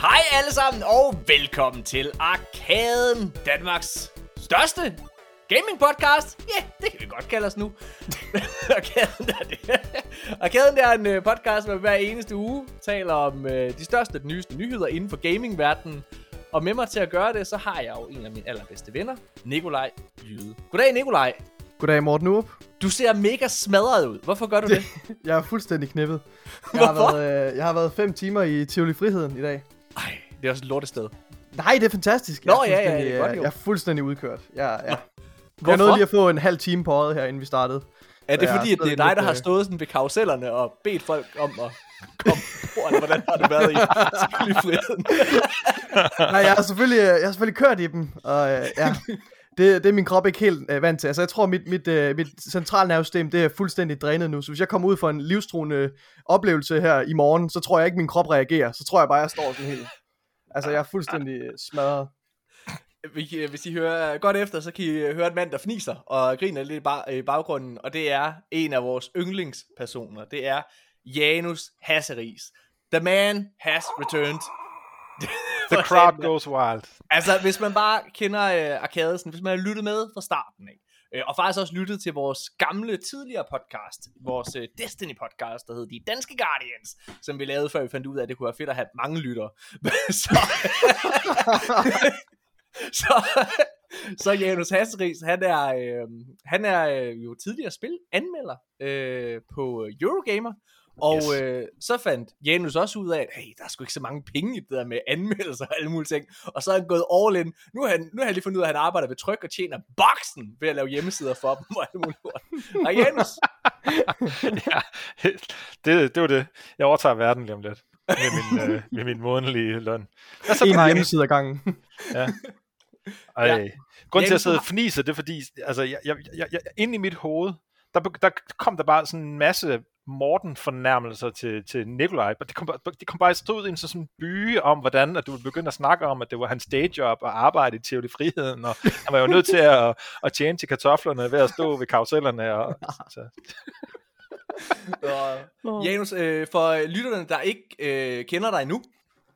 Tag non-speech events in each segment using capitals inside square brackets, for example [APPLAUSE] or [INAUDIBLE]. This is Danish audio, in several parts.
Hej alle sammen, og velkommen til Arkaden, Danmarks største gaming podcast. Ja, yeah, det kan vi godt kalde os nu. [LAUGHS] Arkaden er det. Arkaden er en uh, podcast, hvor vi hver eneste uge taler om uh, de største og de nyeste nyheder inden for gamingverdenen. Og med mig til at gøre det, så har jeg jo en af mine allerbedste venner, Nikolaj Jyde. Goddag, Nikolaj. Goddag, Morten Urup. Du ser mega smadret ud. Hvorfor gør du det? [LAUGHS] jeg er fuldstændig knippet. Jeg har, været, øh, jeg har været fem timer i Tivoli Friheden i dag. Ej, det er også et lortested. Nej, det er fantastisk. Nå, jeg er ja, ja, det er godt, jo. Jeg er fuldstændig udkørt. Jeg, ja. Hvorfor? Jeg nåede lige at få en halv time på øjet her, inden vi startede. Er det fordi, at det er dig, der har øh, stået sådan ved karusellerne og bedt folk om at komme på, hvordan har det været i friheden? [LAUGHS] Nej, jeg har selvfølgelig, jeg har selvfølgelig kørt i dem, og øh, ja, det, det er min krop ikke helt øh, vant til. Altså, jeg tror, mit, mit, øh, mit centralnervesystem, det er fuldstændig drænet nu. Så hvis jeg kommer ud for en livstruende oplevelse her i morgen, så tror jeg ikke, min krop reagerer. Så tror jeg bare, jeg står sådan helt... Altså, jeg er fuldstændig smadret. Hvis I- hører godt efter, så kan I høre en mand, der fniser og griner lidt i baggrunden, og det er en af vores yndlingspersoner. Det er Janus Hasseris. The man has returned. The [LAUGHS] crowd goes wild. Altså, hvis man bare kender øh, Arkadesen, hvis man har lyttet med fra starten af, øh, og faktisk også lyttet til vores gamle, tidligere podcast, vores øh, Destiny-podcast, der hed De Danske Guardians, som vi lavede, før vi fandt ud af, at det kunne være fedt at have mange lyttere. [LAUGHS] så, [LAUGHS] [LAUGHS] så, så Janus Hasseris, han er, øh, han er øh, jo tidligere spilanmelder øh, på Eurogamer, og Yes. øh, så fandt Janus også ud af, at hey, der er sgu ikke så mange penge i det der med anmeldelser og alle mulige ting. Og så er han gået all in. Nu har han, nu har han lige fundet ud af, at han arbejder ved tryk og tjener boksen ved at lave hjemmesider for dem og alt muligt lort. Og Janus, [LAUGHS] ja, det, det var det. Jeg overtager verden lige om lidt. Med min, øh, med min månedlige løn. Så En hjemmeside ad gangen. Ja. [LAUGHS] Ej. Ja. Ja. Grunden til, at jeg sidder og fniser, det er fordi, altså, jeg, jeg, jeg, jeg, inde i mit hoved, der, der kom der bare sådan en masse Morten-fornærmelser til, til Nikolaj. Det kom, bare- det kom bare stod i en sådan by om, hvordan at du begyndte at snakke om, at det var hans dayjob at arbejde i Tivoli Friheden, og han var jo nødt til at, at tjene til kartoflerne ved at stå ved karusellerne. Og, [LAUGHS] så, og Janus, øh, for lytterne, der ikke øh, kender dig nu,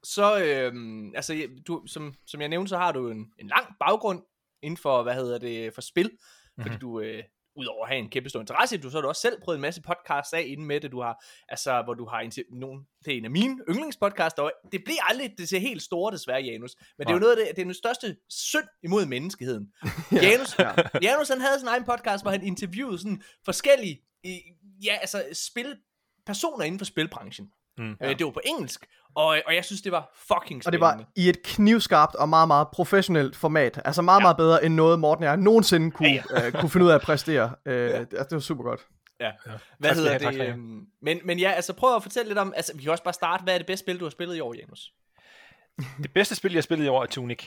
så, øh, altså, du, som, som jeg nævnte, så har du en, en lang baggrund inden for, hvad hedder det, for spil, fordi Mhm. du, øh, udover at have en kæmpe stor interesse du, så har du også selv prøvet en masse podcasts af inden med det, du har, altså, hvor du har en, nogen, det er en af mine yndlingspodcasts, og det bliver aldrig det ser helt store desværre, Janus, men det er jo noget af det, det er den største synd imod menneskeheden. [LAUGHS] Janus, ja. Janus han havde sin egen podcast, hvor han interviewede sådan forskellige, ja, altså spil, personer inden for spilbranchen. Mm. Ja. Øh, det var på engelsk, og, og jeg synes, det var fucking Og det spændende. var i et knivskarpt og meget, meget professionelt format. Altså meget, Ja. meget bedre end noget Morten og jeg nogensinde kunne, Ja, ja. Øh, kunne finde ud af at præstere. [LAUGHS] Øh, ja. altså, det var super godt. Ja. Ja. Hvad Tak skal hedder tak det? skal have. øhm, Men, men ja, altså prøv at fortælle lidt om, altså vi kan også bare starte, hvad er det bedste spil, du har spillet i år, Janus? det bedste spil, jeg har spillet i år er Tunic.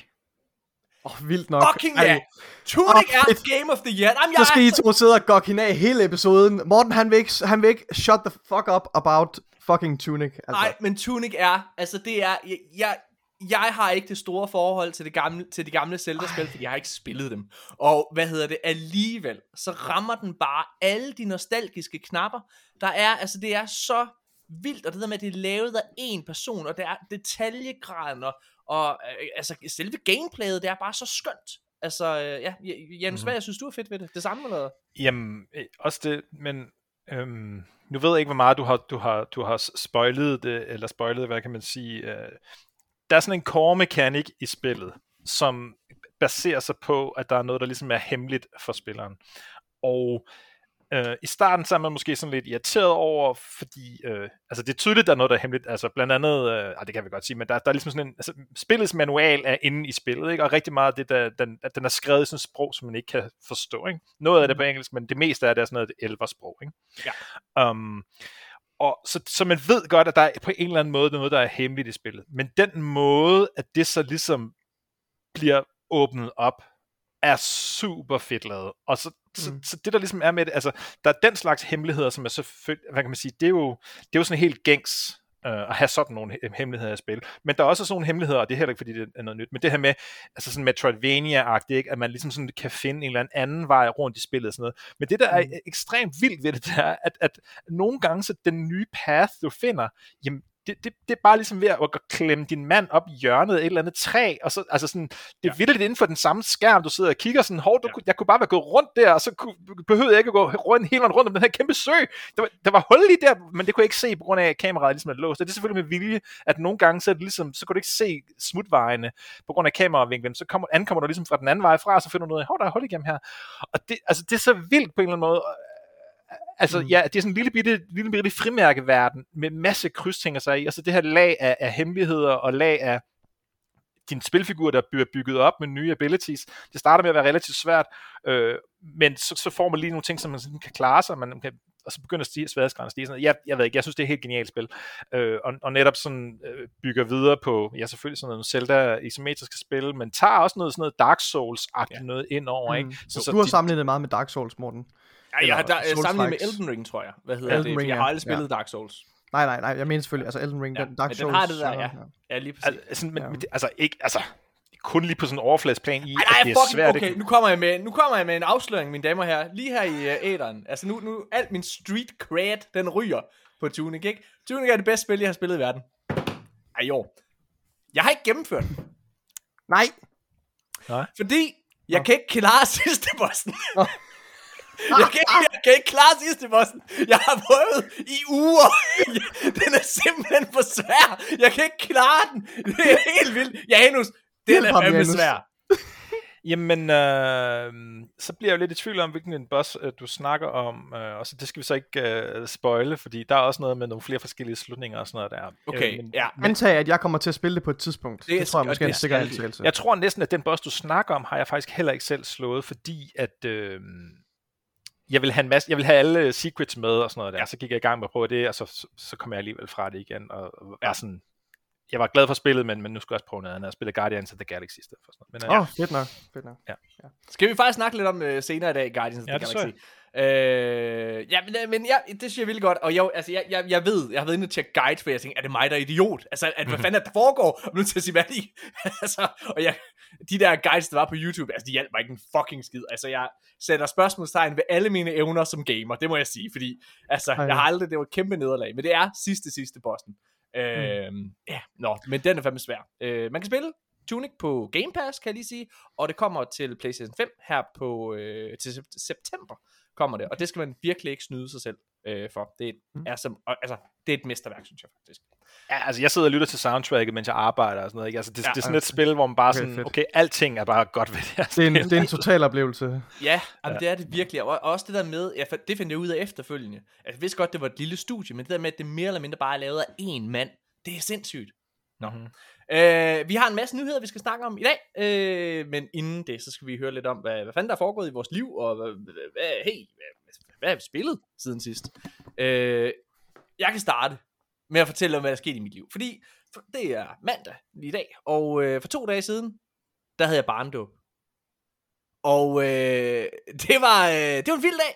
Åh, oh, vildt nok. Fucking ja! Tunic Åh, er fedt. Game of the Year! Jamen, Så jeg skal er I to sidde og gokke hende af hele episoden. Morten, han vil ikke, han vil ikke shut the fuck up about fucking Tunic. Altså. Nej, men Tunic er, altså det er, jeg, jeg, jeg har ikke det store forhold til, det gamle, til de gamle Zelda-spil, fordi jeg har ikke spillet dem. Og hvad hedder det, alligevel, så rammer den bare alle de nostalgiske knapper. Der er, altså det er så vildt, og det der med, at det er lavet af en person, og det er detaljegraden, og, og øh, altså selve gameplayet, det er bare så skønt. Altså, øh, ja, Jens, mm-hmm. hvad synes du er fedt ved det? Det samme, eller? Jamen, øh, også det, men øhm, nu ved jeg ikke, hvor meget du har, du har, du har spoilet det, eller spoilet, hvad kan man sige. Øh, der er sådan en core mechanic i spillet, som baserer sig på, at der er noget, der ligesom er hemmeligt for spilleren. Og øh, i starten så er man måske sådan lidt irriteret over, fordi øh, altså det er tydeligt, der er noget, der er hemmeligt. Altså blandt andet, øh, ej, det kan vi godt sige, men der, der er ligesom sådan en, altså spillets manual er inde i spillet, ikke? og rigtig meget af det, der, den, at den er skrevet i sådan et sprog, som man ikke kan forstå. Ikke? Noget af det på engelsk, men det meste af det er sådan noget elversprog. Ikke? Ja. Um, og så, så man ved godt, at der er på en eller anden måde noget, der er hemmeligt i spillet. Men den måde, at det så ligesom bliver åbnet op, er super fedt lavet. Og så, mm. så, så det der ligesom er med det, altså, der er den slags hemmeligheder, som er selvfølgelig, hvad kan man sige, det er jo, det er jo sådan helt gængs øh, at have sådan nogle hemmeligheder i spil. Men der er også sådan nogle hemmeligheder, og det er heller ikke, fordi det er noget nyt, men det her med, altså sådan Metroidvania-agtigt, ikke? at man ligesom sådan kan finde en eller anden vej rundt i spillet og sådan noget. Men det, der er mm. ekstremt vildt ved det, det er, at, at nogle gange så den nye path, du finder, jamen, det, det, det er bare ligesom ved at, klemme din mand op i hjørnet af et eller andet træ, og så, altså sådan, det er ja. vildt inden for den samme skærm, du sidder og kigger sådan, hov, du, ja. jeg kunne bare være gået rundt der, og så kunne, behøvede jeg ikke at gå rundt, helt rundt om den her kæmpe sø. Der var, der var hul lige der, men det kunne jeg ikke se, på grund af, at kameraet ligesom er låst. Og det er selvfølgelig med vilje, at nogle gange, så, er det ligesom, så kunne du ikke se smutvejene, på grund af kameravinklen, så kommer, ankommer du ligesom fra den anden vej fra, og så finder du af, hov, der er hul igennem her. Og det, altså, det er så vildt på en eller anden måde, Altså, mm. ja, det er sådan en lille bitte, lille bitte frimærkeverden med masse krydstænger sig i, altså det her lag af, af hemmeligheder og lag af din spilfigur, der bliver bygget op med nye abilities. Det starter med at være relativt svært, øh, men så, så får man lige nogle ting, som man sådan kan klare sig, man kan, og så begynder stige, sværhedsgraden at stige. Sådan, jeg, jeg ved ikke, jeg synes, det er et helt genialt spil. Øh, og, og netop sådan øh, bygger videre på, ja selvfølgelig sådan noget Zelda isometriske spil, men tager også noget sådan noget Dark Souls-agtigt ja. noget ind over. Mm. Ikke? Så, så, du har de, sammenlignet meget med Dark Souls, Morten. Ja, jeg har da, sammenlignet med Elden Ring, tror jeg. Hvad hedder Elden det? Ring, jeg har aldrig spillet ja. Dark Souls. Nej, nej, nej, jeg mener selvfølgelig, altså Elden Ring, ja, den, Dark men Souls. den har det der, ja. Ja, lige præcis. Altså, men, ja. men, altså, ikke, altså, kun lige på sådan en overfladsplan i, Ej, nej, at det er fucking, svært. Okay, nu kommer, jeg med, nu kommer jeg med en afsløring, mine damer her. Lige her i uh, æderen. Altså nu, nu, alt min street cred, den ryger på Tunic, ikke? Tunic er det bedste spil, jeg har spillet i verden. Ej, jo. Jeg har ikke gennemført den. Nej. Nej. Fordi jeg Nå. kan ikke klare [LAUGHS] sidste bossen. Jeg kan, ikke, jeg kan ikke klare sidste bossen. Jeg har prøvet i uger. Den er simpelthen for svær. Jeg kan ikke klare den. Det er helt vildt. Janus, den er fandme svær. Jamen, øh, så bliver jeg jo lidt i tvivl om, hvilken en boss øh, du snakker om, øh, og så det skal vi så ikke øh, spoile, fordi der er også noget med nogle flere forskellige slutninger og sådan noget der. Okay, øh, men, ja. Men, Antag, at jeg kommer til at spille det på et tidspunkt. Det, det tror jeg måske er en sikker antagelse. Jeg tror næsten, at den boss, du snakker om, har jeg faktisk heller ikke selv slået, fordi at... Øh, jeg vil have en masse, jeg vil have alle secrets med og sådan noget der. Ja. Så gik jeg i gang med at prøve det, og så, så, kom jeg alligevel fra det igen, og, og ja. sådan, jeg var glad for spillet, men, men nu skal jeg også prøve noget andet. Jeg spillede Guardians of the Galaxy i stedet for sådan noget. Men, uh, oh, ja. fedt nok. Fedt nok. Ja. ja. Skal vi faktisk snakke lidt om uh, senere i dag, Guardians of ja, the Galaxy? Øh, ja, men, øh, men ja, det synes jeg vildt godt, og jeg, altså, jeg, jeg, jeg ved, jeg har været inde og tjekke guides, for jeg tænkte, er det mig, der er idiot? Altså, at, hvad fanden er der foregår? Jeg nødt til at sige, hvad de... [LAUGHS] altså, og jeg, de der guides, der var på YouTube, altså, de hjalp mig ikke en fucking skid. Altså, jeg sætter spørgsmålstegn ved alle mine evner som gamer, det må jeg sige, fordi, altså, Ej, jeg har aldrig, det var et kæmpe nederlag, men det er sidste, sidste bossen. Øh, mm. Ja, nå, men den er fandme svær. Øh, man kan spille Tunic på Game Pass, kan jeg lige sige, og det kommer til PlayStation 5 her på øh, til september kommer det, og det skal man virkelig ikke snyde sig selv øh, for. Det mm. er som, altså, det er et mesterværk, synes jeg faktisk. Ja, altså jeg sidder og lytter til soundtracket, mens jeg arbejder og sådan noget. Ikke? Altså, det, ja, det er sådan et spil, hvor man bare okay, sådan, fedt. okay, alting er bare godt ved det her det er, en, det er en total oplevelse. [LAUGHS] Ja, altså, ja, det er det virkelig. Og også det der med, ja, det fandt jeg ud af efterfølgende. Altså, jeg vidste godt, det var et lille studie, men det der med, at det mere eller mindre bare er lavet af én mand, det er sindssygt. Nå. Mm-hmm. Øh, vi har en masse nyheder, vi skal snakke om i dag, øh, men inden det, så skal vi høre lidt om, hvad, hvad fanden der er foregået i vores liv, og hvad, hvad, hey, hvad, hvad har vi spillet siden sidst? Øh, jeg kan starte med at fortælle om, hvad der er sket i mit liv, fordi for, det er mandag i dag, og øh, for to dage siden, der havde jeg barndåb. Og øh, det var øh, det var en vild dag.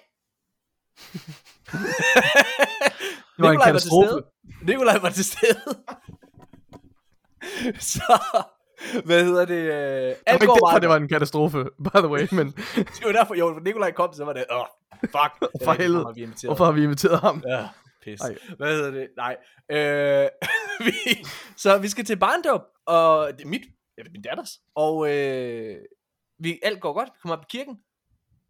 [LAUGHS] det var en katastrofe. Nikolaj var til stede. [LAUGHS] så, hvad hedder det? Øh, alt det var ikke derfor, det var en katastrofe, by the way, [LAUGHS] men... det var derfor, jo, Nikolaj kom, så var det, åh, oh, fuck. [LAUGHS] For helvede, hvorfor har vi inviteret ham? Ja, pis. Ej. Hvad hedder det? Nej. Øh, vi, så vi skal til barndåb, og det er mit, ja, det er min datters, og øh, vi, alt går godt, vi kommer op i kirken,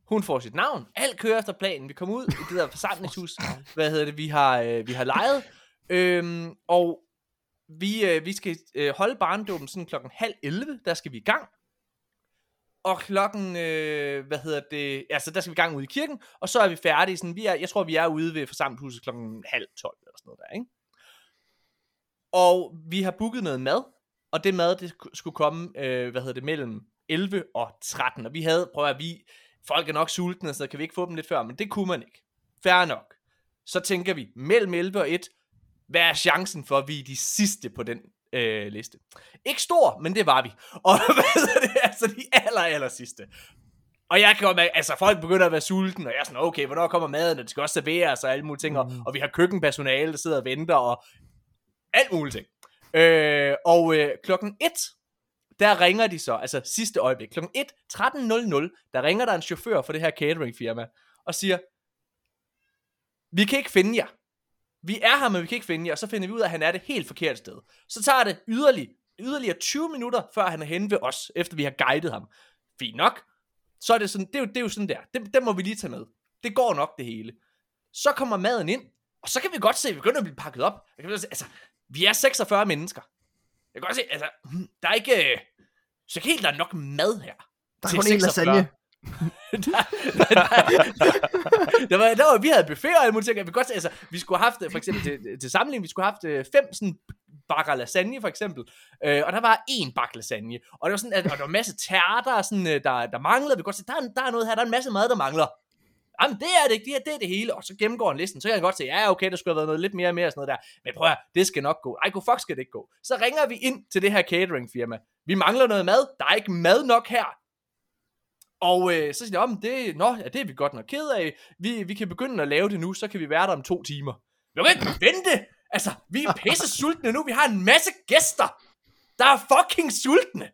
hun får sit navn, alt kører efter planen, vi kommer ud i det der forsamlingshus, hvad hedder det, vi har, øh, vi har lejet, øhm, og vi, øh, vi skal øh, holde barndåben sådan klokken halv 11, der skal vi i gang. Og klokken, øh, hvad hedder det, altså der skal vi i gang ude i kirken, og så er vi færdige, sådan, vi er, jeg tror vi er ude ved forsamlingshuset klokken halv 12 eller sådan noget der, ikke? Og vi har booket noget mad, og det mad, det skulle komme, øh, hvad hedder det, mellem 11 og 13, og vi havde, prøv at vi, folk er nok sultne, så kan vi ikke få dem lidt før, men det kunne man ikke. Færre nok. Så tænker vi, mellem 11 og 1, hvad er chancen for, at vi er de sidste på den øh, liste? Ikke stor, men det var vi. [LAUGHS] Og hvad er det? Altså de aller, aller sidste. Og jeg kan med, altså folk begynder at være sultne, og jeg er sådan, okay, hvornår kommer maden, og det skal også serveres og alle mulige ting, mm. og, vi har køkkenpersonale, der sidder og venter, og alt muligt ting. Øh, og øh, klokken 1, der ringer de så, altså sidste øjeblik, klokken 1, 13.00, der ringer der en chauffør for det her cateringfirma, og siger, vi kan ikke finde jer. Vi er her, men vi kan ikke finde jer, og så finder vi ud af, at han er det helt forkerte sted. Så tager det yderligere, yderligere 20 minutter, før han er henne ved os, efter vi har guidet ham. Fint nok. Så er det sådan, det er jo, det er jo sådan der. Det, det må vi lige tage med. Det går nok det hele. Så kommer maden ind, og så kan vi godt se, at vi begynder at blive pakket op. Jeg kan se, altså, vi er 46 mennesker. Jeg kan godt se, altså, hmm, der er ikke... Så helt, der er nok mad her. Der er kun en 46. lasagne der, der, der, der, var, der var, vi havde buffet og alle mulige ting. Jeg vil godt sige, altså, vi skulle have haft, for eksempel til, til sammenligning, vi skulle have haft øh, fem sådan bakker lasagne, for eksempel. Øh, og der var en bak lasagne. Og der var sådan, at, og der var en masse tærter, sådan, øh, der, der manglede. Vi kan godt se, der er, der er noget her, der er en masse mad, der mangler. Jamen, det er det ikke, det er, det er det hele. Og så gennemgår han listen, så kan jeg godt se, ja, okay, der skulle have været noget lidt mere og mere og sådan noget der. Men prøv at det skal nok gå. Ej, go fuck skal det ikke gå. Så ringer vi ind til det her cateringfirma. Vi mangler noget mad. Der er ikke mad nok her. Og øh, så siger de, om det, nå, ja, det er vi godt nok ked af. Vi, vi kan begynde at lave det nu, så kan vi være der om to timer. Vi kan ikke vente. Altså, vi er pisse sultne nu. Vi har en masse gæster, der er fucking sultne.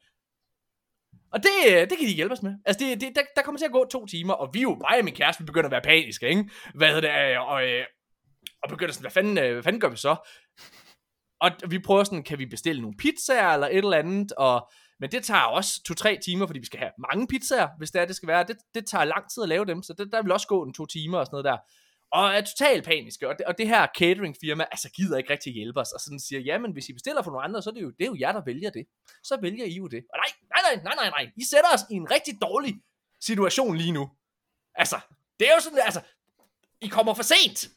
Og det, øh, det kan de hjælpe os med. Altså, det, det, der, der kommer til at gå to timer, og vi er jo, mig og min kæreste, vi begynder at være paniske, ikke? Hvad hedder det, er, og, øh, og begynder sådan, hvad fanden, øh, hvad fanden gør vi så? Og vi prøver sådan, kan vi bestille nogle pizzaer eller et eller andet, og, men det tager også to-tre timer, fordi vi skal have mange pizzaer, hvis det er, det skal være. Det, det tager lang tid at lave dem, så det, der vil også gå en to timer og sådan noget der. Og er totalt paniske, og det, og det her cateringfirma, altså gider ikke rigtig hjælpe os, og sådan siger, jamen hvis I bestiller for nogle andre, så er det jo, det er jo jer, der vælger det. Så vælger I jo det. Og nej, nej, nej, nej, nej, nej, I sætter os i en rigtig dårlig situation lige nu. Altså, det er jo sådan, altså, I kommer for sent.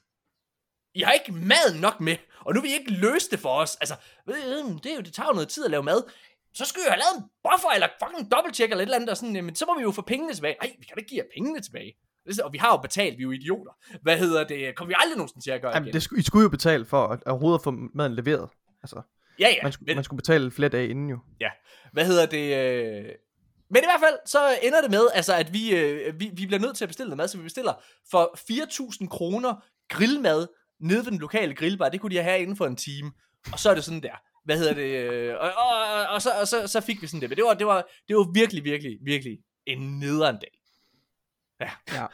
I har ikke mad nok med, og nu vil I ikke løse det for os. Altså, øh, det, er jo, det tager jo noget tid at lave mad. Så skal vi jo have lavet en buffer, eller fucking dobbeltcheck, eller et eller andet, og sådan, men så må vi jo få pengene tilbage. Nej, vi kan da ikke give jer pengene tilbage. Og vi har jo betalt, vi er jo idioter. Hvad hedder det? Kommer vi aldrig nogensinde til at gøre Jamen, igen? det skulle, I skulle jo betale for at, at overhovedet få maden leveret. Altså, Ja, ja. man, skulle, men, man skulle betale flere dage inden jo. hvad hedder det? Øh... Men i hvert fald, så ender det med, altså, at vi, øh, vi, vi bliver nødt til at bestille noget mad, så vi bestiller for 4.000 kroner grillmad nede ved den lokale grillbar. Det kunne de have inden for en time. Og så er det sådan der. Hvad hedder det? øh, Og, og, og, og, så, og så, så fik vi sådan det. Men det var, det var, det var virkelig, virkelig, virkelig en nederen dag. Ja.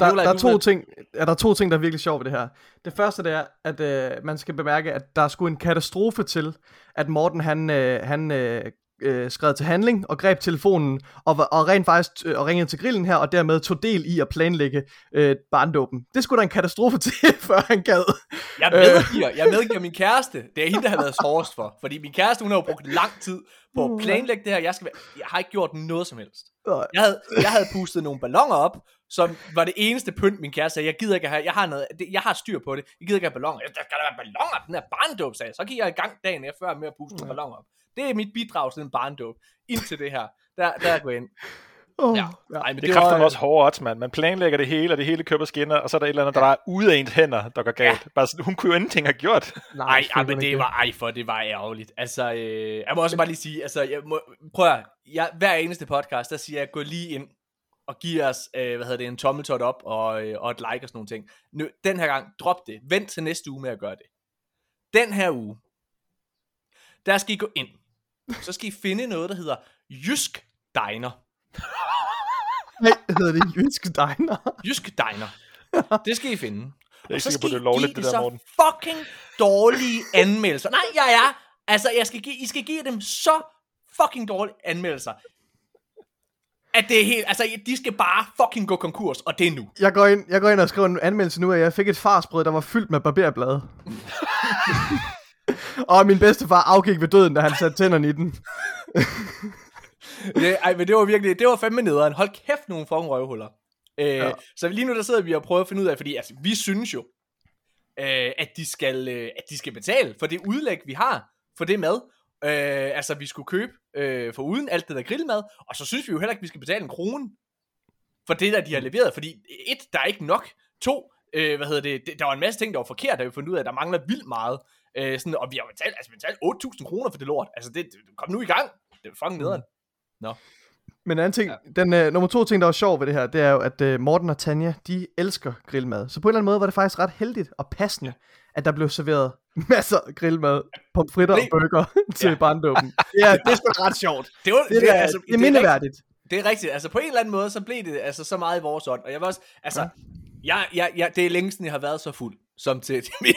Der, Nikolaj, der, er to ting, ja, der er to ting, der er virkelig sjovt ved det her. Det første det er, at øh, man skal bemærke, at der er sgu en katastrofe til, at Morten han, øh, han øh, øh, skrev til handling og greb telefonen og, og rent faktisk øh, og ringede til grillen her og dermed tog del i at planlægge øh, barndåben. Det skulle da en katastrofe [LAUGHS] til, før han gad. Jeg medgiver, jeg medgiver min kæreste. Det er hende, der har været hårdest for. Fordi min kæreste, hun har jo brugt lang tid på at planlægge det her. Jeg, skal være, jeg har ikke gjort noget som helst. Jeg havde, jeg havde pustet nogle ballonger op, som var det eneste pynt, min kæreste sagde. Jeg gider ikke have, jeg har, noget, jeg har styr på det. Jeg gider ikke have ballonger. Der skal der være ballonger, den her barndåb, sagde jeg. Så gik jeg i gang dagen efter med at puste nogle ballonger op. Det er mit bidrag til en barndåb. Indtil det her. Der, der går jeg ind. Oh, Ja. ja. Ej, men Det, det var, kræfter også hårde odds, mand. Man planlægger det hele, og det hele køber skinner, og så er der et eller andet, der er ude af ens hænder, der går galt. Bare sådan, hun kunne jo ingenting have gjort. Nej, Ej, men det var, ej, for det var ærgerligt. Altså, øh, jeg må også bare lige sige, altså, jeg må, prøv at, jeg, hver eneste podcast, der siger jeg, gå lige ind og giv os, øh, hvad hedder det, en tommeltot op og, øh, og et like og sådan nogle ting. Nu, den her gang, drop det. Vent til næste uge med at gøre det. Den her uge, der skal I gå ind. Så skal I finde noget, der hedder Jysk Diner. Nej, hedder det Jysk Diner. Jysk Diner. Det skal I finde. Jeg er ikke så sikker på, skal det er I lovligt, give det der, så Morten. fucking dårlige anmeldelser. Nej, jeg er. Altså, jeg skal give, I skal give dem så fucking dårlige anmeldelser. At det er helt, altså, de skal bare fucking gå konkurs, og det er nu. Jeg går, ind, jeg går ind og skriver en anmeldelse nu, at jeg fik et farsbrød, der var fyldt med barberblade. [LAUGHS] og min bedstefar afgik ved døden, da han satte tænderne i den. Det, ej, men det var virkelig, det var fandme nederen. Hold kæft nogle fucking røvhuller. Øh, Ja. Så lige nu der sidder vi og prøver at finde ud af, fordi altså, vi synes jo, øh, at, de skal, øh, at de skal betale for det udlæg, vi har for det mad. Øh, altså, vi skulle købe øh, for uden alt det der grillmad, og så synes vi jo heller ikke, vi skal betale en krone for det, der de har leveret, fordi et, der er ikke nok. To, øh, hvad hedder det, der var en masse ting, der var forkert, der vi fundet ud af, at der mangler vildt meget. Øh, sådan, og vi har betalt, altså, vi har betalt 8.000 kroner for det lort. Altså, det, kom nu i gang. Det er fucking nederen. Nå. Men en anden ting, ja. den uh, nummer to ting, der var sjov ved det her, det er jo, at uh, Morten og Tanja, de elsker grillmad. Så på en eller anden måde var det faktisk ret heldigt og passende, at der blev serveret [LAUGHS] masser af grillmad, pomfritter og burger [LAUGHS] til ja. barndåben. [LAUGHS] Ja, det er sgu ret sjovt. Det, var, Det, det, er, altså, det er mindeværdigt. Det er rigtigt. Altså på en eller anden måde, så blev det altså så meget i vores ånd. Og jeg vil også, altså, ja. jeg, jeg, jeg, det er længe siden, jeg har været så fuld, som til, til min,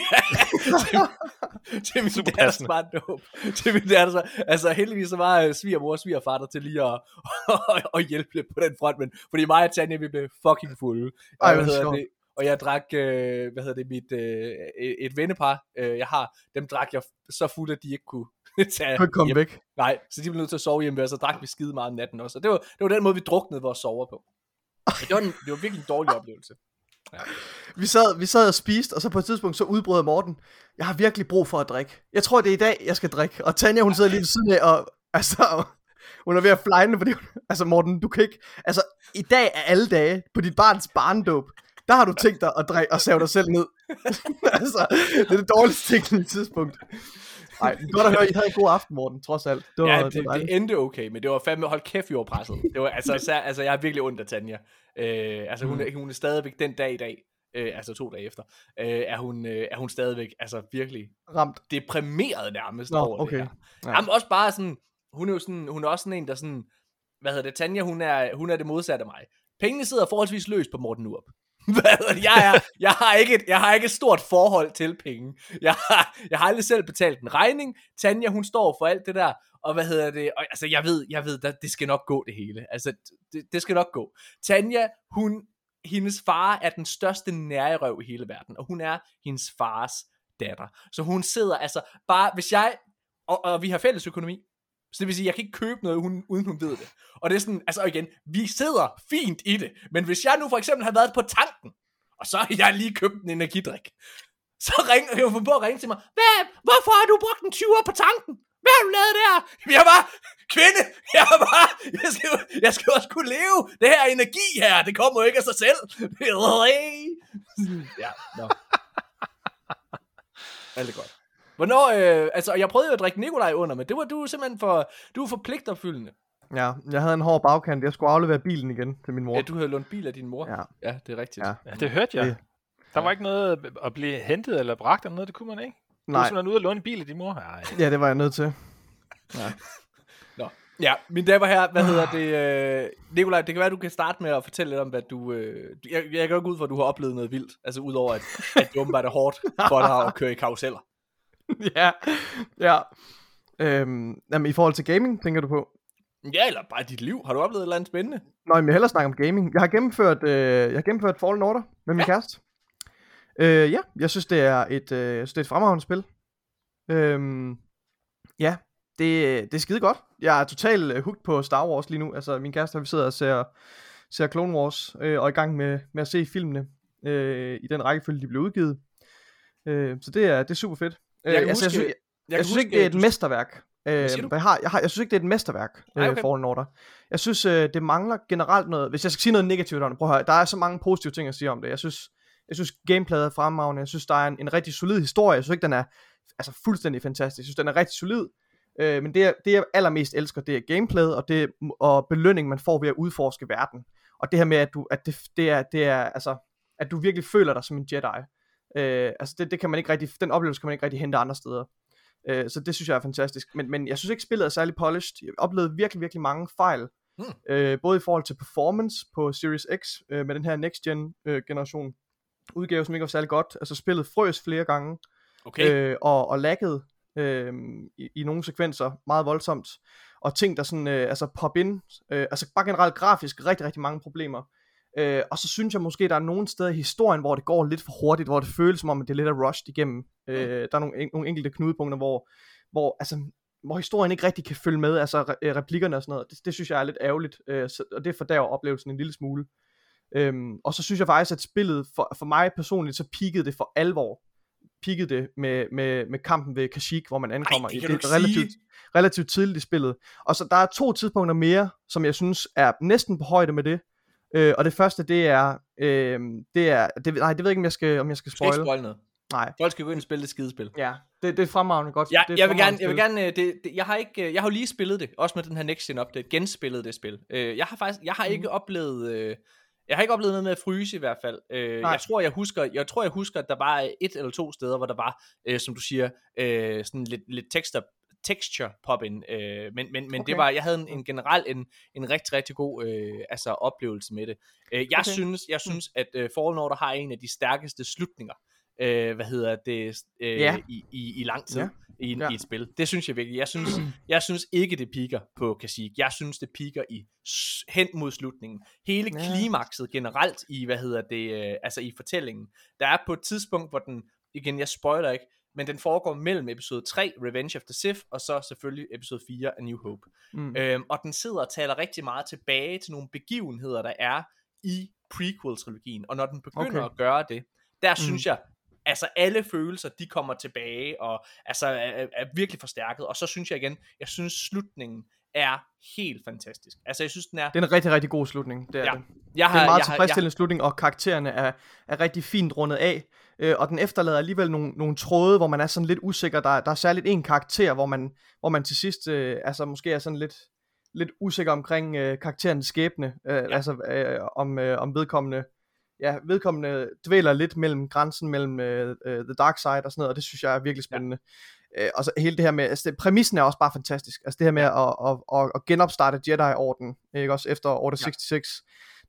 til, [LAUGHS] til min Super datters barndåb. Til min datter, så, altså heldigvis så var øh, svigermor og svigerfar der til lige at, at, [LAUGHS] at hjælpe lidt på den front, men fordi mig og Tanja, vi blev fucking fulde. Og, Ej, hvad hedder det, og jeg drak, øh, hvad hedder det, mit, øh, et, vennepar, øh, jeg har, dem drak jeg så fuld, at de ikke kunne [LAUGHS] tage Kunne komme væk. Nej, så de blev nødt til at sove hjemme, og så drak vi skide meget om natten også. Og det var, det var den måde, vi druknede vores sover på. Det var, en, det var virkelig en dårlig oplevelse. Vi sad, vi sad og spiste, og så på et tidspunkt så udbrød Morten, jeg har virkelig brug for at drikke. Jeg tror, det er i dag, jeg skal drikke. Og Tanja, hun sidder lige ved siden af, og altså, hun er ved at flyne, fordi hun, altså Morten, du kan ikke, altså i dag er alle dage på dit barns barndåb, der har du tænkt dig at drikke og save dig selv ned. [LAUGHS] altså, det er det dårligste tænkelige tidspunkt. Nej, godt at høre, I havde en god aften, Morten, trods alt. Det var, Ja, det, det, det, endte okay, men det var fandme, hold kæft, vi var presset. Det var, altså, så, altså, jeg har virkelig ondt af Tanja. Øh, altså, hun, er, hun er stadigvæk den dag i dag, øh, altså to dage efter, øh, er, hun, øh, er hun stadigvæk, altså virkelig ramt. deprimeret nærmest Nå, over okay. det her. Ja. Jamen også bare sådan, hun er jo sådan, hun er også sådan en, der sådan, hvad hedder det, Tanja, hun er, hun er det modsatte af mig. Pengene sidder forholdsvis løst på Morten Urup. [LAUGHS] Jeg, er, jeg, har ikke et, jeg har ikke et stort forhold til penge. Jeg har, jeg har aldrig selv betalt en regning. Tanja, hun står for alt det der. Og hvad hedder det? Og, altså, jeg ved, jeg ved, at det skal nok gå det hele. Altså, det, det skal nok gå. Tanja, hun, hendes far er den største nærerøv i hele verden. Og hun er hendes fars datter. Så hun sidder altså bare, hvis jeg, og, og vi har fælles økonomi, så det vil sige, jeg kan ikke købe noget, hun, uden hun ved det. Og det er sådan, altså igen, vi sidder fint i det, men hvis jeg nu for eksempel havde været på tanken, og så har jeg lige købt en energidrik, så ringer jeg på at ringe til mig, Hvad? Hvorfor har du brugt en 20'er på tanken? Hvad har du lavet der? Jeg var kvinde, jeg var jeg skal, jeg skal også kunne leve. Det her energi her, det kommer jo ikke af sig selv. ja, nå. Alt er godt. Hvornår, øh, altså, jeg prøvede jo at drikke Nikolaj under, men det var du simpelthen for, du var for pligtopfyldende. Ja, jeg havde en hård bagkant. Jeg skulle aflevere bilen igen til min mor. Ja, du havde lånt bil af din mor. Ja. ja det er rigtigt. Ja. Ja, det hørte jeg. Det- Der var ikke noget at blive hentet eller bragt eller noget, det kunne man ikke. Du var Nej, simpelthen ude og låne en bil af din mor. Nej. ja, det var jeg nødt til. Nå. Ja, mine damer her, hvad hedder det? Øh, Nikolaj, det kan være, du kan starte med at fortælle lidt om, hvad du... Øh, jeg, jeg kan jo gå ud for, at du har oplevet noget vildt. Altså udover, at, at det åbenbart er hårdt for dig at køre i karuseller. [LAUGHS] ja, ja. Øhm, jamen, i forhold til gaming, tænker du på? Ja, eller bare dit liv. Har du oplevet et eller andet spændende? Nå, men jeg hellere snakke om gaming. Jeg har gennemført, øh, jeg har gennemført Fallen Order med min ja. kæreste. Øh, ja, jeg synes, det er et, øh, jeg synes, det er et fremragende spil. Øhm, ja, det, det er skide godt. Jeg er totalt øh, hooked på Star Wars lige nu. Altså, min kæreste, vi sidder og ser, ser Clone Wars, øh, og er i gang med, med at se filmene øh, i den rækkefølge, de blev udgivet. Øh, så det er, det er super fedt. Øh, Jeg kan altså, huske- jeg, synes, Jeg, jeg, synes ikke, det er et du- mesterværk. Øh, jeg, har, jeg, har, jeg synes ikke, det er et mesterværk, øh, okay. Fallen Order. Jeg synes, øh, det mangler generelt noget. Hvis jeg skal sige noget negativt om det, prøv at høre. Der er så mange positive ting at sige om det. Jeg synes, jeg synes gameplayet er fremragende. Jeg synes, der er en, en rigtig solid historie. Jeg synes ikke, den er altså, fuldstændig fantastisk. Jeg synes, den er rigtig solid. Øh, men det, jeg- det, jeg allermest elsker, det er gameplayet og, det, og belønning, man får ved at udforske verden. Og det her med, at, du, at det, det, er, det er, altså, at du virkelig føler dig som en Jedi. Øh, altså det, det kan man ikke rigtig, den oplevelse kan man ikke rigtig hente andre steder. Øh, så det synes jeg er fantastisk. Men, men jeg synes ikke, spillet er særlig polished. Jeg oplevede virkelig, virkelig mange fejl. Hmm. Øh, både i forhold til performance på Series X øh, med den her next gen øh, generation udgave, som ikke var særlig godt. Altså spillet frøs flere gange Okay. øh, og, og laggede øh, i, i nogle sekvenser meget voldsomt. Og ting, der sådan, øh, altså pop ind, øh, altså bare generelt grafisk, rigtig, rigtig mange problemer. Øh, og så synes jeg måske, der er nogle steder i historien, hvor det går lidt for hurtigt, hvor det føles som om, at det er lidt af rushed igennem. Øh, der er nogle, en, nogle enkelte knudepunkter, hvor, hvor, altså, hvor historien ikke rigtig kan følge med, altså re- øh, replikkerne og sådan noget. Det, det synes jeg er lidt ærgerligt, øh, så, og det fordærver oplevelsen en lille smule. Øhm, og så synes jeg faktisk, at spillet, for, for mig personligt, så peakede det for alvor. Peakede det med, med, med kampen ved Kashyyyk, hvor man ankommer det i det relativt, sige. relativt tidligt i spillet. Og så der er to tidspunkter mere, som jeg synes er næsten på højde med det. Øh, og det første, det er, øh, det er, det, nej, det ved jeg ikke, om jeg skal, om jeg skal skal ikke spoil. spoil noget. Nej. Folk skal gå ind og spille det skidespil. Ja, det, det er fremragende godt. Ja, det er jeg vil gerne, jeg vil gerne, øh, det, det, jeg har ikke, øh, jeg har jo lige spillet det, også med den her Next Gen Update, genspillet det spil. Øh, Jeg har faktisk, jeg har ikke oplevet, øh, jeg har ikke oplevet noget med at fryse i hvert fald. Øh, Nej. Jeg tror, jeg husker, jeg tror, jeg husker, at der var et eller to steder, hvor der var, øh, som du siger, øh, sådan lidt, lidt texture, texture pop in, øh, men, men, men okay. Det var, jeg havde en, en generelt en, en rigtig, rigtig god øh, altså oplevelse med det. Øh, jeg Okay. synes, jeg synes, at øh, Fallen Order har en af de stærkeste slutninger, øh, hvad hedder det, øh, Ja. i, i, i lang tid Ja. i, Ja. i et spil. Det synes jeg virkelig. Jeg synes, [CLEARS THROAT] jeg synes ikke, det piker på Kasik. Jeg synes, det piker i hen mod slutningen. Hele Ja. klimakset generelt i, hvad hedder det, øh, altså i fortællingen. Der er på et tidspunkt, hvor den, igen, jeg spoiler ikke, men den foregår mellem episode 3, Revenge of the Sith, og så selvfølgelig episode 4, A New Hope. Mm. Øhm, og den sidder og taler rigtig meget tilbage til nogle begivenheder, der er i prequel-trilogien. Og når den begynder Okay. at gøre det, der Mm. synes jeg, altså alle følelser, de kommer tilbage, og altså er- er virkelig forstærket. Og så synes jeg igen, jeg synes slutningen er helt fantastisk. Altså jeg synes, den er... Det er en rigtig, rigtig god slutning. Det er, Ja. det. jeg det er en meget jeg tilfredsstillende slutning, og karaktererne er, er rigtig fint rundet af. Øh, og den efterlader alligevel nogle, nogle tråde, hvor man er sådan lidt usikker. Der, der er særligt en karakter, hvor man, hvor man til sidst øh, altså måske er sådan lidt, lidt usikker omkring øh, karakterens skæbne. Øh, ja. Altså øh, om, øh, om vedkommende ja, vedkommende dvæler lidt mellem grænsen mellem øh, øh, The Dark Side og sådan noget, og det synes jeg er virkelig spændende. Ja. Øh, og så hele det her med, altså det, præmissen er også bare fantastisk. Altså det her med ja. at, at, at, at genopstarte Jedi-orden, ikke også efter Order Ja. 66.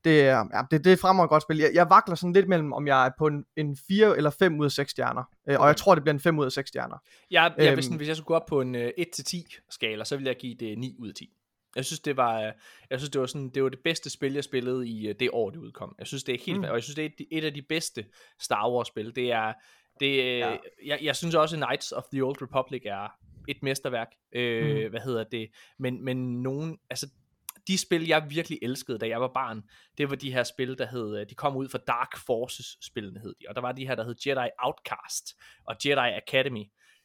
Det er, ja, det, det er fremragende godt spil. Jeg, jeg vakler sådan lidt mellem, om jeg er på en, en 4 eller 5 ud af 6 stjerner. Øh, og jeg tror, det bliver en 5 ud af 6 stjerner. Jeg, jeg, Øhm. hvis, hvis jeg skulle gå op på en øh, 1-10 skala, så ville jeg give det 9 ud af 10. Jeg synes, det var, øh, jeg synes, det var, sådan, det var det bedste spil, jeg spillede i øh, det år, det udkom. Jeg synes, det er helt, mm. og jeg synes, det er et, et af de bedste Star Wars spil. Det er, det, Ja. ja. jeg, jeg synes også, at Knights of the Old Republic er et mesterværk. Øh, Mm. Hvad hedder det? Men, men nogen, altså de spil, jeg virkelig elskede, da jeg var barn, det var de her spil, der hed, øh, de kom ud fra Dark Forces spillene hed de, og der var de her, der hed Jedi Outcast og Jedi Academy,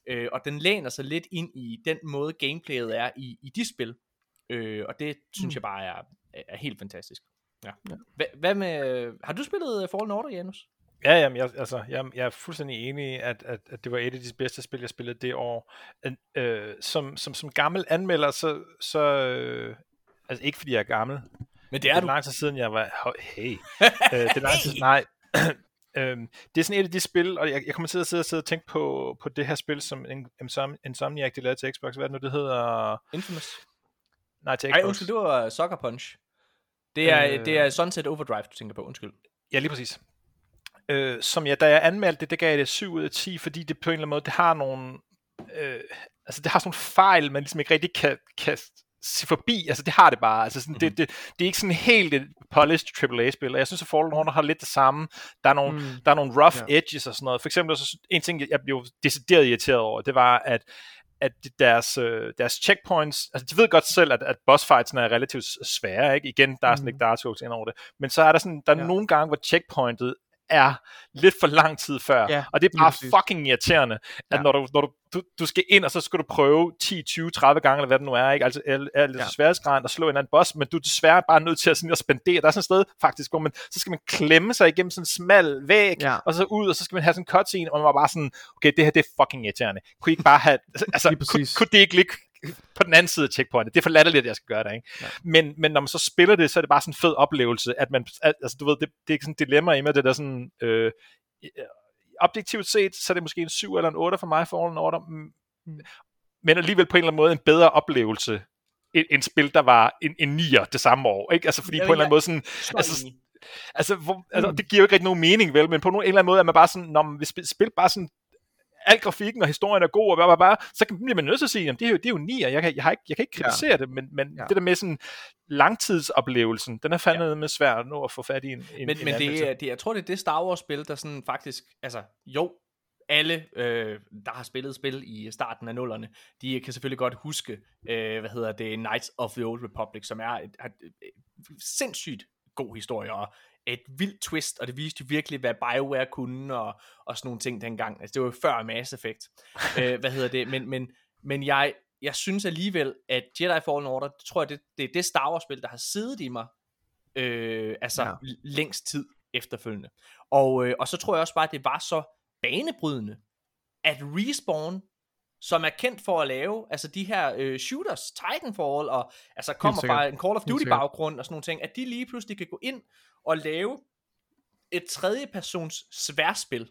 øh, og den læner sig lidt ind i den måde gameplayet er i, i de spil, øh, og det synes Mm. jeg bare er, er helt fantastisk. Ja. Ja. Hva, hvad med, har du spillet øh, Fallen Order, Janus? Ja, jamen, jeg, altså, jeg, jeg er fuldstændig enig i, at, at, at det var et af de bedste spil, jeg spillede det år. Øh, som, som, som gammel anmelder, så, så øh, altså ikke fordi jeg er gammel, Men det det er er du. lang tid siden, jeg var, hey, [LAUGHS] øh, det er lang tid, nej, [CLEARS THROAT] øhm, det er sådan et af de spil, og jeg, jeg kommer til at sidde og, sidde og tænke på, på det her spil, som Insomniac, de lavede til Xbox, hvad er det nu, det hedder? Infamous. Nej, til Xbox. undskyld, det var Sucker Punch. Det er, Øh. det er Sunset Overdrive, du tænker på, undskyld. Ja, lige præcis. Øh, som jeg, da jeg anmeldte det, der gav jeg det 7 ud af 10, fordi det på en eller anden måde, det har nogle, øh, altså det har sådan nogle fejl, man ligesom ikke rigtig kan, kan se forbi, altså det har det bare, altså sådan, mm-hmm. det, det, det er ikke sådan helt et polished AAA-spil, og jeg synes, at Fallen Order har lidt det samme, der er nogle, Mm. mm. der er nogle rough ja. edges og sådan noget, for eksempel, så, en ting, jeg blev decideret irriteret over, det var, at at deres, øh, deres checkpoints, altså de ved godt selv, at, at boss fights er relativt svære, ikke? Igen, der er sådan Mhm. ikke Dark Souls ind over det. Men så er der sådan, der er ja. nogle gange, hvor checkpointet er lidt for lang tid før. Ja, og det er bare præcis. fucking irriterende, at Ja. når, du, når du, du, du skal ind, og så skal du prøve 10, 20, 30 gange, eller hvad det nu er, ikke? Altså er, er lidt Ja. sværhedsgraden at slå en anden boss, men du er desværre bare nødt til at, sådan, at spendere. Der er sådan et sted, faktisk, hvor man, så skal man klemme sig igennem sådan en smal væg, Ja. og så ud, og så skal man have sådan en cutscene, og man var bare sådan, okay, det her, det er fucking irriterende. Kunne I ikke bare have, [LAUGHS] altså, kunne, kunne det ikke ligge [LAUGHS] på den anden side af checkpointet. Det er for latterligt, at jeg skal gøre det, ikke? Ja. Men, men når man så spiller det, så er det bare sådan en fed oplevelse, at man, altså du ved, det, det er ikke sådan et dilemma i med det der sådan, øh, objektivt set, så er det måske en 7 eller en 8 for mig for Fallen Order, mm. Mm. men alligevel på en eller anden måde en bedre oplevelse, end en spil, der var en, en 9'er det samme år, ikke? Altså fordi Jamen, på en eller jeg- anden måde sådan, Så Altså, altså, hvor, altså Mm. det giver jo ikke rigtig nogen mening, vel, men på nogen, en eller anden måde er man bare sådan, når man spil, spil bare sådan, al grafikken og historien er god, og bare, bare, bare, så kan, bliver man nødt til at sige, jamen, det er jo, det er jo nier, jeg kan, jeg, har ikke, jeg kan ikke kritisere ja. det, men, men Ja. det der med sådan langtidsoplevelsen, den er fandme ja. med svær at nå at få fat i en, en Men, en men det, er, det, jeg tror, det er det Star Wars-spil, der sådan faktisk, altså jo, alle, øh, der har spillet spil i starten af nullerne, de kan selvfølgelig godt huske, øh, hvad hedder det, Knights of the Old Republic, som er et, et, et, et sindssygt god historie, og et vildt twist, og det viste jo virkelig, hvad BioWare kunne, og, og sådan nogle ting dengang. Altså, det var jo før Mass Effect. [LAUGHS] øh, hvad hedder det? Men, men, men jeg, jeg synes alligevel, at Jedi Fallen Order, det tror jeg, det, det er det Star Wars-spil, der har siddet i mig, øh, altså ja. længst tid efterfølgende. Og, øh, og så tror jeg også bare, at det var så banebrydende, at Respawn, som er kendt for at lave, altså de her øh, shooters, Titanfall, og altså kommer fra en Call of Duty baggrund og sådan nogle ting, at de lige pludselig kan gå ind og lave et tredjepersons sværspil.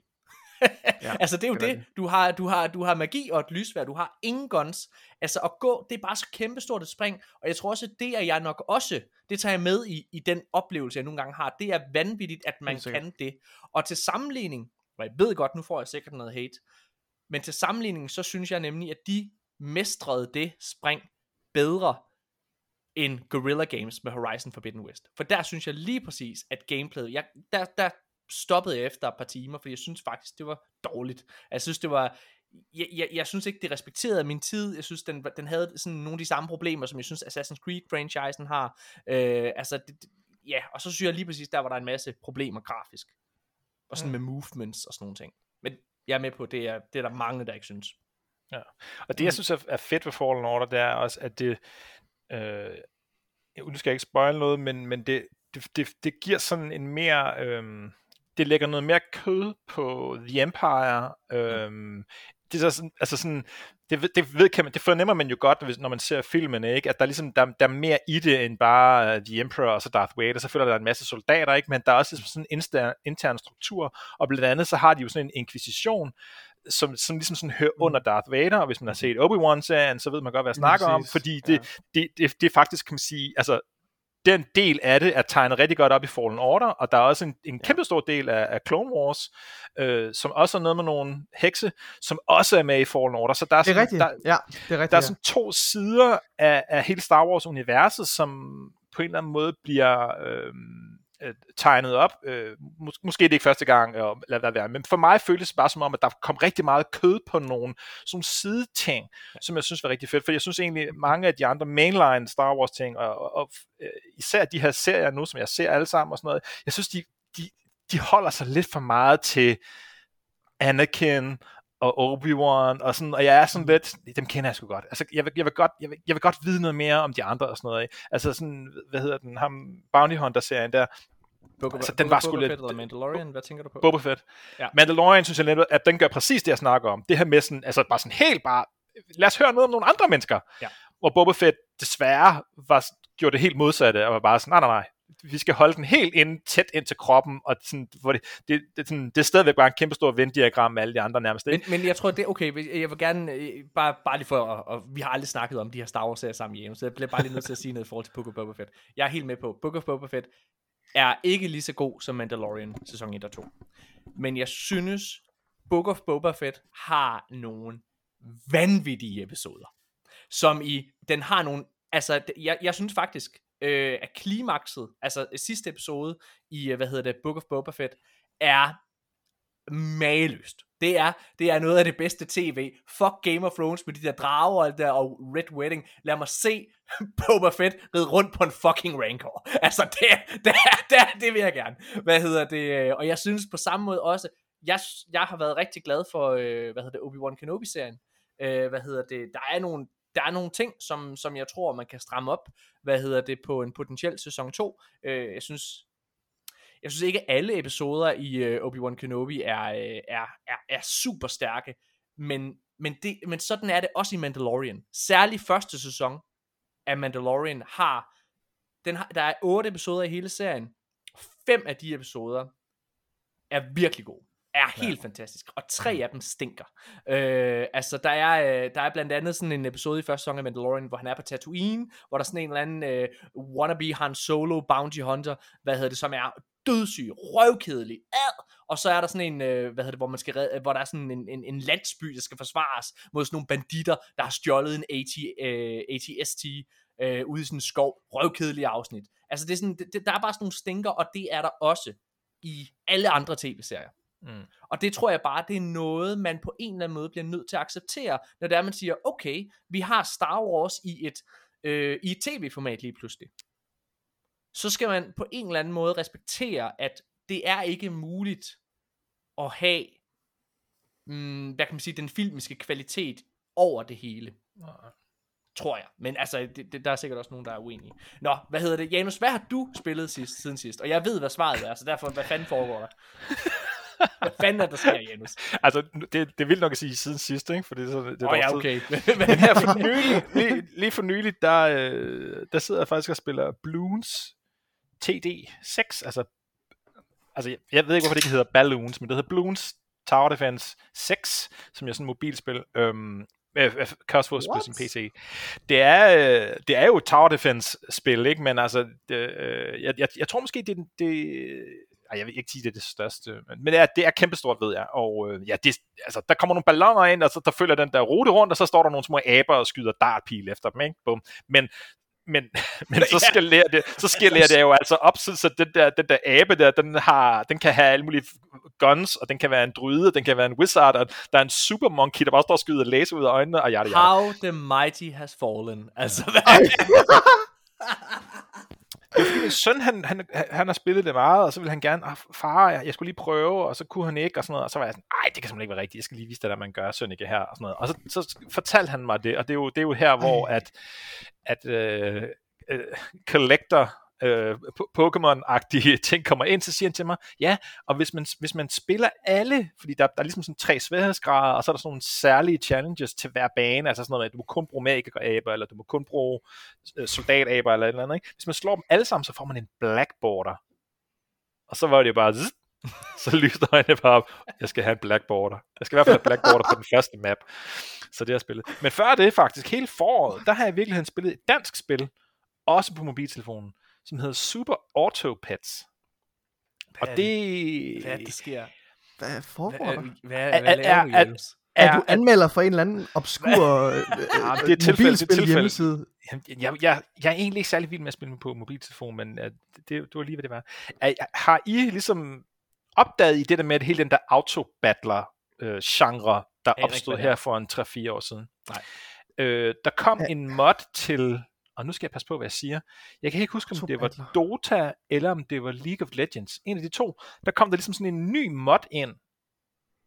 [LAUGHS] ja, altså det er jo det det, du har, du har, du har magi og et lysvær, du har ingen guns, altså at gå, det er bare så kæmpestort et spring, og jeg tror også, det er jeg nok også, det tager jeg med i, i den oplevelse, jeg nogle gange har, det er vanvittigt, at man kan det, og til sammenligning, og jeg ved godt, nu får jeg sikkert noget hate, men til sammenligning, så synes jeg nemlig, at de mestrede det spring bedre end Guerrilla Games med Horizon Forbidden West. For der synes jeg lige præcis, at gameplayet, jeg, der, der stoppede jeg efter et par timer, fordi jeg synes faktisk, det var dårligt. Jeg synes, det var, jeg, jeg, jeg synes ikke, det respekterede min tid. Jeg synes, den, den havde sådan nogle af de samme problemer, som jeg synes, Assassin's Creed-franchisen har. Øh, altså, det, ja, og så synes jeg lige præcis, der var der en masse problemer grafisk. Og sådan med movements og sådan nogle ting. Men jeg er med på, det er, det er der mange, der ikke synes. Og det, jeg synes er, er fedt ved Fallen Order, det er også, at det... Øh, nu skal jeg ikke spoil noget, men, men det, det, det, det giver sådan en mere... Øh, det lægger noget mere kød på The Empire. Øh, det er så sådan, altså sådan, det, det, ved, kan man, det fornemmer man jo godt, hvis, når man ser filmene, ikke? at der er, ligesom, der, der er mere i det, end bare uh, The Emperor og så Darth Vader. Selvfølgelig er der en masse soldater, ikke? men der er også ligesom sådan en insta- intern struktur, og blandt andet så har de jo sådan en inkvisition, som, som ligesom sådan hører Mm. under Darth Vader, og hvis man har set Obi-Wan-serien, så ved man godt, hvad jeg snakker om, fordi ja. det, det, det, det er faktisk, kan man sige, altså den del af det er tegnet rigtig godt op i Fallen Order, og der er også en, en kæmpe stor del af, af Clone Wars, øh, som også er noget med nogle hekse, som også er med i Fallen Order. Så der er, er sådan, rigtigt. der, ja, det er rigtigt. der er ja. sådan to sider af, af hele Star Wars-universet, som på en eller anden måde bliver øh, øh, tegnet op. Øh, mås- måske det er ikke første gang, øh, lad det være, men for mig føltes det bare som om, at der kom rigtig meget kød på nogle sådan sideting, som jeg synes var rigtig fedt, for jeg synes egentlig, mange af de andre mainline Star Wars ting, og, og, og øh, især de her serier nu, som jeg ser alle sammen og sådan noget, jeg synes, de, de, de holder sig lidt for meget til Anakin og Obi-Wan, og, sådan, og jeg er sådan lidt, dem kender jeg sgu godt. Altså, jeg vil, jeg, vil godt, jeg, vil, jeg vil godt vide noget mere om de andre og sådan noget. Ikke? Altså sådan, hvad hedder den, ham Bounty Hunter-serien der, Book Altså, den var sgu lidt- Eller Mandalorian, hvad tænker du på? Boba Fett. Ja. Mandalorian synes jeg lidt, at den gør præcis det, jeg snakker om. Det her med sådan, altså bare sådan helt bare, lad os høre noget om nogle andre mennesker. Ja. Hvor Boba Fett desværre var, gjorde det helt modsatte, og var bare sådan, nej, nej, nej, vi skal holde den helt ind, tæt ind til kroppen, og sådan, hvor det, det, det, sådan, det er stadigvæk bare en kæmpe stor venddiagram med alle de andre nærmest. Men, Ikke? men jeg tror, det er okay. Jeg vil gerne, øh, bare, bare lige for, og, og vi har aldrig snakket om de her Star Wars serier sammen hjemme, så jeg bliver bare lige nødt til at sige noget i forhold til Book of Boba Fett. Jeg er helt med på, Book of Boba Fett er ikke lige så god som Mandalorian sæson 1 og 2. Men jeg synes, Book of Boba Fett har nogle vanvittige episoder. Som i, den har nogle, altså, jeg, jeg synes faktisk, øh, af klimakset, altså øh, sidste episode i, øh, hvad hedder det, Book of Boba Fett, er mageløst. Det er, det er noget af det bedste tv. Fuck Game of Thrones med de der drager og, alt der, og Red Wedding. Lad mig se [LAUGHS] Boba Fett ride rundt på en fucking Rancor. [LAUGHS] Altså, det, det, det, det vil jeg gerne. Hvad hedder det? Øh, og jeg synes på samme måde også, jeg, jeg har været rigtig glad for, øh, hvad hedder det, Obi-Wan Kenobi-serien. Øh, hvad hedder det? Der er nogle, der er nogle ting, som, som jeg tror, man kan stramme op, hvad hedder det, på en potentiel sæson 2. Øh, jeg synes, jeg synes ikke, at alle episoder i øh, Obi-Wan Kenobi er, øh, er, er, er super stærke, men, men, det, men sådan er det også i Mandalorian. Særligt første sæson af Mandalorian har, den har, der er otte episoder i hele serien. Fem af de episoder er virkelig gode. Er helt ja. fantastisk. Og tre af dem stinker. Øh, altså, der er, øh, der er blandt andet sådan en episode i første sæson af Mandalorian, hvor han er på Tatooine, hvor der er sådan en eller anden øh, wannabe Han Solo bounty hunter, hvad hedder det, som er dødssyg, røvkedelig, ad! og så er der sådan en, øh, hvad hedder det, hvor, man skal redde, hvor der er sådan en, en, en landsby, der skal forsvares mod sådan nogle banditter, der har stjålet en AT, øh, ATST øh, ude i sådan en skov, røvkedelig afsnit. Altså, det er sådan, det, der er bare sådan nogle stinker, og det er der også i alle andre tv-serier. Mm. Og det tror jeg bare, det er noget, man på en eller anden måde bliver nødt til at acceptere, når det er, man siger, okay, vi har Star Wars i et, øh, i et tv-format lige pludselig. Så skal man på en eller anden måde respektere, at det er ikke muligt at have, mm, hvad kan man sige, den filmiske kvalitet over det hele. Tror jeg. Men altså, det, det, der er sikkert også nogen, der er uenige. Nå, hvad hedder det? Janus, hvad har du spillet sidst, siden sidst? Og jeg ved, hvad svaret er, så derfor, hvad fanden foregår der? [LAUGHS] Hvad fanden er der sker, Janus? [LAUGHS] Altså, det, det er vildt nok at sige siden sidst, ikke? For det er sådan, det er oh, ja, okay. [LAUGHS] Men her for nylig, lige, lige for nylig, der, øh, der sidder jeg faktisk og spiller Bloons TD6, altså, altså jeg, jeg ved ikke, hvorfor det ikke hedder Balloons, men det hedder Bloons Tower Defense 6, som er sådan et mobilspil, øhm, øh, øh, kan også fås på sin PC. Det er, øh, det er jo et Tower Defense spil, ikke? Men altså, det, øh, jeg, jeg, jeg tror måske, det, er det ej, jeg vil ikke sige, det er det største, men, men det er, det er kæmpestort, ved jeg. Og øh, ja, det, altså, der kommer nogle balloner ind, og så der følger den der rute rundt, og så står der nogle små aber og skyder dartpil efter dem, ikke? Bum. Men, men, [LAUGHS] men så skalerer det, så skalerer det jo altså op, så, så den, der, den der abe der, den, har, den kan have alle mulige guns, og den kan være en druide, den kan være en wizard, og der er en super monkey, der bare står og skyder laser ud af øjnene, og yada, yada. How the mighty has fallen. Altså, hvad? [LAUGHS] [LAUGHS] Det er fordi min søn, han, han, han har spillet det meget, og så ville han gerne, ah, far, jeg, jeg skulle lige prøve, og så kunne han ikke, og sådan noget, og så var jeg sådan, nej, det kan simpelthen ikke være rigtigt, jeg skal lige vise dig, at man gør Sønneke her, og sådan noget. Og så, så fortalte han mig det, og det er jo, det er jo her, hvor at, at øh, øh, collector øh, Pokémon-agtige [LAUGHS] ting kommer ind, så siger han til mig, ja, og hvis man, hvis man spiller alle, fordi der, der er ligesom sådan tre sværhedsgrader, og så er der sådan nogle særlige challenges til hver bane, altså sådan noget med, at du må kun bruge magikeraber, eller du må kun bruge øh, soldataber, eller et eller andet, ikke? Hvis man slår dem alle sammen, så får man en black border. Og så var det jo bare, zzz, [LAUGHS] så lyste øjnene bare op, jeg skal have en black border. Jeg skal i hvert fald have black border på den første map. Så det har jeg spillet. Men før det faktisk, hele foråret, der har jeg i virkeligheden spillet et dansk spil, også på mobiltelefonen, som hedder Super Auto Pets. Og Hvad er det, Hvad er det, der sker? Hvad Hvad, foregår er, der? hvad, Er- hvad laver er- du, er-? Er du anmelder for en eller anden obskur [LAUGHS] øh, det er tilfælde, det er mobilspil tilfælde. hjemmeside? Jamen, Jeg, jeg, jeg er egentlig ikke særlig vild med at spille på mobiltelefon, men uh, det, det var lige, hvad det var. Er, har I ligesom opdaget i det der med, at hele den der auto-battler-genre, der ikke opstod hvad det her for en 3-4 år siden? Nej. Øh, der kom Ja. en mod til, og nu skal jeg passe på, hvad jeg siger. Jeg kan ikke huske, om det var. Dota, eller om det var League of Legends. En af de to. Der kom der ligesom sådan en ny mod ind,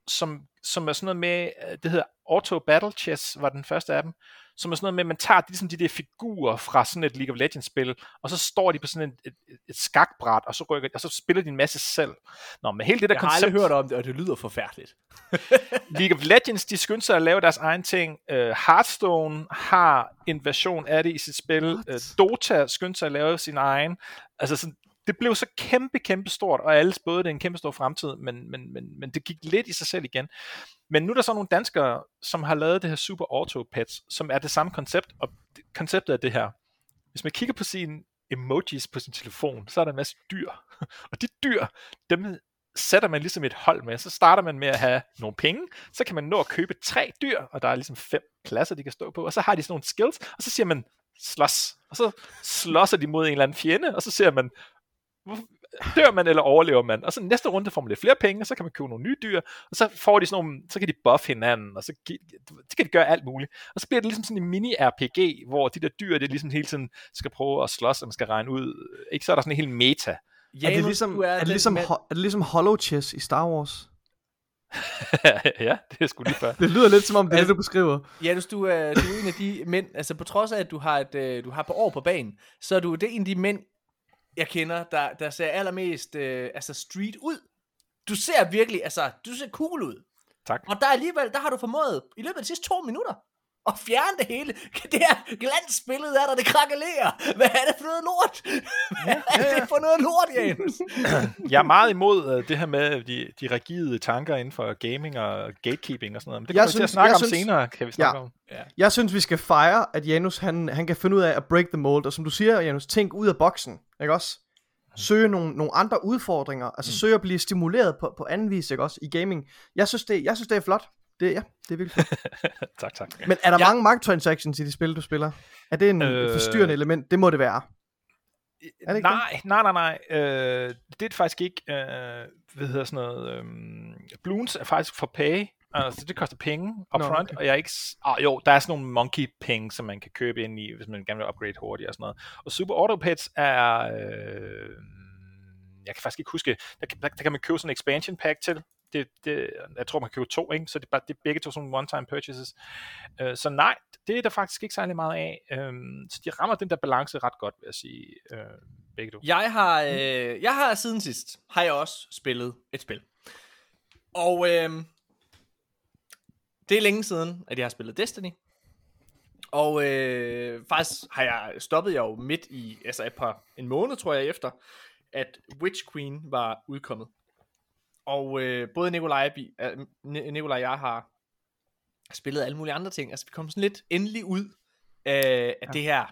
som, som er sådan noget med, øh, det hedder Auto Battle Chess, var den første af dem, som er sådan noget med, at man tager ligesom de der figurer fra sådan et League of Legends spil, og så står de på sådan et, et, et skakbræt, og så, rykker, og så spiller de en masse selv. Nå, men hele det der Jeg har koncept, aldrig hørt om det, og det lyder forfærdeligt. [LAUGHS] [LAUGHS] League of Legends, de skyndte sig at lave deres egen ting. Uh, Hearthstone har en version af det i sit spil. Uh? Dota skyndte sig at lave sin egen. Altså sådan, det blev så kæmpe, kæmpe stort, og alle spåede det en kæmpe stor fremtid, men, men, men, men det gik lidt i sig selv igen. Men nu er der så nogle danskere, som har lavet det her Super Auto Pets, som er det samme koncept, og det, konceptet er det her. Hvis man kigger på sine emojis på sin telefon, så er der en masse dyr. [LAUGHS] Og de dyr, dem sætter man ligesom et hold med. Så starter man med at have nogle penge, så kan man nå at købe tre dyr, og der er ligesom fem klasser, de kan stå på, og så har de sådan nogle skills, og så siger man slås, og så slåsser de mod en eller anden fjende, og så ser man, dør man eller overlever man, og så næste runde får man lidt flere penge, og så kan man købe nogle nye dyr, og så får de sådan nogle, så kan de buff hinanden, og så, så kan de gøre alt muligt. Og så bliver det ligesom sådan en mini-RPG, hvor de der dyr, det ligesom hele tiden skal prøve at slås, og man skal regne ud, ikke så er der sådan en hel meta. Er det ligesom, du er det ligesom, ho- er det ligesom Hollow Chess i Star Wars? [LAUGHS] ja, det er sgu lige før. Det lyder lidt som om, det er det, du beskriver. Janus, du er, du er en af de mænd, altså på trods af, at du har et, øh, du har på år på banen, så er du det er en af de mænd, jeg kender, der, der ser allermest øh, altså street ud. Du ser virkelig, altså, du ser cool ud. Tak. Og der alligevel, der har du formået, i løbet af de sidste to minutter, at fjerne det hele. [LAUGHS] Det her glansbillede er der, det krakelerer. Hvad er det for noget lort? [LAUGHS] Hvad er det for noget lort, Janus? [LAUGHS] Jeg er meget imod uh, det her med de, de rigide tanker inden for gaming og gatekeeping og sådan noget. Men det kommer vi til at snakke om synes- senere, kan vi snakke Ja. om. Jeg synes, vi skal fejre, at Janus han, han kan finde ud af at break the mold, og som du siger, Janus, tænk ud af boksen, ikke også? Søge nogle, nogle andre udfordringer, altså mm. søge at blive stimuleret på, på anden vis, ikke også, i gaming. Jeg synes, det, jeg synes, det er flot. Det, ja, det er fedt. [LAUGHS] tak, tak. Men er der Ja. mange microtransactions i de spil, du spiller? Er det en Øh. forstyrrende element? Det må det være. Er det ikke nej, nej, nej, nej. Øh, det er det faktisk ikke. Øh, hvad hedder sådan noget? Øh, Bloons er faktisk for pay. Altså, det koster penge upfront, okay. og jeg er ikke... Ah, jo, der er sådan nogle monkey penge, som man kan købe ind i, hvis man gerne vil upgrade hurtigt og sådan noget. Og Super Auto Pets er... Øh, jeg kan faktisk ikke huske, der der, der kan man købe sådan en expansion pack til. Det, det, jeg tror, man kan købe to, ikke? så det er, bare, det er begge to sådan one-time purchases. Øh, så nej, det er der faktisk ikke særlig meget af. Øh, så de rammer den der balance ret godt, vil jeg sige, øh, begge to. Jeg har, øh, jeg har siden sidst, har jeg også spillet et spil. Og øh, det er længe siden, at jeg har spillet Destiny. Og øh, faktisk har jeg stoppet jeg jo midt i, altså et par, en måned tror jeg efter, at Witch Queen var udkommet. Og øh, både Nikolaj, øh, Nikolaj og jeg har spillet alle mulige andre ting. Altså vi kom sådan lidt endelig ud af, af ja. det her,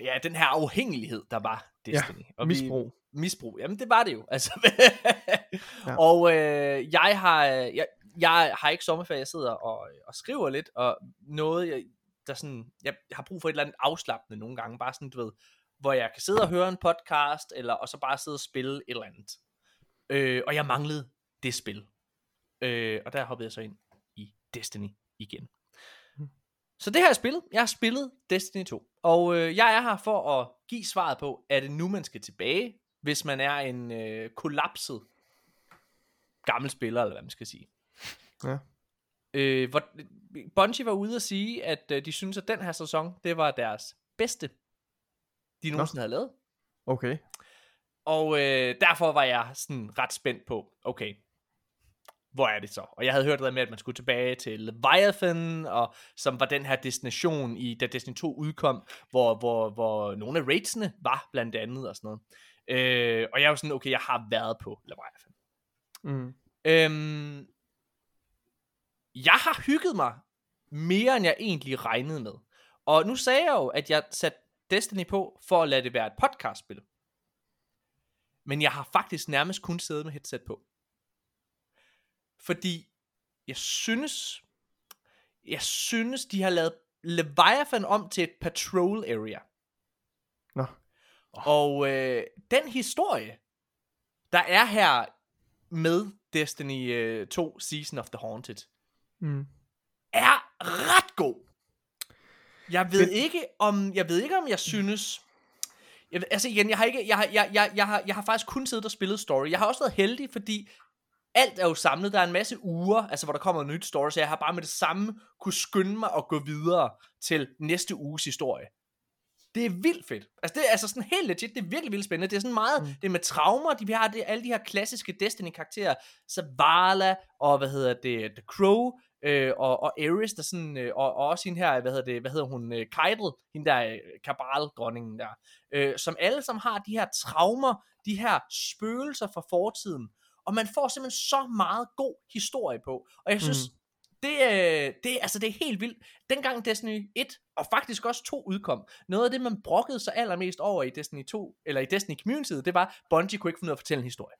ja, den her afhængighed, der var Destiny. Ja, og misbrug. Vi, misbrug, jamen det var det jo. [LAUGHS] Altså, ja. Og øh, jeg har, jeg, jeg har ikke sommerferie, jeg sidder og, og skriver lidt, og noget, jeg, der sådan, jeg har brug for et eller andet afslappende nogle gange, bare sådan, du ved, hvor jeg kan sidde og høre en podcast, eller og så bare sidde og spille et eller andet. Øh, og jeg manglede det spil. Øh, og der hoppede jeg så ind i Destiny igen. Mm. Så det har jeg spillet. Jeg har spillet Destiny 2. Og øh, jeg er her for at give svaret på, er det nu, man skal tilbage, hvis man er en øh, kollapset gammel spiller, eller hvad man skal sige. Ja. Øh, hvor, Bungie var ude at sige, at øh, de synes, at den her sæson, det var deres bedste, de nogensinde Nå. havde lavet. Okay. Og øh, derfor var jeg sådan ret spændt på, okay, hvor er det så? Og jeg havde hørt det med, at man skulle tilbage til Leviathan, og som var den her destination, i, da Destiny 2 udkom, hvor, hvor, hvor nogle af raidsene var blandt andet og sådan noget. Øh, og jeg var sådan, okay, jeg har været på Leviathan. Mm. Øhm, jeg har hygget mig mere, end jeg egentlig regnede med. Og nu sagde jeg jo, at jeg satte Destiny på, for at lade det være et podcastspil. Men jeg har faktisk nærmest kun siddet med headset på. Fordi jeg synes, jeg synes, de har lavet Leviathan om til et patrol area. Nå. Og øh, den historie, der er her med Destiny øh, 2 Season of the Haunted, mm. er ret god. Jeg ved Men... ikke om jeg ved ikke om jeg synes jeg, altså igen, jeg har ikke jeg har, jeg, jeg, jeg, har, jeg har faktisk kun siddet og spillet story. Jeg har også været heldig, fordi alt er jo samlet. Der er en masse uger, altså hvor der kommer nyt story, så jeg har bare med det samme kunne skynde mig og gå videre til næste uges historie. Det er vildt fedt. Altså det er altså sådan helt legit, det er virkelig vildt spændende. Det er sådan meget, mm. det er med traumer, de, vi har det, alle de her klassiske Destiny-karakterer, Zavala og hvad hedder det, The Crow, øh, og, og Ares, der sådan, øh, og, og også hende her, hvad hedder det, hvad hedder hun, øh, Keidel, hende der, øh, Kabal-dronningen der, øh, som alle som har de her traumer, de her spøgelser fra fortiden, og man får simpelthen så meget god historie på, og jeg synes, mm. Det, øh, det, altså det er helt vildt. Dengang Destiny 1, og faktisk også 2 udkom, noget af det, man brokkede sig allermest over i Destiny 2, eller i Destiny Community, det var, Bungie kunne ikke finde ud af at fortælle en historie.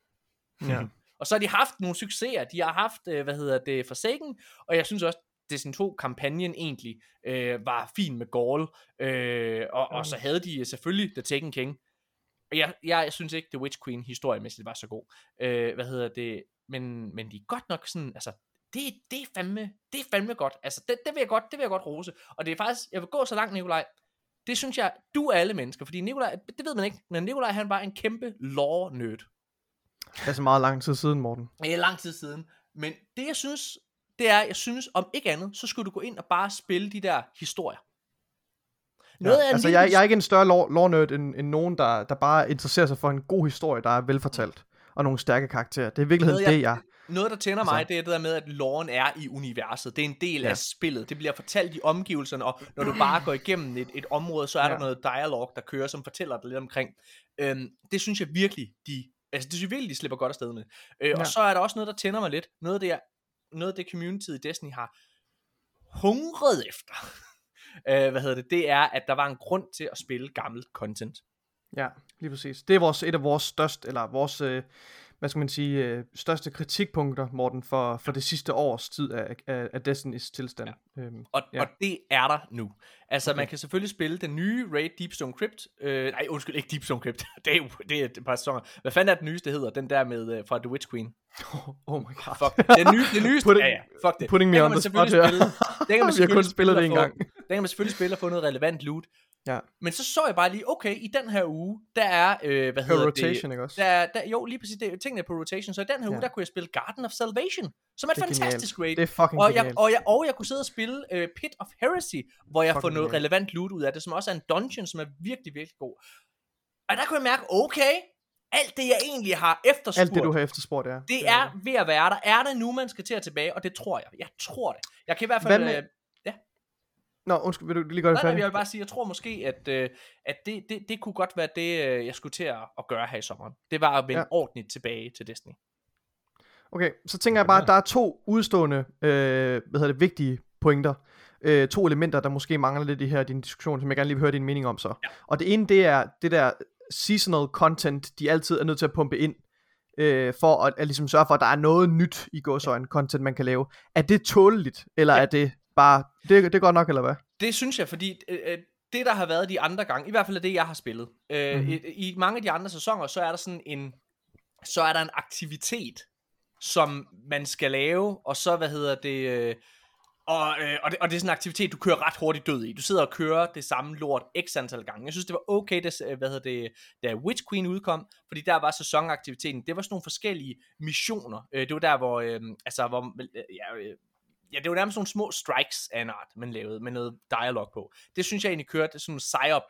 Ja. Og så har de haft nogle succeser. De har haft, øh, hvad hedder det, Forsaken, og jeg synes også, Destiny 2-kampagnen egentlig øh, var fin med Gaul. Øh, og, og så havde de selvfølgelig The Taken King. Og jeg, jeg, jeg synes ikke, The Witch Queen historiemæssigt var så god. Øh, hvad hedder det? Men, men de er godt nok sådan, altså, det, det, er fandme, det er fandme godt. Altså, det, det, vil jeg godt, det vil jeg godt rose. Og det er faktisk, jeg vil gå så langt, Nikolaj. Det synes jeg, du er alle mennesker. Fordi Nikolaj, det ved man ikke, men Nikolaj han var en kæmpe lore-nerd. Det er så meget lang tid siden, Morten. Det er lang tid siden. Men det, jeg synes, det er, jeg synes, om ikke andet, så skulle du gå ind og bare spille de der historier. Noget ja, altså, lille... jeg, jeg er ikke en større lore-nerd end, end nogen, der, der bare interesserer sig for en god historie, der er velfortalt, og nogle stærke karakterer. Det er i virkeligheden noget, jeg, det, jeg... Noget, der tænder altså... mig, det er det der med, at loren er i universet. Det er en del ja. af spillet. Det bliver fortalt i omgivelserne, og når du bare går igennem et, et område, så er ja. der noget dialog, der kører, som fortæller dig lidt omkring. Øhm, det synes jeg virkelig, de Altså, det synes jeg virkelig, de slipper godt afsted med. Øh, ja. Og så er der også noget, der tænder mig lidt. Noget af det, noget af det community i Destiny har hungret efter. [LAUGHS] øh, hvad hedder det? Det er, at der var en grund til at spille gammel content. Ja, lige præcis. Det er vores, et af vores største, eller vores, øh, hvad skal man sige, øh, største kritikpunkter, Morten, for, for det sidste års tid af, af, af Destiny's tilstand. Ja. Øhm, og, ja. og det er der nu. Altså, okay. man kan selvfølgelig spille den nye Raid Deepstone Crypt. Øh, nej, undskyld, ikke Deepstone Crypt. [LAUGHS] det er jo det er et par sæsoner. Hvad fanden er den nyeste hedder? Den der med uh, fra The Witch Queen. Oh, [LAUGHS] oh my god. Fuck, den, nye, den nyeste, putting, ja, ja, fuck det. Putting me on the spot her. Spille, den kan man [LAUGHS] har kun spillet det en gang. Den kan man selvfølgelig spille og få noget relevant loot. Ja. Men så så jeg bare lige, okay, i den her uge, der er, øh, hvad hedder rotation, det? ikke også? Der, der, jo, lige præcis, det, tingene er på rotation, så i den her ja. uge, der kunne jeg spille Garden of Salvation, som er et fantastisk raid. Det er fucking og jeg, og, jeg, og jeg kunne sidde og spille øh, Pit of Heresy, hvor jeg får noget genial. relevant loot ud af det, som også er en dungeon, som er virkelig, virkelig god. Og der kunne jeg mærke, okay, alt det, jeg egentlig har efterspurgt, Alt det, du har efterspurgt, ja. det er ved at være der. Er det nu, man skal til at tilbage? Og det tror jeg. Jeg tror det. Jeg kan i hvert fald... Med- øh, Nå, undskyld, vil du lige gøre det færdigt? jeg vil bare sige, jeg tror måske, at, øh, at det, det, det kunne godt være det, øh, jeg skulle til at, gøre her i sommeren. Det var at vende Ja. ordentligt tilbage til Destiny. Okay, så tænker jeg bare, at der er to udstående, øh, hvad hedder det, vigtige pointer. Øh, to elementer, der måske mangler lidt i her din diskussion, som jeg gerne lige vil høre din mening om så. Ja. Og det ene, det er det der seasonal content, de altid er nødt til at pumpe ind, øh, for at, at ligesom sørge for, at der er noget nyt i gåsøjne content, man kan lave. Er det tåleligt, eller Ja. er det bare, det, det er godt nok, eller hvad? Det synes jeg, fordi øh, øh, det, der har været de andre gange, i hvert fald er det, jeg har spillet. Øh, Mhm. mm-hmm. i, I mange af de andre sæsoner, så er der sådan en, så er der en aktivitet, som man skal lave, og så, hvad hedder det, øh, og, øh, og, det, og det er sådan en aktivitet, du kører ret hurtigt død i. Du sidder og kører det samme lort x antal gange. Jeg synes, det var okay, det, øh, hvad hedder det, da Witch Queen udkom, fordi der var sæsonaktiviteten. Det var sådan nogle forskellige missioner. Øh, det var der, hvor, øh, altså, hvor, øh, ja, øh, ja, det var nærmest nogle små strikes af en art, man lavede med noget dialog på. Det synes jeg egentlig kørte, sådan en psyop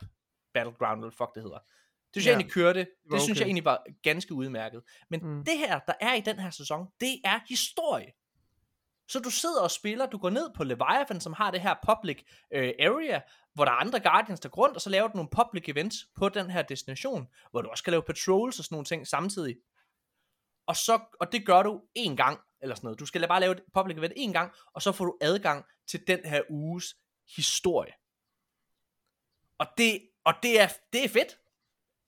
battleground, eller fuck det hedder. Det synes Ja, jeg egentlig kørte, det, det synes jeg egentlig var ganske udmærket. Men Mm. det her, der er i den her sæson, det er historie. Så du sidder og spiller, du går ned på Leviathan, som har det her public øh, area, hvor der er andre Guardians, der går rundt, og så laver du nogle public events på den her destination, hvor du også kan lave patrols og sådan nogle ting samtidig. Og, så, og det gør du en gang, eller sådan noget. Du skal bare lave et public event en gang, og så får du adgang til den her uges historie. Og det, og det, er, det er fedt.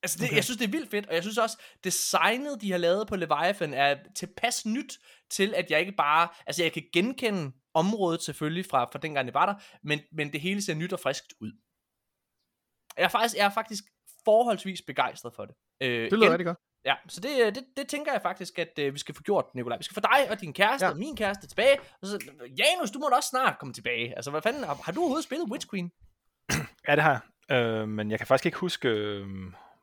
Altså, det, Okay. jeg synes, det er vildt fedt, og jeg synes også, designet, de har lavet på Leviathan, er tilpas nyt til, at jeg ikke bare, altså jeg kan genkende området selvfølgelig fra, fra dengang det var der, men, men det hele ser nyt og friskt ud. Jeg er faktisk, jeg er faktisk forholdsvis begejstret for det. Øh, Det lyder rigtig godt. Ja, så det, det, det tænker jeg faktisk, at øh, vi skal få gjort, Nikolaj. Vi skal få dig og din kæreste Ja. og min kæreste tilbage. Og så, Janus, du må da også snart komme tilbage. Altså, hvad fanden, har, har du overhovedet spillet Witch Queen? [CLEARS THROAT] Ja, det har jeg. Øh, men jeg kan faktisk ikke huske, øh,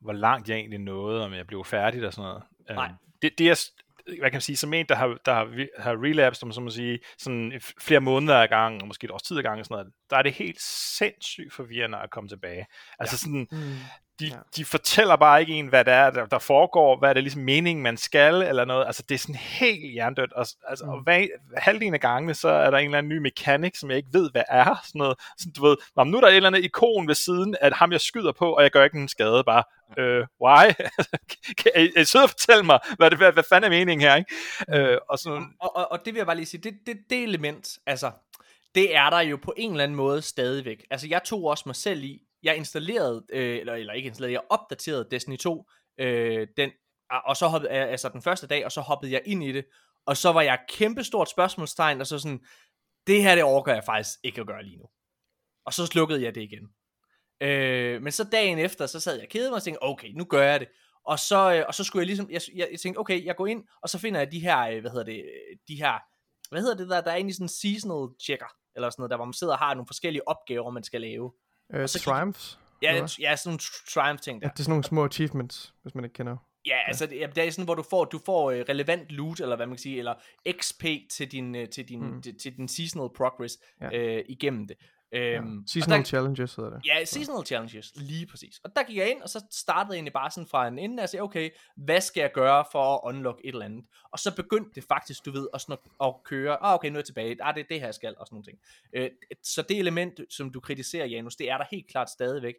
hvor langt jeg egentlig nåede, om jeg blev færdig og sådan noget. Øh, Nej. Det, det er, hvad kan man sige, som en, der har, der har, har relapsed, om så må sige, sådan flere måneder ad gang, og måske et års tid ad gang, og sådan noget, der er det helt sindssygt forvirrende at komme tilbage. Altså ja. sådan, Mm. De, Ja. de fortæller bare ikke en, hvad det er, der, der foregår, hvad er det ligesom meningen, man skal, eller noget. Altså, det er sådan helt hjernedødt. Og, altså, Mm. mm. og hver, halvdelen af gangene, så er der en eller anden ny mekanik, som jeg ikke ved, hvad er. Sådan noget. Sådan, du ved, "Nå, nu er der et eller andet ikon ved siden, at ham jeg skyder på, og jeg gør ikke en skade, bare, øh, why? [LAUGHS] kan I, I sidde og fortælle mig, hvad, det, hvad, hvad fanden er meningen her, ikke? Øh, og sådan, Og, og, og det vil jeg bare lige sige, det, det, det element, altså, det er der jo på en eller anden måde stadigvæk. Altså, jeg tog også mig selv i, jeg installerede, øh, eller, eller ikke installerede, jeg opdaterede Destiny 2, øh, den, og så hoppede, altså den første dag, og så hoppede jeg ind i det, og så var jeg kæmpestort spørgsmålstegn, og så sådan, det her, det overgår jeg faktisk ikke at gøre lige nu. Og så slukkede jeg det igen. Øh, men så dagen efter, så sad jeg kede mig og tænkte, okay, nu gør jeg det. Og så, øh, og så skulle jeg ligesom, jeg, jeg, jeg tænkte, okay, jeg går ind, og så finder jeg de her, øh, hvad hedder det, de her, hvad hedder det der, der er egentlig sådan en seasonal checker, eller sådan noget, der hvor man sidder og har nogle forskellige opgaver, man skal lave. Øh, så gik- Triumphs? Ja, Eller det, ja sådan nogle tr- triumph ting Ja, der. det er sådan nogle små achievements, hvis man ikke kender. Ja, altså det, ja, det er sådan, hvor du får, du får øh, relevant loot, eller hvad man kan sige, eller XP til din, øh, til din, mm. til, til din seasonal progress Ja. øh, igennem det. Øhm, og Seasonal der- challenges hedder det. Ja, seasonal challenges, lige præcis. Og der gik jeg ind, og så startede jeg egentlig bare sådan fra en ende, og sagde, okay, hvad skal jeg gøre for at unlock et eller andet? Og så begyndte det faktisk, du ved, at, sådan at, at køre, ah, okay, nu er jeg tilbage, ah, det er det her, jeg skal, og sådan nogle ting. Øh, så det element, som du kritiserer, Janus, det er der helt klart stadigvæk.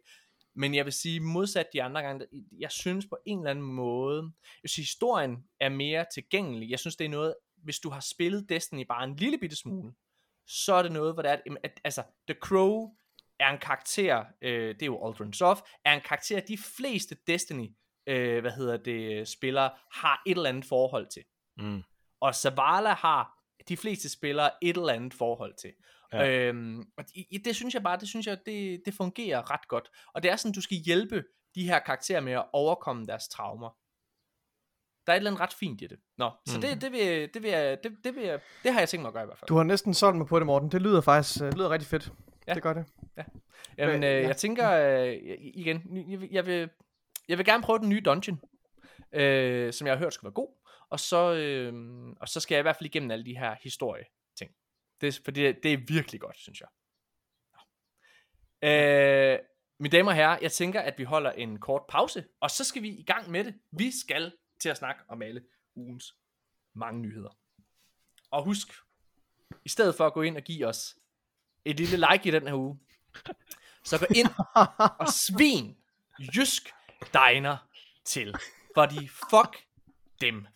Men jeg vil sige, modsat de andre gange, jeg synes på en eller anden måde, jeg synes, historien er mere tilgængelig. Jeg synes, det er noget, hvis du har spillet Destiny bare en lille bitte smule, så er det noget, hvor det er, at, at altså, The Crow er en karakter, øh, det er jo Aldrin Soft, er en karakter, de fleste Destiny, øh, hvad hedder det, spillere har et eller andet forhold til. mm, Og Zavala har de fleste spillere et eller andet forhold til. Ja. Øhm, og det, det synes jeg bare, det synes jeg, det, det fungerer ret godt. Og det er sådan, du skal hjælpe de her karakterer med at overkomme deres traumer. Der er et eller andet ret fint i det. Nå, så Mm. det, det, vil, det, vil jeg, det, det, vil jeg, det har jeg tænkt mig at gøre i hvert fald. Du har næsten solgt mig på det, Morten. Det lyder faktisk øh, det lyder rigtig fedt. Ja. Det gør det. Jamen, Men, øh, ja. jeg tænker øh, igen, jeg vil, jeg vil, jeg vil gerne prøve den nye dungeon, øh, som jeg har hørt skal være god, og så, øh, og så skal jeg i hvert fald igennem alle de her historie ting. Det, for det, det er virkelig godt, synes jeg. Øh, mine damer og herrer, jeg tænker, at vi holder en kort pause, og så skal vi i gang med det. Vi skal til at snakke om alle ugens mange nyheder. Og husk, i stedet for at gå ind og give os et lille like i den her uge, så gå ind [LAUGHS] og svin Jysk Diner til. Fordi fuck dem.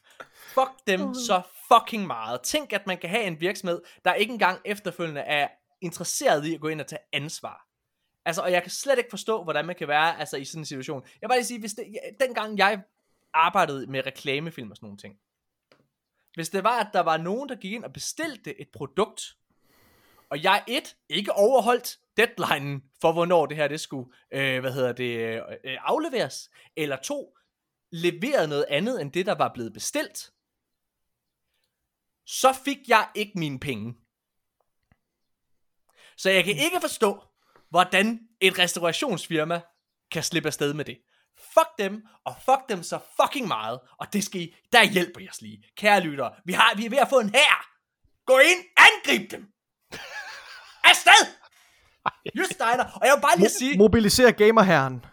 Fuck dem så fucking meget. Tænk, at man kan have en virksomhed, der ikke engang efterfølgende er interesseret i at gå ind og tage ansvar. Altså, og jeg kan slet ikke forstå, hvordan man kan være altså, i sådan en situation. Jeg vil bare lige sige, hvis det, dengang jeg arbejdede med reklamefilm og sådan nogle ting, hvis det var, at der var nogen, der gik ind og bestilte et produkt, og jeg et, ikke overholdt deadline for, hvornår det her det skulle, øh, hvad hedder det, øh, afleveres, eller to, leverede noget andet, end det, der var blevet bestilt, så fik jeg ikke mine penge. Så jeg kan ikke forstå, hvordan et restaurationsfirma kan slippe afsted med det. Fuck dem, og fuck dem så fucking meget. Og det skal I, der hjælper jeg os lige. Kære lyttere, vi, har, vi er ved at få en her. Gå ind, angrib dem. [LAUGHS] Afsted! Just Steiner. Og jeg vil bare lige sige... Mobiliser gamerherren. [LAUGHS]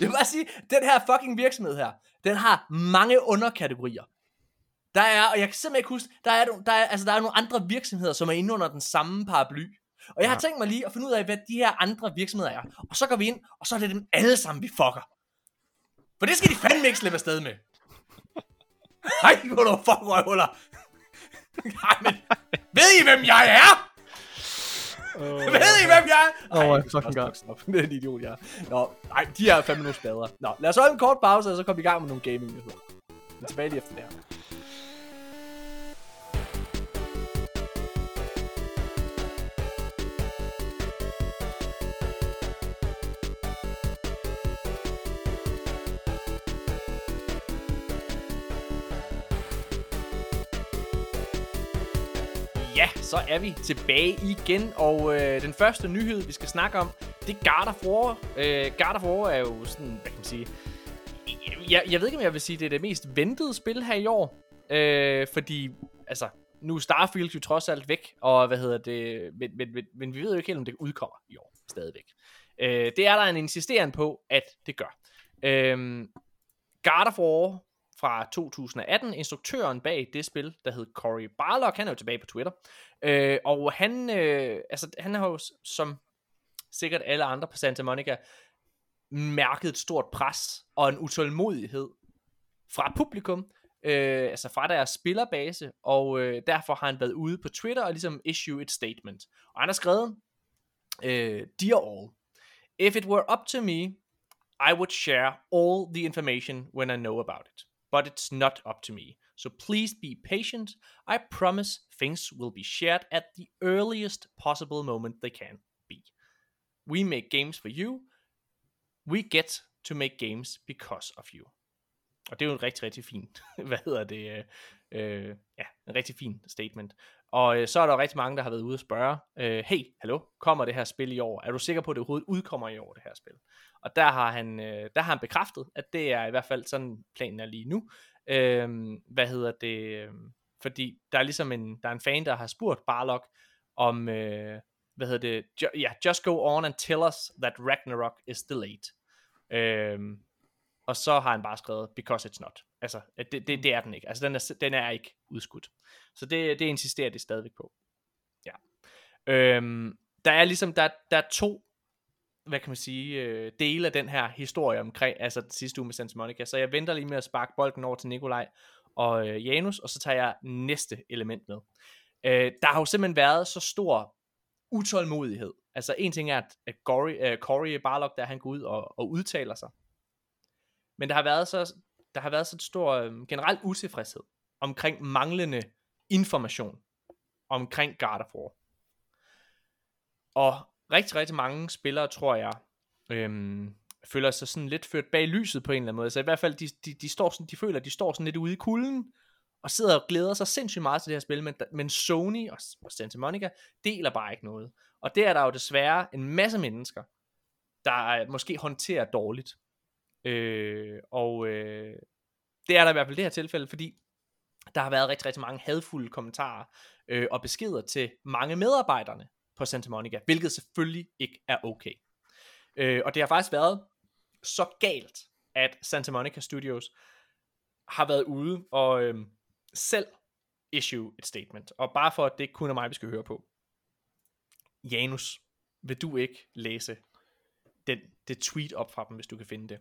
jeg vil bare sige, den her fucking virksomhed her, den har mange underkategorier. Der er, og jeg kan simpelthen ikke huske, der er, der er, altså, der er nogle andre virksomheder, som er inde under den samme paraply. Og jeg har tænkt mig lige at finde ud af, hvad de her andre virksomheder er. Og så går vi ind, og så er det dem alle sammen, vi fucker. For det skal de fandme ikke slippe afsted med. Nej, hvor du fuck røvhuller. Nej, men ved I, hvem jeg er? Uh, ved I, hvem jeg er? Åh, oh, fucking god. Det er en idiot, jeg er. Nå, nej, de er fandme nogle spader. Nå, lad os holde en kort pause, og så kommer vi i gang med nogle gaming nyheder. Vi er tilbage lige efter det her. Så er vi tilbage igen, og øh, den første nyhed, vi skal snakke om, det er God of War. Øh, God of War er jo sådan, hvad kan man sige... Jeg, jeg ved ikke, om jeg vil sige, det er det mest ventede spil her i år. Øh, fordi, altså, nu er Starfield jo trods alt væk, og hvad hedder det, men, men, men, men vi ved jo ikke helt, om det udkommer i år stadigvæk. Øh, det er der en insisteren på, at det gør. Øh, God of War fra 2018, instruktøren bag det spil, der hed Cory Barlog, han er jo tilbage på Twitter, øh, og han, øh, altså, han har jo som sikkert alle andre på Santa Monica, mærket et stort pres og en utålmodighed fra publikum, øh, altså fra deres spillerbase, og øh, derfor har han været ude på Twitter og ligesom issue et statement. Og han har skrevet, øh, Dear all, if it were up to me, I would share all the information when I know about it. But it's not up to me. So please be patient. I promise things will be shared at the earliest possible moment they can be. We make games for you. We get to make games because of you. Og det er jo en rigtig, rigtig fin, [LAUGHS] hvad hedder det, øh, øh, ja, en rigtig fin statement. Og øh, så er der jo rigtig mange, der har været ude og spørge, øh, hey, hallo, kommer det her spil i år? Er du sikker på, at det overhovedet udkommer i år, det her spil? Og der har han, øh, der har han bekræftet, at det er i hvert fald sådan planen er lige nu. Øh, hvad hedder det? Øh, fordi der er ligesom en, der er en fan, der har spurgt Barlock om, øh, hvad hedder det? Jo, ja, yeah, just go on and tell us that Ragnarok is delayed. Øh, og så har han bare skrevet, because it's not. Altså, det, det, det er den ikke. Altså, den er, den er ikke udskudt. Så det, det insisterer det stadigvæk på. Ja. Øhm, der er ligesom, der, der er to, hvad kan man sige, øh, dele af den her historie omkring, altså den sidste uge med Santa Monica. Så jeg venter lige med at sparke bolden over til Nikolaj og øh, Janus, og så tager jeg næste element med. Øh, der har jo simpelthen været så stor utålmodighed. Altså en ting er, at, at Corey, øh, Corey Barlock, der han går ud og, og udtaler sig, men der har været så, der har været så stor øh, generel utilfredshed omkring manglende information omkring God of War. Og rigtig, rigtig mange spillere, tror jeg, øhm, føler sig sådan lidt ført bag lyset på en eller anden måde. Så i hvert fald, de, de, de, står sådan, de føler, at de står sådan lidt ude i kulden, og sidder og glæder sig sindssygt meget til det her spil, men, men Sony og, og Santa Monica deler bare ikke noget. Og det er der jo desværre en masse mennesker, der øh, måske håndterer dårligt. Øh, og øh, det er der i hvert fald det her tilfælde, fordi der har været rigtig, rigtig mange hadfulde kommentarer øh, og beskeder til mange medarbejderne på Santa Monica, hvilket selvfølgelig ikke er okay. Øh, og det har faktisk været så galt, at Santa Monica Studios har været ude og øh, selv issue et statement. Og bare for at det ikke kun er mig, vi skal høre på. Janus, vil du ikke læse den, det tweet op fra dem, hvis du kan finde det?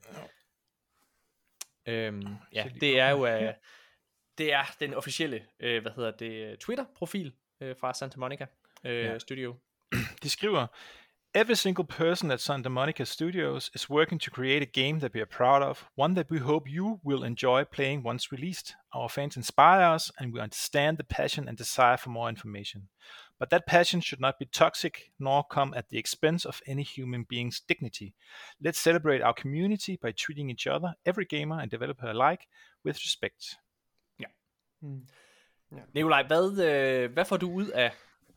Øhm, ja, det er jo uh, det er den officielle, uh, hvad hedder det, Twitter-profil uh, fra Santa Monica uh, ja. Studio. [CLEARS THROAT] De skriver, Every single person at Santa Monica Studios is working to create a game that we are proud of, one that we hope you will enjoy playing once released. Our fans inspire us, and we understand the passion and desire for more information. But that passion should not be toxic nor come at the expense of any human being's dignity. Let's celebrate our community by treating each other, every gamer and developer alike, with respect. Ja. Mm. ja. Nikolaj, hvad, øh, hvad får du ud af,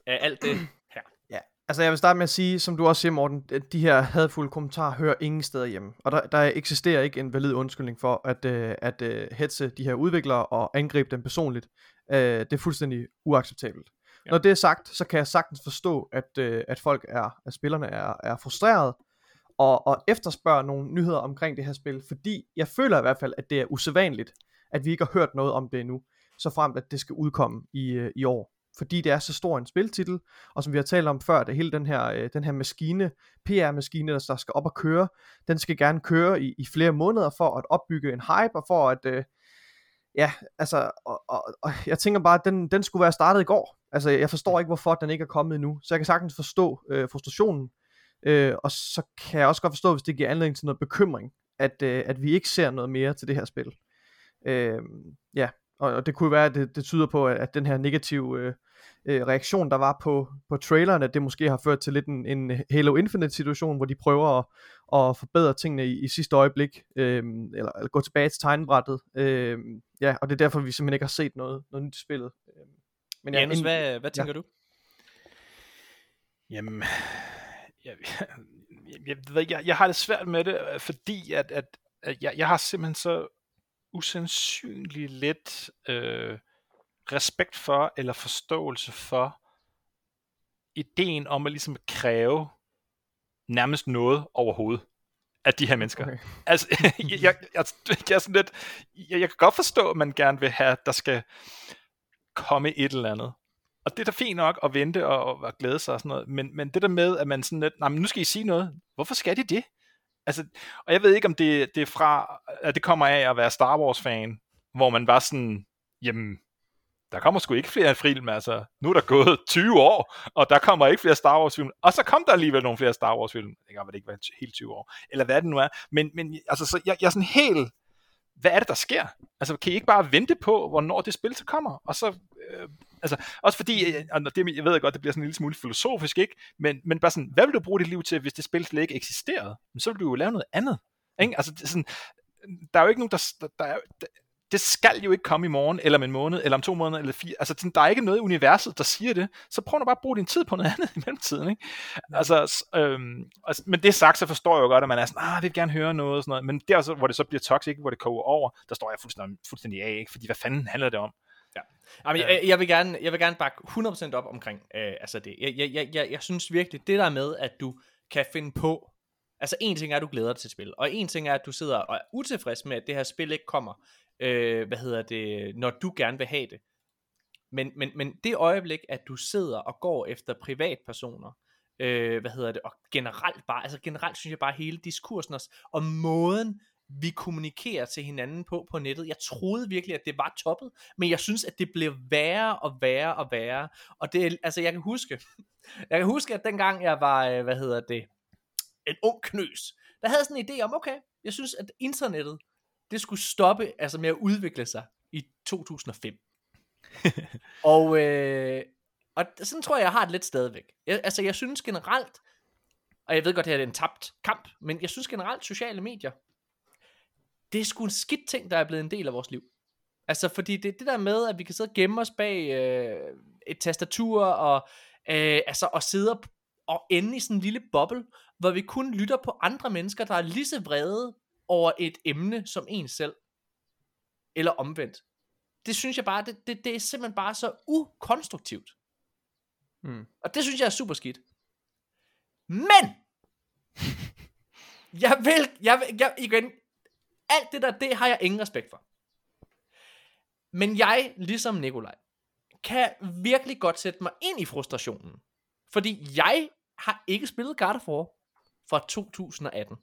af alt det her? [CLEARS THROAT] Ja, altså jeg vil starte med at sige, som du også siger Morten, at de her hadfulde kommentarer hører ingen steder hjemme. Og der, der eksisterer ikke en valid undskyldning for at, øh, at øh, hetze de her udviklere og angribe dem personligt. Øh, det er fuldstændig uacceptabelt. Ja. Når det er sagt, så kan jeg sagtens forstå, at, øh, at folk er, at spillerne er, er frustreret og, og efterspørger nogle nyheder omkring det her spil, fordi jeg føler i hvert fald, at det er usædvanligt, at vi ikke har hørt noget om det endnu, så frem at det skal udkomme i, øh, i år. Fordi det er så stor en spiltitel, og som vi har talt om før, det hele den her, øh, den her maskine, PR-maskine, der, der skal op og køre, den skal gerne køre i, i flere måneder for at opbygge en hype, og for at, øh, ja, altså, og, og, og jeg tænker bare, at den, den skulle være startet i går. Altså, jeg forstår ikke, hvorfor den ikke er kommet endnu. Så jeg kan sagtens forstå øh, frustrationen. Øh, og så kan jeg også godt forstå, hvis det giver anledning til noget bekymring, at, øh, at vi ikke ser noget mere til det her spil. Øh, ja, og, og det kunne være, at det, det tyder på, at, at den her negative øh, øh, reaktion, der var på, på traileren, at det måske har ført til lidt en, en Halo Infinite situation, hvor de prøver at, at forbedre tingene i, i sidste øjeblik, øh, eller, eller gå tilbage til tegnebrættet. Øh, ja, og det er derfor, vi simpelthen ikke har set noget, noget nyt spillet. Øh, men ja, Janus, hvad, hvad tænker ja. du? Jamen, jeg, jeg, jeg, jeg, jeg har det svært med det, fordi at, at, at jeg, jeg har simpelthen så usandsynligt lidt øh, respekt for eller forståelse for ideen om at ligesom kræve nærmest noget overhovedet af de her mennesker. Okay. Altså, [LAUGHS] jeg, jeg, jeg, jeg, er sådan lidt, jeg, jeg kan godt forstå, at man gerne vil have, at der skal komme et eller andet. Og det er da fint nok at vente og, og glæde sig og sådan noget, men, men det der med, at man sådan lidt, nej, men nu skal I sige noget. Hvorfor skal de det? Altså, og jeg ved ikke, om det, det er fra, at det kommer af at være Star Wars-fan, hvor man var sådan, jamen, der kommer sgu ikke flere film, altså. Nu er der gået 20 år, og der kommer ikke flere Star Wars film. Og så kom der alligevel nogle flere Star Wars film. Det kan det ikke være helt 20 år. Eller hvad det nu er. Men, men altså, så jeg, jeg er sådan helt, hvad er det, der sker? Altså, kan I ikke bare vente på, hvornår det spil så kommer? Og så, øh, altså, også fordi, øh, og det, jeg ved godt, det bliver sådan en lille smule filosofisk, ikke? Men, men bare sådan, hvad vil du bruge dit liv til, hvis det spil slet ikke eksisterede? Men så vil du jo lave noget andet. Ikke? Altså, det sådan, der er jo ikke nogen, der, der, der, er, der det skal jo ikke komme i morgen, eller om en måned, eller om to måneder, eller fire. Altså, sådan, der er ikke noget i universet, der siger det. Så prøv nu bare at bruge din tid på noget [LAUGHS] andet i mellemtiden. Ikke? Altså, øhm, altså, men det sagt, så forstår jeg jo godt, at man er sådan, ah, jeg vil gerne høre noget, og sådan noget. Men er også, hvor det så bliver toxic, hvor det koger over, der står jeg fuldstændig, fuldstændig af, ikke? fordi hvad fanden handler det om? Ja. Jamen, jeg, jeg, vil gerne, jeg vil gerne bakke 100% op omkring øh, altså det. Jeg, jeg, jeg, jeg, jeg synes virkelig, det der med, at du kan finde på Altså en ting er, at du glæder dig til spil, og en ting er, at du sidder og er utilfreds med, at det her spil ikke kommer øh, hvad hedder det, når du gerne vil have det. Men, men, men det øjeblik, at du sidder og går efter privatpersoner, øh, hvad hedder det, og generelt bare, altså generelt synes jeg bare hele diskursen også, og måden, vi kommunikerer til hinanden på på nettet. Jeg troede virkelig, at det var toppet, men jeg synes, at det blev værre og værre og værre. Og det, altså jeg kan huske, [LAUGHS] jeg kan huske, at dengang jeg var, øh, hvad hedder det, en ung knøs, der havde sådan en idé om, okay, jeg synes, at internettet, det skulle stoppe altså med at udvikle sig i 2005. [LAUGHS] og, øh, og sådan tror jeg, jeg har det lidt stadigvæk. Jeg, altså jeg synes generelt, og jeg ved godt, det er en tabt kamp, men jeg synes generelt, sociale medier, det er sgu en skidt ting, der er blevet en del af vores liv. Altså fordi det det der med, at vi kan sidde og gemme os bag øh, et tastatur, og, øh, altså, og sidde og ende i sådan en lille boble, hvor vi kun lytter på andre mennesker, der er lige så vrede over et emne som en selv. Eller omvendt. Det synes jeg bare, det, det, det er simpelthen bare så ukonstruktivt. Mm. Og det synes jeg er super skidt. Men, [LAUGHS] jeg vil, jeg vil, jeg, igen, alt det der, det har jeg ingen respekt for. Men jeg, ligesom Nikolaj, kan virkelig godt sætte mig ind i frustrationen. Fordi jeg har ikke spillet God of War fra 2018.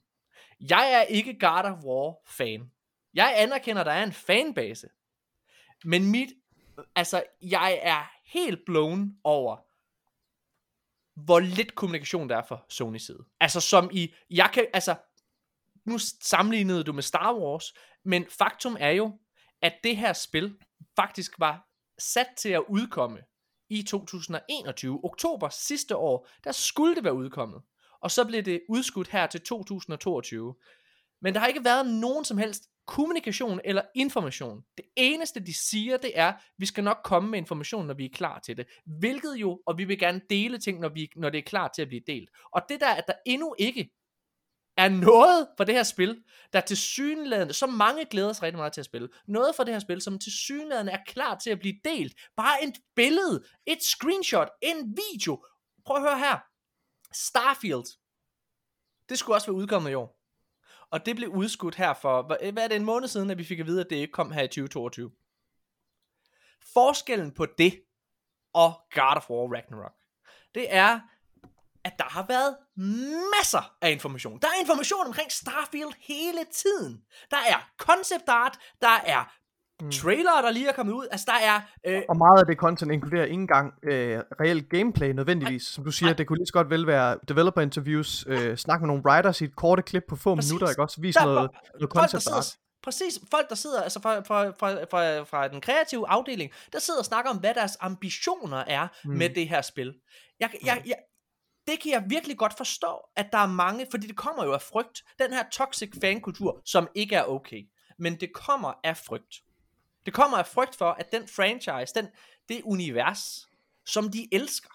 Jeg er ikke God of War fan. Jeg anerkender, at der er en fanbase. Men mit, altså, jeg er helt blown over, hvor lidt kommunikation der er for Sony side. Altså som i, jeg kan, altså, nu sammenlignede du med Star Wars, men faktum er jo, at det her spil faktisk var sat til at udkomme i 2021, oktober sidste år, der skulle det være udkommet. Og så blev det udskudt her til 2022. Men der har ikke været nogen som helst kommunikation eller information. Det eneste de siger, det er, vi skal nok komme med information, når vi er klar til det. Hvilket jo, og vi vil gerne dele ting, når, vi, når det er klar til at blive delt. Og det der, at der endnu ikke er noget for det her spil, der til synlædende, så mange glæder sig rigtig meget til at spille, noget for det her spil, som til synlædende er klar til at blive delt. Bare et billede, et screenshot, en video. Prøv at høre her. Starfield. Det skulle også være udkommet i år. Og det blev udskudt her for, hvad er det, en måned siden, at vi fik at vide, at det ikke kom her i 2022. Forskellen på det og God of War Ragnarok, det er, at der har været masser af information. Der er information omkring Starfield hele tiden. Der er concept art, der er mm. trailer, der lige er kommet ud. Altså, der er... Øh... Og meget af det content inkluderer ikke engang øh, reelt gameplay nødvendigvis. Ej, Som du siger, ej. det kunne lige så godt vel være developer interviews, øh, snak med nogle writers i et korte klip på få Præcis. minutter, ikke også? Vise der, noget, noget concept art. Præcis, folk der sidder altså fra, fra, fra, fra, fra den kreative afdeling, der sidder og snakker om, hvad deres ambitioner er mm. med det her spil. Jeg, jeg, jeg, det kan jeg virkelig godt forstå, at der er mange, fordi det kommer jo af frygt. Den her toxic fankultur, som ikke er okay. Men det kommer af frygt. Det kommer af frygt for, at den franchise, den, det univers, som de elsker,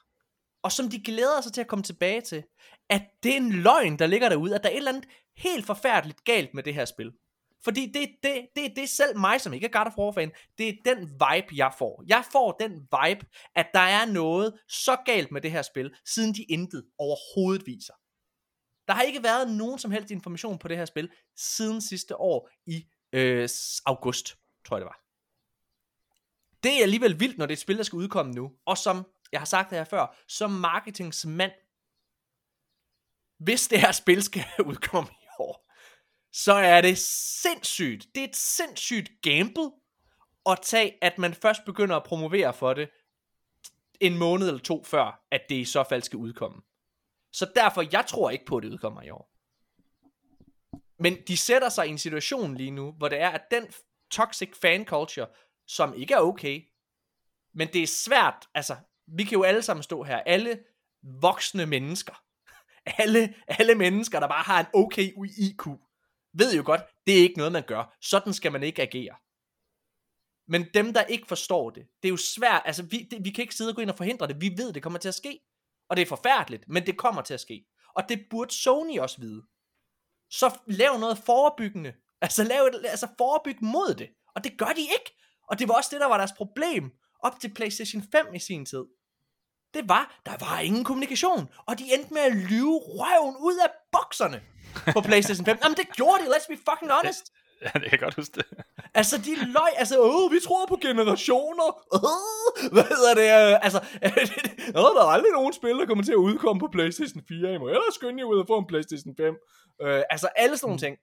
og som de glæder sig til at komme tilbage til, at det er en løgn, der ligger derude, at der er et eller andet helt forfærdeligt galt med det her spil. Fordi det, det, det, det er selv mig, som ikke er God of War fan, det er den vibe, jeg får. Jeg får den vibe, at der er noget så galt med det her spil, siden de intet overhovedet viser. Der har ikke været nogen som helst information på det her spil, siden sidste år i øh, august, tror jeg det var. Det er alligevel vildt, når det er et spil, der skal udkomme nu. Og som jeg har sagt det her før, som marketingsmand, hvis det her spil skal [LAUGHS] udkomme i år, så er det sindssygt. Det er et sindssygt gamble at tage, at man først begynder at promovere for det en måned eller to før, at det i så fald skal udkomme. Så derfor, jeg tror ikke på, at det udkommer i år. Men de sætter sig i en situation lige nu, hvor det er, at den toxic fan culture, som ikke er okay, men det er svært, altså, vi kan jo alle sammen stå her, alle voksne mennesker, [LAUGHS] alle, alle mennesker, der bare har en okay IQ, ved jo godt, det er ikke noget, man gør. Sådan skal man ikke agere. Men dem, der ikke forstår det, det er jo svært, altså vi, det, vi kan ikke sidde og gå ind og forhindre det, vi ved, det kommer til at ske. Og det er forfærdeligt, men det kommer til at ske. Og det burde Sony også vide. Så lav noget forebyggende. Altså lav et, altså forebyg mod det. Og det gør de ikke. Og det var også det, der var deres problem op til PlayStation 5 i sin tid. Det var, der var ingen kommunikation. Og de endte med at lyve røven ud af bokserne på [LAUGHS] PlayStation 5. Jamen det gjorde de, let's be fucking honest. Ja, det kan jeg godt huske det. altså, de løg, altså, åh, vi tror på generationer. Øh, hvad hedder det? Øh, altså, [LAUGHS] åh, der er aldrig nogen spil, der kommer til at udkomme på PlayStation 4. I må ellers skynde jer ud og få en PlayStation 5. Øh, altså, alle sådan nogle mm. ting.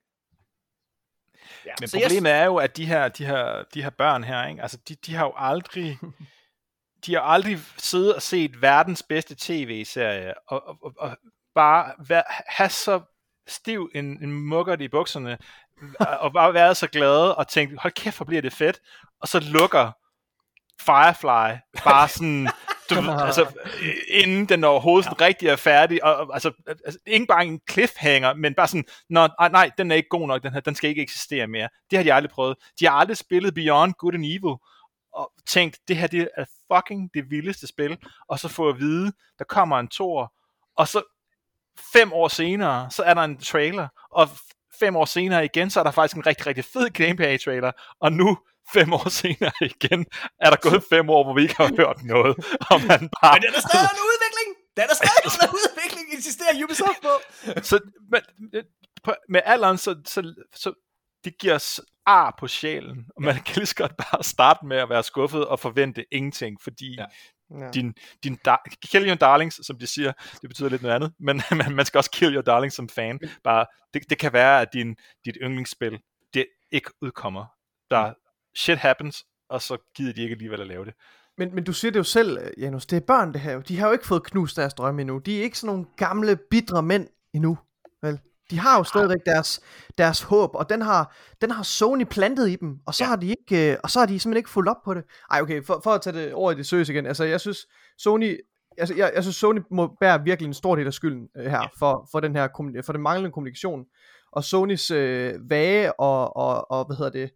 Ja, Men problemet jeg... er jo, at de her, de her, de her børn her, ikke? Altså, de, de har jo aldrig... [LAUGHS] de har aldrig siddet og set verdens bedste tv-serie, og, og, og, og bare vær, have så stiv en, en mukkert i bukserne, [LAUGHS] og bare været så glade, og tænkt, hold kæft, hvor bliver det fedt, og så lukker Firefly bare sådan, du, altså, inden den overhovedet ja. rigtig er færdig, og, altså, altså, ikke bare en cliffhanger, men bare sådan, Nå, nej, den er ikke god nok, den, her, den skal ikke eksistere mere. Det har de aldrig prøvet. De har aldrig spillet Beyond Good and Evil, og tænkt, det her det er fucking det vildeste spil, og så få at vide, der kommer en tor, og så fem år senere, så er der en trailer, og fem år senere igen, så er der faktisk en rigtig, rigtig fed gameplay-trailer, og nu, fem år senere igen, er der gået fem år, hvor vi ikke har hørt noget, og man bare... Men det er der stadig en udvikling! Der er der stadig [LAUGHS] under udvikling, insisterer Ubisoft på. så men, på, med alderen, så, så, så det giver os ar på sjælen, og man kan lige så godt bare starte med at være skuffet og forvente ingenting, fordi ja. Ja. din, din da- kill your darlings, som de siger, det betyder lidt noget andet, men [LAUGHS] man, man skal også kill your darlings som fan. Bare, det, det kan være, at din, dit yndlingsspil, det ikke udkommer. Der shit happens, og så gider de ikke alligevel at lave det. Men, men du siger det jo selv, øh, Janus, det er børn det her jo. De har jo ikke fået knust deres drømme endnu. De er ikke sådan nogle gamle, bitre mænd endnu. Vel? De har jo stadigvæk deres, deres håb, og den har, den har Sony plantet i dem, og så, ja. har de ikke, øh, og så har de simpelthen ikke fulgt op på det. Ej, okay, for, for at tage det over i det seriøse igen, altså jeg synes, Sony, altså, jeg, jeg synes, Sony må bære virkelig en stor del af skylden øh, her, for, for, den her, for den manglende kommunikation, og Sonys øh, vage og, og, og, hvad hedder det,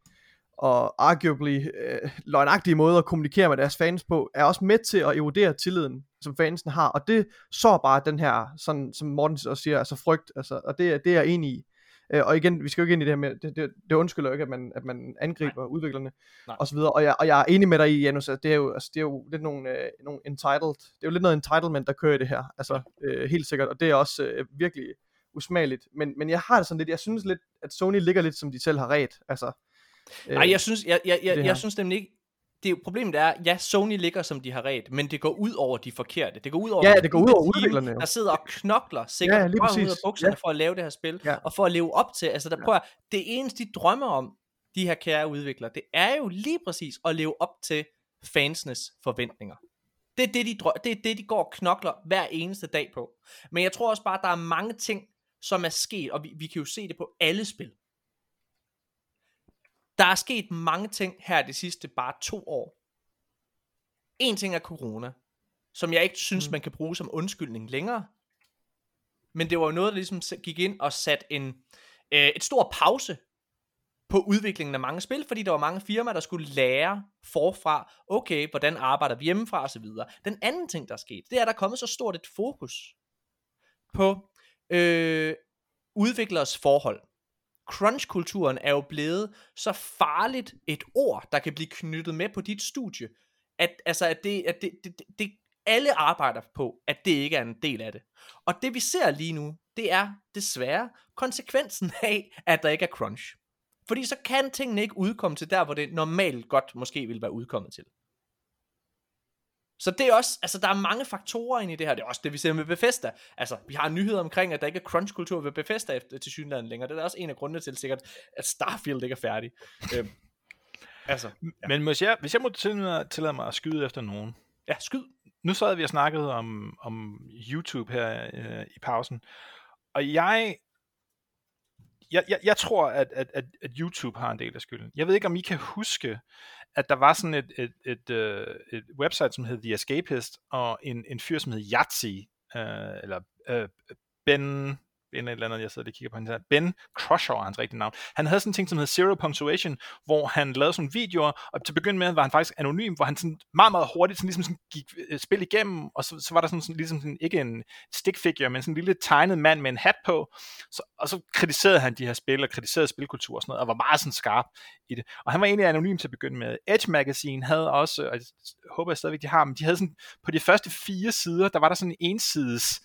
og arguably øh, løgnagtige måde at kommunikere med deres fans på, er også med til at erodere tilliden, som fansen har, og det så bare den her, sådan, som Morten også siger, altså frygt, altså, og det, er- det er jeg enig i. Øh, og igen, vi skal jo ikke ind i det her med, det, det, det undskylder jo ikke, at man, at man angriber Nej. udviklerne, Nej. og så videre, og jeg, og jeg er enig med dig i, Janus, at det er jo, altså, det er jo lidt nogle, øh, nogle entitled, det er jo lidt noget entitlement, der kører i det her, altså øh, helt sikkert, og det er også øh, virkelig usmageligt, men, men jeg har det sådan lidt, jeg synes lidt, at Sony ligger lidt, som de selv har ret, altså, Nej, jeg synes, jeg, jeg, jeg, jeg synes nemlig ikke, det problemet er, ja, Sony ligger som de har ret, men det går ud over de forkerte. Det går ud over Ja, det går ud over udviklerne jo. Der sidder og knokler sikkert Ja, lige røven ud af præcis. bukserne Ja. for at lave det her spil, Ja. og for at leve op til, altså der, prøv at, det eneste de drømmer om, de her kære udviklere, det er jo lige præcis at leve op til fansenes forventninger. Det er det, de, drø- det er det, de går og knokler hver eneste dag på. Men jeg tror også bare, at der er mange ting, som er sket, og vi, vi kan jo se det på alle spil. Der er sket mange ting her de sidste bare to år. En ting er corona, som jeg ikke synes, Mm. man kan bruge som undskyldning længere. Men det var jo noget, der ligesom gik ind og satte en, øh, et stor pause på udviklingen af mange spil, fordi der var mange firmaer, der skulle lære forfra, okay, hvordan arbejder vi hjemmefra osv. Den anden ting, der er sket, det er, at der er kommet så stort et fokus på øh, udviklers forhold. Crunch-kulturen er jo blevet så farligt et ord, der kan blive knyttet med på dit studie, at, altså, at, det, at det, det, det, det, alle arbejder på, at det ikke er en del af det. Og det vi ser lige nu, det er desværre konsekvensen [LAUGHS] af, at der ikke er crunch. Fordi så kan tingene ikke udkomme til der, hvor det normalt godt måske ville være udkommet til. Så det er også, altså der er mange faktorer ind i det her. Det er også det, vi ser med Bethesda. Altså, vi har nyheder omkring, at der ikke er crunch-kultur ved Bethesda efter, til synligheden længere. Det er også en af grundene til sikkert, at Starfield ikke er færdig. [LAUGHS] øhm, altså, Ja. Men hvis jeg, hvis jeg må tillade, tillade mig at skyde efter nogen, ja, skyd. nu sad vi og snakkede om, om YouTube her øh, i pausen, og jeg, jeg, jeg, jeg tror, at, at, at, at YouTube har en del af skylden. Jeg ved ikke, om I kan huske, at der var sådan et, et, et, øh, et website, som hed The Escapist, og en, en fyr, som hed Yahtzee, øh, eller øh, Ben, en eller anden, jeg sidder og kigger på hende her. Ben Crusher er hans rigtige navn. Han havde sådan en ting, som hed Zero Punctuation, hvor han lavede sådan videoer, og til at begynde med var han faktisk anonym, hvor han sådan meget, meget hurtigt sådan ligesom sådan gik øh, spil igennem, og så, så var der sådan, sådan ligesom sådan, ikke en stick figure, men sådan en lille tegnet mand med en hat på, så, og så kritiserede han de her spil, og kritiserede spilkultur og sådan noget, og var meget sådan skarp i det. Og han var egentlig anonym til at begynde med. Edge Magazine havde også, og jeg håber jeg stadigvæk, de har, men de havde sådan, på de første fire sider, der var der sådan en ensides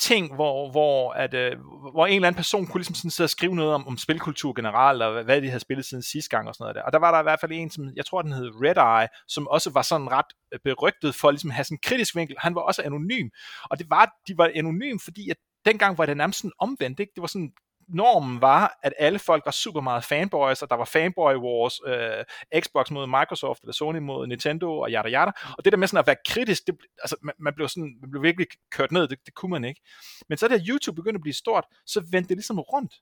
ting, hvor, hvor, at, øh, hvor en eller anden person kunne ligesom sådan sidde og skrive noget om, om spilkultur generelt, og hvad, de havde spillet siden sidste gang og sådan noget der. Og der var der i hvert fald en, som jeg tror, den hed Red Eye, som også var sådan ret øh, berygtet for ligesom have sådan en kritisk vinkel. Han var også anonym. Og det var, de var anonym, fordi at dengang var det nærmest sådan omvendt. Ikke? Det var sådan, normen var, at alle folk var super meget fanboys, og der var fanboy wars, øh, Xbox mod Microsoft, eller Sony mod Nintendo, og yada yada. Og det der med sådan at være kritisk, det, altså, man, man, blev sådan, man blev virkelig kørt ned, det, det kunne man ikke. Men så da YouTube begyndte at blive stort, så vendte det ligesom rundt.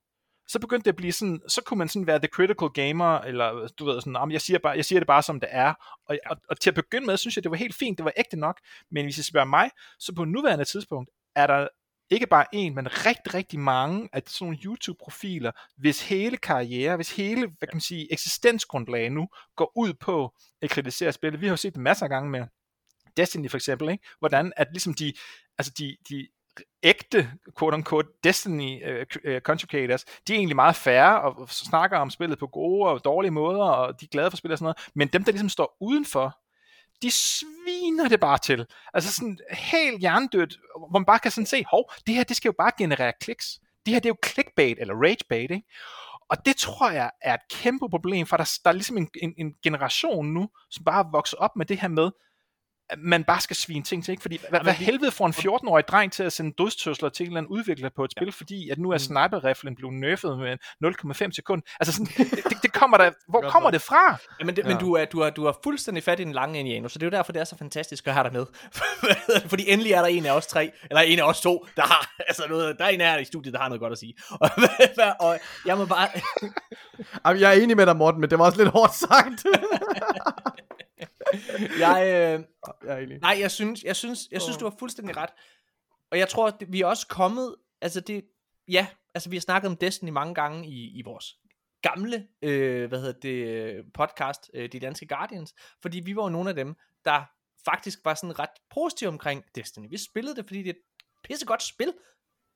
Så begyndte det at blive sådan, så kunne man sådan være the critical gamer, eller du ved sådan, "Jamen, jeg siger, bare, jeg siger det bare som det er. Og, og, og til at begynde med, synes jeg, det var helt fint, det var ægte nok. Men hvis I spørger mig, så på nuværende tidspunkt, er der ikke bare en, men rigtig, rigtig mange af sådan nogle YouTube-profiler, hvis hele karriere, hvis hele, hvad kan man sige, eksistensgrundlag nu går ud på at kritisere spillet. Vi har jo set det masser af gange med Destiny for eksempel, ikke? hvordan at ligesom de, altså de, de ægte, quote-unquote, Destiny uh, contributors, de er egentlig meget færre og snakker om spillet på gode og dårlige måder, og de er glade for spillet og sådan noget, men dem, der ligesom står udenfor, de sviner det bare til. Altså sådan helt hjernedødt, hvor man bare kan sådan se, hov, det her, det skal jo bare generere kliks. Det her, det er jo clickbait eller ragebait, ikke? Og det tror jeg er et kæmpe problem, for der, der er ligesom en, en, en generation nu, som bare vokser op med det her med, man bare skal svine ting til, ikke? Fordi hvad, hvad helvede får en 14-årig dreng til at sende dødstøsler til en eller anden udvikler på et spil, ja. fordi at nu er mm. sniper-riflen blevet nerfed med 0,5 sekund. Altså sådan, [LAUGHS] det, det kommer der, hvor kommer det fra? Ja, men, det, ja. men du, er, du, er, du er fuldstændig fat i den lange indianer, så det er jo derfor, det er så fantastisk at have dig med. [LAUGHS] fordi endelig er der en af os tre, eller en af os to, der har, altså noget, der er en af jer i studiet, der har noget godt at sige. [LAUGHS] Og, og jeg må bare... Jamen, jeg er enig med dig, Morten, men det var også lidt hårdt sagt. [LAUGHS] jeg, øh, jeg er nej, jeg synes, jeg synes, jeg synes, du har fuldstændig ret. Og jeg tror, at vi er også kommet, altså det, ja, altså vi har snakket om Destiny mange gange i, i vores gamle, øh, hvad hedder det, podcast, øh, De Danske Guardians, fordi vi var jo nogle af dem, der faktisk var sådan ret positive omkring Destiny. Vi spillede det, fordi det er et pissegodt spil,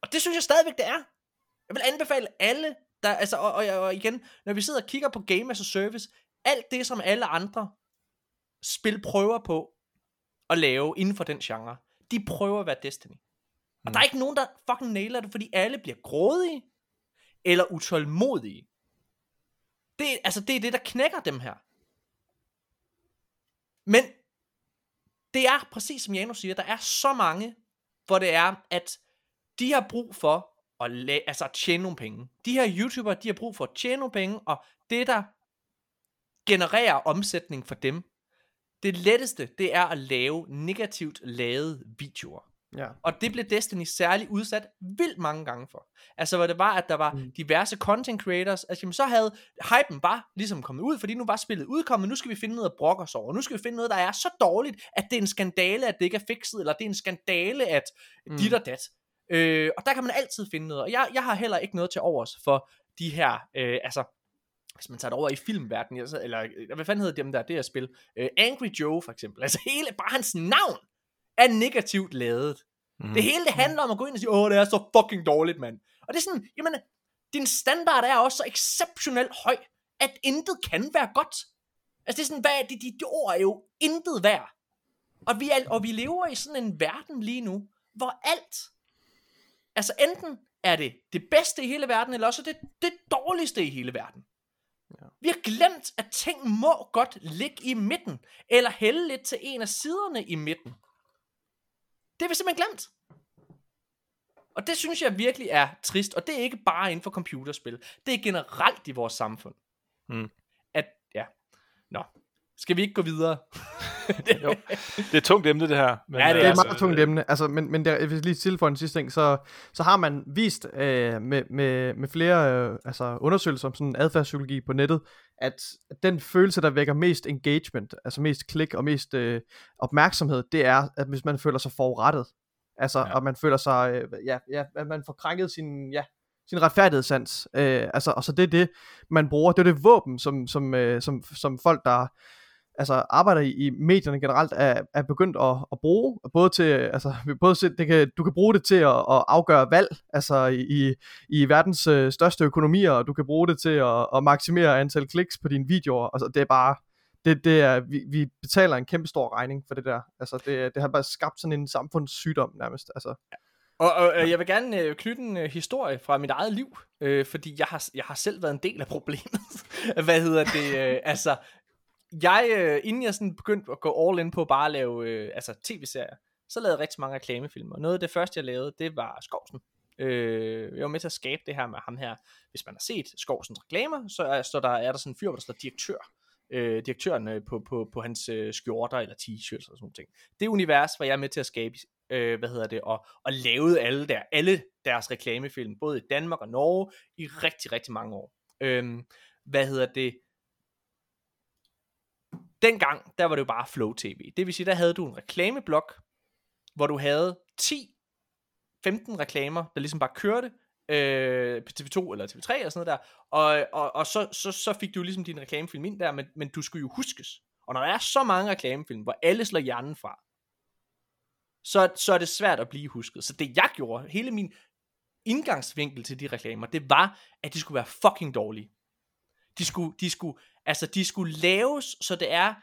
og det synes jeg stadigvæk, det er. Jeg vil anbefale alle, der, altså, og, og, og igen, når vi sidder og kigger på Game as a Service, alt det, som alle andre spil prøver på at lave inden for den genre. De prøver at være Destiny. Og mm. der er ikke nogen, der fucking nailer det, fordi alle bliver grådige, eller utålmodige. Det, altså, det er det, der knækker dem her. Men, det er præcis som Janus siger, der er så mange, hvor det er, at de har brug for at, la- altså at tjene nogle penge. De her YouTubere, de har brug for at tjene nogle penge, og det, der genererer omsætning for dem, det letteste, det er at lave negativt lavede videoer. Ja. Og det blev Destiny særligt udsat vildt mange gange for. Altså hvor det var, at der var mm. diverse content creators, altså jamen, så havde hypen bare ligesom kommet ud, fordi nu var spillet udkommet, nu skal vi finde noget at brokke os over, nu skal vi finde noget, der er så dårligt, at det er en skandale, at det ikke er fikset, eller det er en skandale, at mm. dit og dat. Øh, og der kan man altid finde noget, og jeg, jeg har heller ikke noget til overs for de her, øh, altså hvis man tager det over i filmverdenen, eller øh, hvad fanden hedder dem der, det her spil, uh, Angry Joe for eksempel, altså hele, bare hans navn er negativt lavet. Mm. Det hele det handler om at gå ind og sige, åh, det er så fucking dårligt, mand. Og det er sådan, jamen, din standard er også så exceptionelt høj, at intet kan være godt. Altså det er sådan, hvad, de, de, de ord er jo intet værd. Og vi, er, og vi lever i sådan en verden lige nu, hvor alt, altså enten er det det bedste i hele verden, eller også det, det dårligste i hele verden. Vi har glemt, at ting må godt ligge i midten, eller hælde lidt til en af siderne i midten. Det har vi simpelthen glemt. Og det synes jeg virkelig er trist, og det er ikke bare inden for computerspil. Det er generelt i vores samfund. Mm. At, ja, nå, skal vi ikke gå videre? [LAUGHS] jo. Det er et tungt emne, det her. Men, ja, det er, det er et meget tungt emne. Altså, men, men der, hvis lige for en sidste ting, så, så har man vist øh, med, med, med flere øh, altså undersøgelser om sådan adfærdspsykologi på nettet, at den følelse, der vækker mest engagement, altså mest klik og mest øh, opmærksomhed, det er, at hvis man føler sig forurettet. Altså, ja. og man føler sig, øh, ja, ja, at man får krænket sin, ja, sin retfærdighedssans. Øh, altså, og så det er det, man bruger. Det er det våben, som, som, øh, som, som folk, der altså arbejder i, i medierne generelt er, er begyndt at, at bruge, både til, altså både til, det kan, du kan bruge det til at, at afgøre valg, altså i, i verdens øh, største økonomier, og du kan bruge det til at, at maksimere antal kliks på dine videoer, altså det er bare, det, det er, vi, vi betaler en kæmpe stor regning for det der, altså det, det har bare skabt sådan en samfundssygdom nærmest, altså. Og, og øh, jeg vil gerne øh, knytte en øh, historie fra mit eget liv, øh, fordi jeg har, jeg har selv været en del af problemet. [LAUGHS] Hvad hedder det? Øh, altså, jeg, øh, inden jeg sådan begyndte at gå all in på bare at lave øh, altså tv-serier, så lavede jeg rigtig mange reklamefilmer. Noget af det første, jeg lavede, det var Skovsen. Øh, jeg var med til at skabe det her med ham her. Hvis man har set Skovsens reklamer, så er, så der, er der sådan en fyr, der står direktør. Øh, direktøren øh, på, på, på hans øh, skjorter eller t-shirts og sådan noget. ting. Det univers var jeg med til at skabe, øh, hvad hedder det, og, og lavede alle, der, alle deres reklamefilm, både i Danmark og Norge, i rigtig, rigtig mange år. Øh, hvad hedder det, dengang, der var det jo bare Flow TV. Det vil sige, der havde du en reklameblok, hvor du havde 10, 15 reklamer, der ligesom bare kørte, øh, på TV2 eller TV3 eller sådan noget der, og, og, og så, så, så fik du ligesom din reklamefilm ind der, men, men du skulle jo huskes. Og når der er så mange reklamefilm, hvor alle slår hjernen fra, så, så er det svært at blive husket. Så det jeg gjorde, hele min indgangsvinkel til de reklamer, det var, at de skulle være fucking dårlige. De skulle, de skulle, altså de skulle laves, så det er,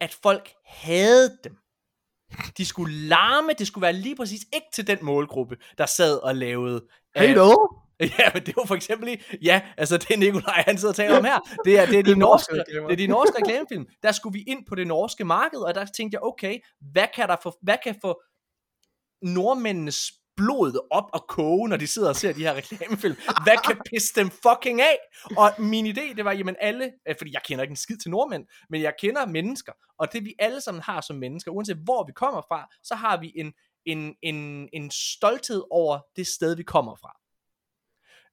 at folk havde dem. De skulle larme, det skulle være lige præcis ikke til den målgruppe, der sad og lavede... Hey øh! [LAUGHS] Ja, men det var for eksempel ja, altså det Nikolaj han sidder og taler om her, det er, det er, [LAUGHS] de, norske, det er de norske reklamefilm. Der skulle vi ind på det norske marked, og der tænkte jeg, okay, hvad kan der få, hvad kan få nordmændenes blod op og koge, når de sidder og ser de her reklamefilm. Hvad kan pisse dem fucking af? Og min idé, det var, jamen alle, øh, fordi jeg kender ikke en skid til nordmænd, men jeg kender mennesker, og det vi alle sammen har som mennesker, uanset hvor vi kommer fra, så har vi en, en, en, en stolthed over det sted, vi kommer fra.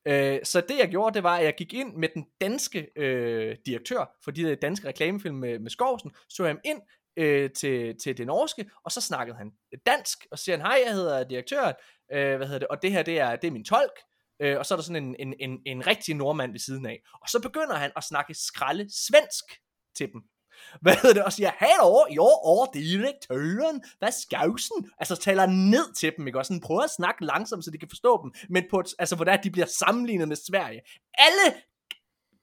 Øh, så det jeg gjorde, det var, at jeg gik ind med den danske øh, direktør for de danske reklamefilm med, med Skovsen, så jeg ham ind øh, til, til det norske, og så snakkede han dansk, og siger han, hej, jeg hedder direktøren, øh, hvad hedder det, og det her, det er, det er min tolk, øh, og så er der sådan en, en, en, en rigtig nordmand ved siden af, og så begynder han at snakke skralde svensk til dem, [LAUGHS] hvad hedder det, og siger, hallo, jo, over direktøren, hvad skavsen? Altså taler ned til dem, ikke? Og sådan prøver at snakke langsomt, så de kan forstå dem, men på et, altså hvordan de bliver sammenlignet med Sverige. Alle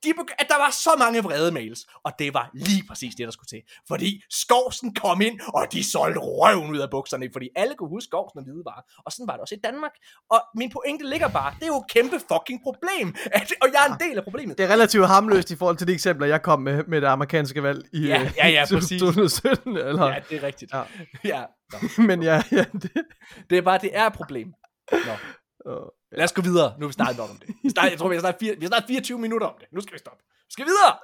de begy- at der var så mange vrede mails, og det var lige præcis det, der skulle til. Fordi Skovsen kom ind, og de solgte røven ud af bukserne, fordi alle kunne huske Skovsen og Hvidevarer. Og sådan var det også i Danmark. Og min pointe ligger bare, det er jo et kæmpe fucking problem, [LAUGHS] at, og jeg er en del af problemet. Det er relativt harmløst i forhold til de eksempler, jeg kom med med det amerikanske valg i Ja, ja, ja, [LAUGHS] præcis. 2017. Eller, Ja, det er rigtigt. Ja. Ja. Nå. [LAUGHS] Men ja, ja det, Det er bare, det er et problem. Nå. øh, Lad os gå videre. Nu er vi snart nok om det. Vi snart, jeg tror, vi har snart, fire, vi har snart 24 minutter om det. Nu skal vi stoppe. Vi skal videre!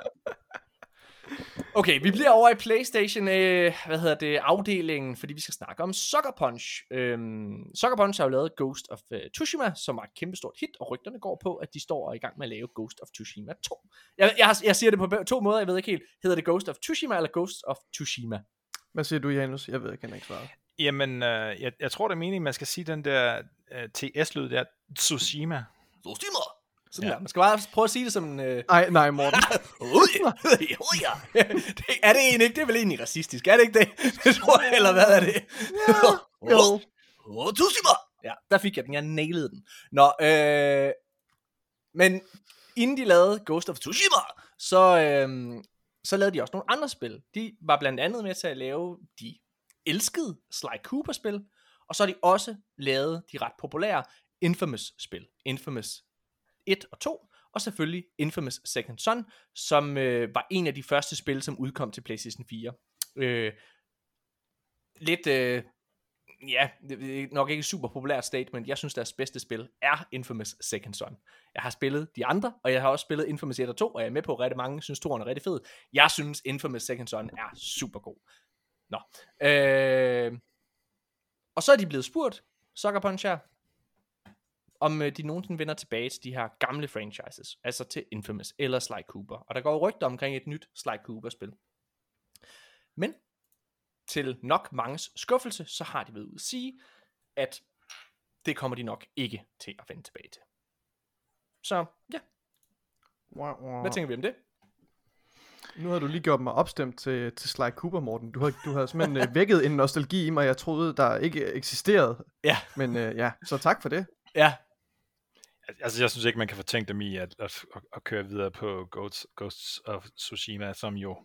Okay, vi bliver over i PlayStation, øh, hvad hedder det, afdelingen, fordi vi skal snakke om Sucker Punch. Øhm, Sucker Punch har jo lavet Ghost of uh, Tsushima, som var et kæmpestort hit, og rygterne går på, at de står og er i gang med at lave Ghost of Tsushima 2. Jeg, jeg, jeg siger det på to måder, jeg ved ikke helt. Hedder det Ghost of Tsushima eller Ghost of Tsushima? hvad siger du, Janus? Jeg ved, jeg kan ikke svare. Jamen, øh, jeg, jeg tror, det er meningen, man skal sige den der øh, TS-lyd der, Tsushima. Tsushima! Sådan Ja. ja. der. Man skal bare prøve at sige det som en... Øh, Nej, nej, Morten. [LAUGHS] Ja. [LAUGHS] det, er det egentlig ikke? Det er vel egentlig racistisk, er det ikke det? [LAUGHS] Det tror jeg, eller hvad er det? jo. Åh, Tsushima! Ja, der fik jeg den. Jeg nailede den. Nå, øh, men inden de lavede Ghost of Tsushima, så, øh, så lavede de også nogle andre spil. De var blandt andet med til at lave de elskede Sly Cooper-spil, og så har de også lavet de ret populære Infamous-spil. Infamous 1 og 2, og selvfølgelig Infamous Second Son, som øh, var en af de første spil, som udkom til PlayStation 4. Øh, lidt, øh, ja, nok ikke et super populært statement. Jeg synes, deres bedste spil er Infamous Second Son. Jeg har spillet de andre, og jeg har også spillet Infamous 1 og 2, og jeg er med på, at rigtig mange synes, 2'eren er rigtig fed. Jeg synes, Infamous Second Son er super god. Nå. Øh, og så er de blevet spurgt, Sucker Punch her, om øh, de nogensinde vender tilbage til de her gamle franchises, altså til Infamous eller Sly Cooper. Og der går rygter omkring et nyt Sly Cooper-spil. Men til nok manges skuffelse, så har de været ude at sige, at det kommer de nok ikke til at vende tilbage til. Så ja, hvad tænker vi om det? Nu har du lige gjort mig opstemt til, til Sly Cooper, Morten. Du har, du har simpelthen øh, vækket en nostalgi i mig, jeg troede, der ikke eksisterede. Ja, Men øh, ja, så tak for det. ja, Altså, jeg synes ikke, man kan fortænke dem i at, at, at, at køre videre på Ghosts, Ghosts of Tsushima, som jo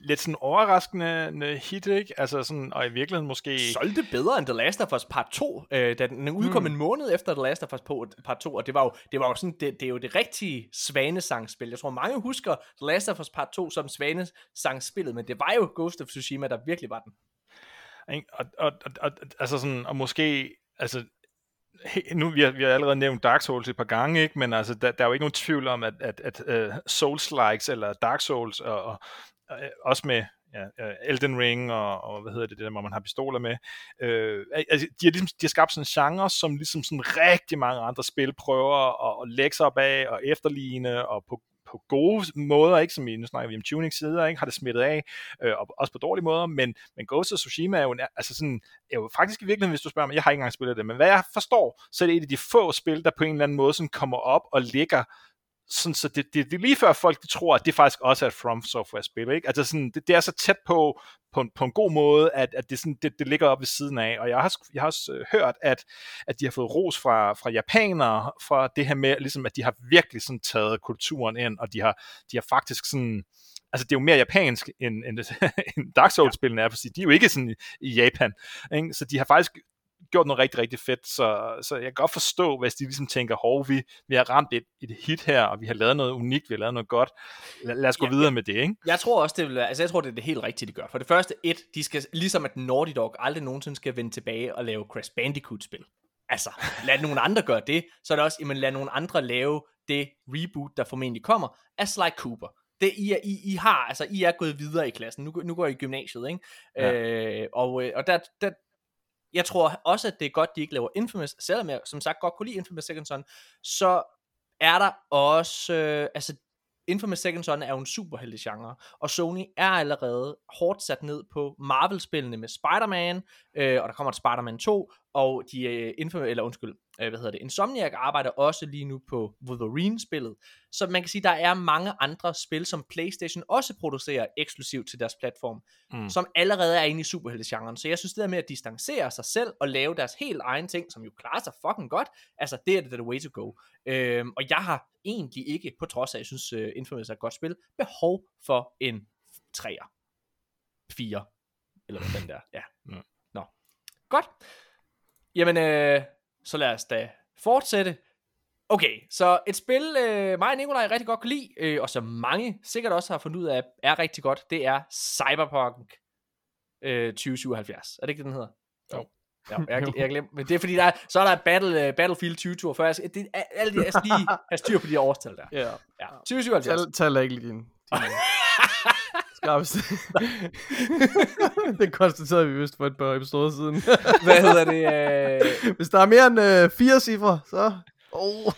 lidt sådan overraskende hit, ikke? Altså sådan, og i virkeligheden måske... solgte bedre end The Last of Us Part 2, øh, da den udkom Hmm. en måned efter The Last of Us Part 2, og det var jo, det var jo sådan, det, det er jo det rigtige svanesangspil. Jeg tror, mange husker The Last of Us Part 2 som svanesangspillet, men det var jo Ghost of Tsushima, der virkelig var den. Og, og, og, og, altså sådan, og måske, altså, nu vi har, vi har allerede nævnt Dark Souls et par gange, ikke? men altså, der, der er jo ikke nogen tvivl om, at, at, at uh, Souls-likes, eller Dark Souls, og, og, øh, Øh, også med ja, øh, Elden Ring, og, og hvad hedder det, det der, hvor man har pistoler med, øh, altså, de, har ligesom, de har skabt sådan en genre, som ligesom sådan rigtig mange andre spil prøver at, at lægge sig op af, og efterligne, og på på gode måder, ikke? Som i, nu snakker vi om tuning sider, ikke, har det smittet af, øh, og også på dårlige måder, men, men Ghost of Tsushima er jo, en- altså sådan, er jo faktisk i virkeligheden, hvis du spørger mig, jeg har ikke engang spillet det, men hvad jeg forstår, så er det et af de få spil, der på en eller anden måde sådan kommer op og ligger sådan, så det, det, det er lige før folk de tror, at det faktisk også er et From Software-spil, ikke? Altså sådan, det, det er så tæt på, på en, på en god måde, at, at det, sådan, det, det ligger op ved siden af, og jeg har, jeg har også øh, hørt, at, at de har fået ros fra, fra japanere, fra det her med, ligesom, at de har virkelig sådan taget kulturen ind, og de har, de har faktisk sådan, Altså, det er jo mere japansk, end, end, [LAUGHS] end Dark Souls-spillene er, for de er jo ikke sådan i Japan. Ikke? Så de har faktisk gjort noget rigtig, rigtig fedt, så, så jeg kan godt forstå, hvis de ligesom tænker, hov, vi, vi har ramt et, et hit her, og vi har lavet noget unikt, vi har lavet noget godt, lad, lad os gå ja, videre med det, ikke? Jeg tror også, det vil være, altså jeg tror, det er det helt rigtige, de gør. For det første, et, de skal, ligesom at Naughty Dog aldrig nogensinde skal vende tilbage og lave Crash Bandicoot-spil. Altså, lad nogle andre gøre det, så er det også, jamen lad nogle andre lave det reboot, der formentlig kommer, af Sly Cooper. Det, I, er, I, I har, altså I er gået videre i klassen, nu, nu går I i gymnasiet, ikke? Ja. Øh, og, øh, og der, der, jeg tror også, at det er godt, de ikke laver Infamous, selvom jeg som sagt godt kunne lide Infamous Second Son, så er der også, øh, altså Infamous Second Son er jo en superheldig genre, og Sony er allerede hårdt sat ned på Marvel-spillene med Spider-Man, øh, og der kommer et Spider-Man 2, og de, øh, Infamous, eller undskyld, øh, hvad hedder det, Insomniac arbejder også lige nu på Wolverine-spillet, så man kan sige, der er mange andre spil, som Playstation også producerer eksklusivt til deres platform, mm. som allerede er inde i superhelte-genren, så jeg synes det der med at distancere sig selv og lave deres helt egen ting, som jo klarer sig fucking godt, altså det er the way to go. Øhm, og jeg har egentlig ikke, på trods af, at jeg synes uh, Infamous er et godt spil, behov for en 3'er. 4. Eller hvad den der, ja. Mm. Nå. Godt. Jamen, øh, så lad os da fortsætte. Okay, så et spil, øh, mig og Nikolaj rigtig godt kan lide, øh, og som mange sikkert også har fundet ud af, er rigtig godt, det er Cyberpunk øh, 2077. Er det ikke det, den hedder? Jo. Ja, jeg, jeg [LAUGHS] glemte, men det er fordi, der er, så er der Battle, uh, Battlefield 2042. Jeg, det, alt det, jeg skal lige [LAUGHS] have styr på de årstal der. Ja. ja. 2077. Tal, tal ikke lige din. [LAUGHS] Skarpest. [LAUGHS] [LAUGHS] det konstaterede vi vist for et par episoder siden. [LAUGHS] Hvad hedder det? Uh... Hvis der er mere end uh, fire cifre, så, oh,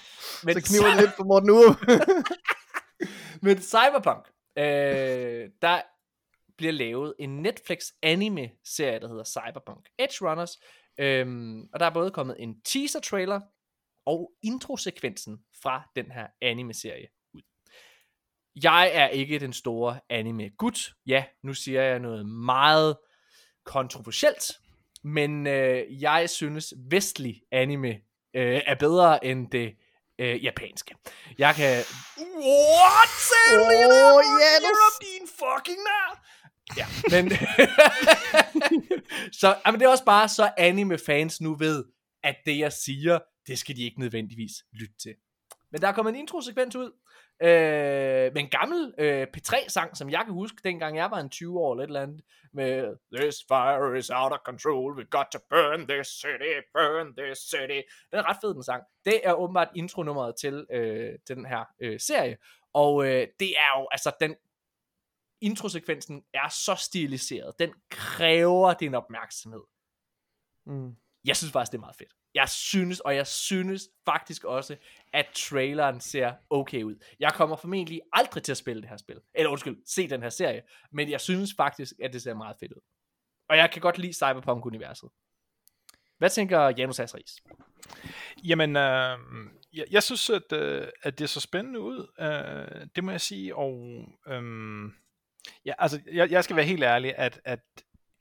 Men så kniver det lidt for Morten Urup. Men Cyberpunk, øh, der bliver lavet en Netflix anime serie, der hedder Cyberpunk Edge Runners. Øhm, og der er både kommet en teaser trailer og introsekvensen fra den her anime serie ud. Jeg er ikke den store anime gut. Ja, nu siger jeg noget meget kontroversielt, men øh, jeg synes vestlig anime øh, er bedre end det øh, japanske. Jeg kan... What? Oh, yes. You're din fucking nær! Ja, men... [LAUGHS] så jamen, det er også bare så anime-fans nu ved, at det jeg siger, det skal de ikke nødvendigvis lytte til. Men der er kommet en intro-sekvens ud, øh, med en gammel øh, P3-sang, som jeg kan huske, dengang jeg var en 20 år eller et eller andet, med This fire is out of control, we got to burn this city, burn this city. Den er ret fed, den sang. Det er åbenbart intronummeret til, øh, til den her øh, serie, og øh, det er jo, altså, den, introsekvensen er så stiliseret. Den kræver din opmærksomhed. Mm. Jeg synes faktisk, det er meget fedt. Jeg synes, og jeg synes faktisk også, at traileren ser okay ud. Jeg kommer formentlig aldrig til at spille det her spil. Eller undskyld, se den her serie. Men jeg synes faktisk, at det ser meget fedt ud. Og jeg kan godt lide Cyberpunk-universet. Hvad tænker Janus Asris? Jamen, øh, jeg, jeg synes, at, øh, at det så spændende ud. Øh, det må jeg sige. Og øh, Ja, altså, jeg, jeg skal være helt ærlig, at, at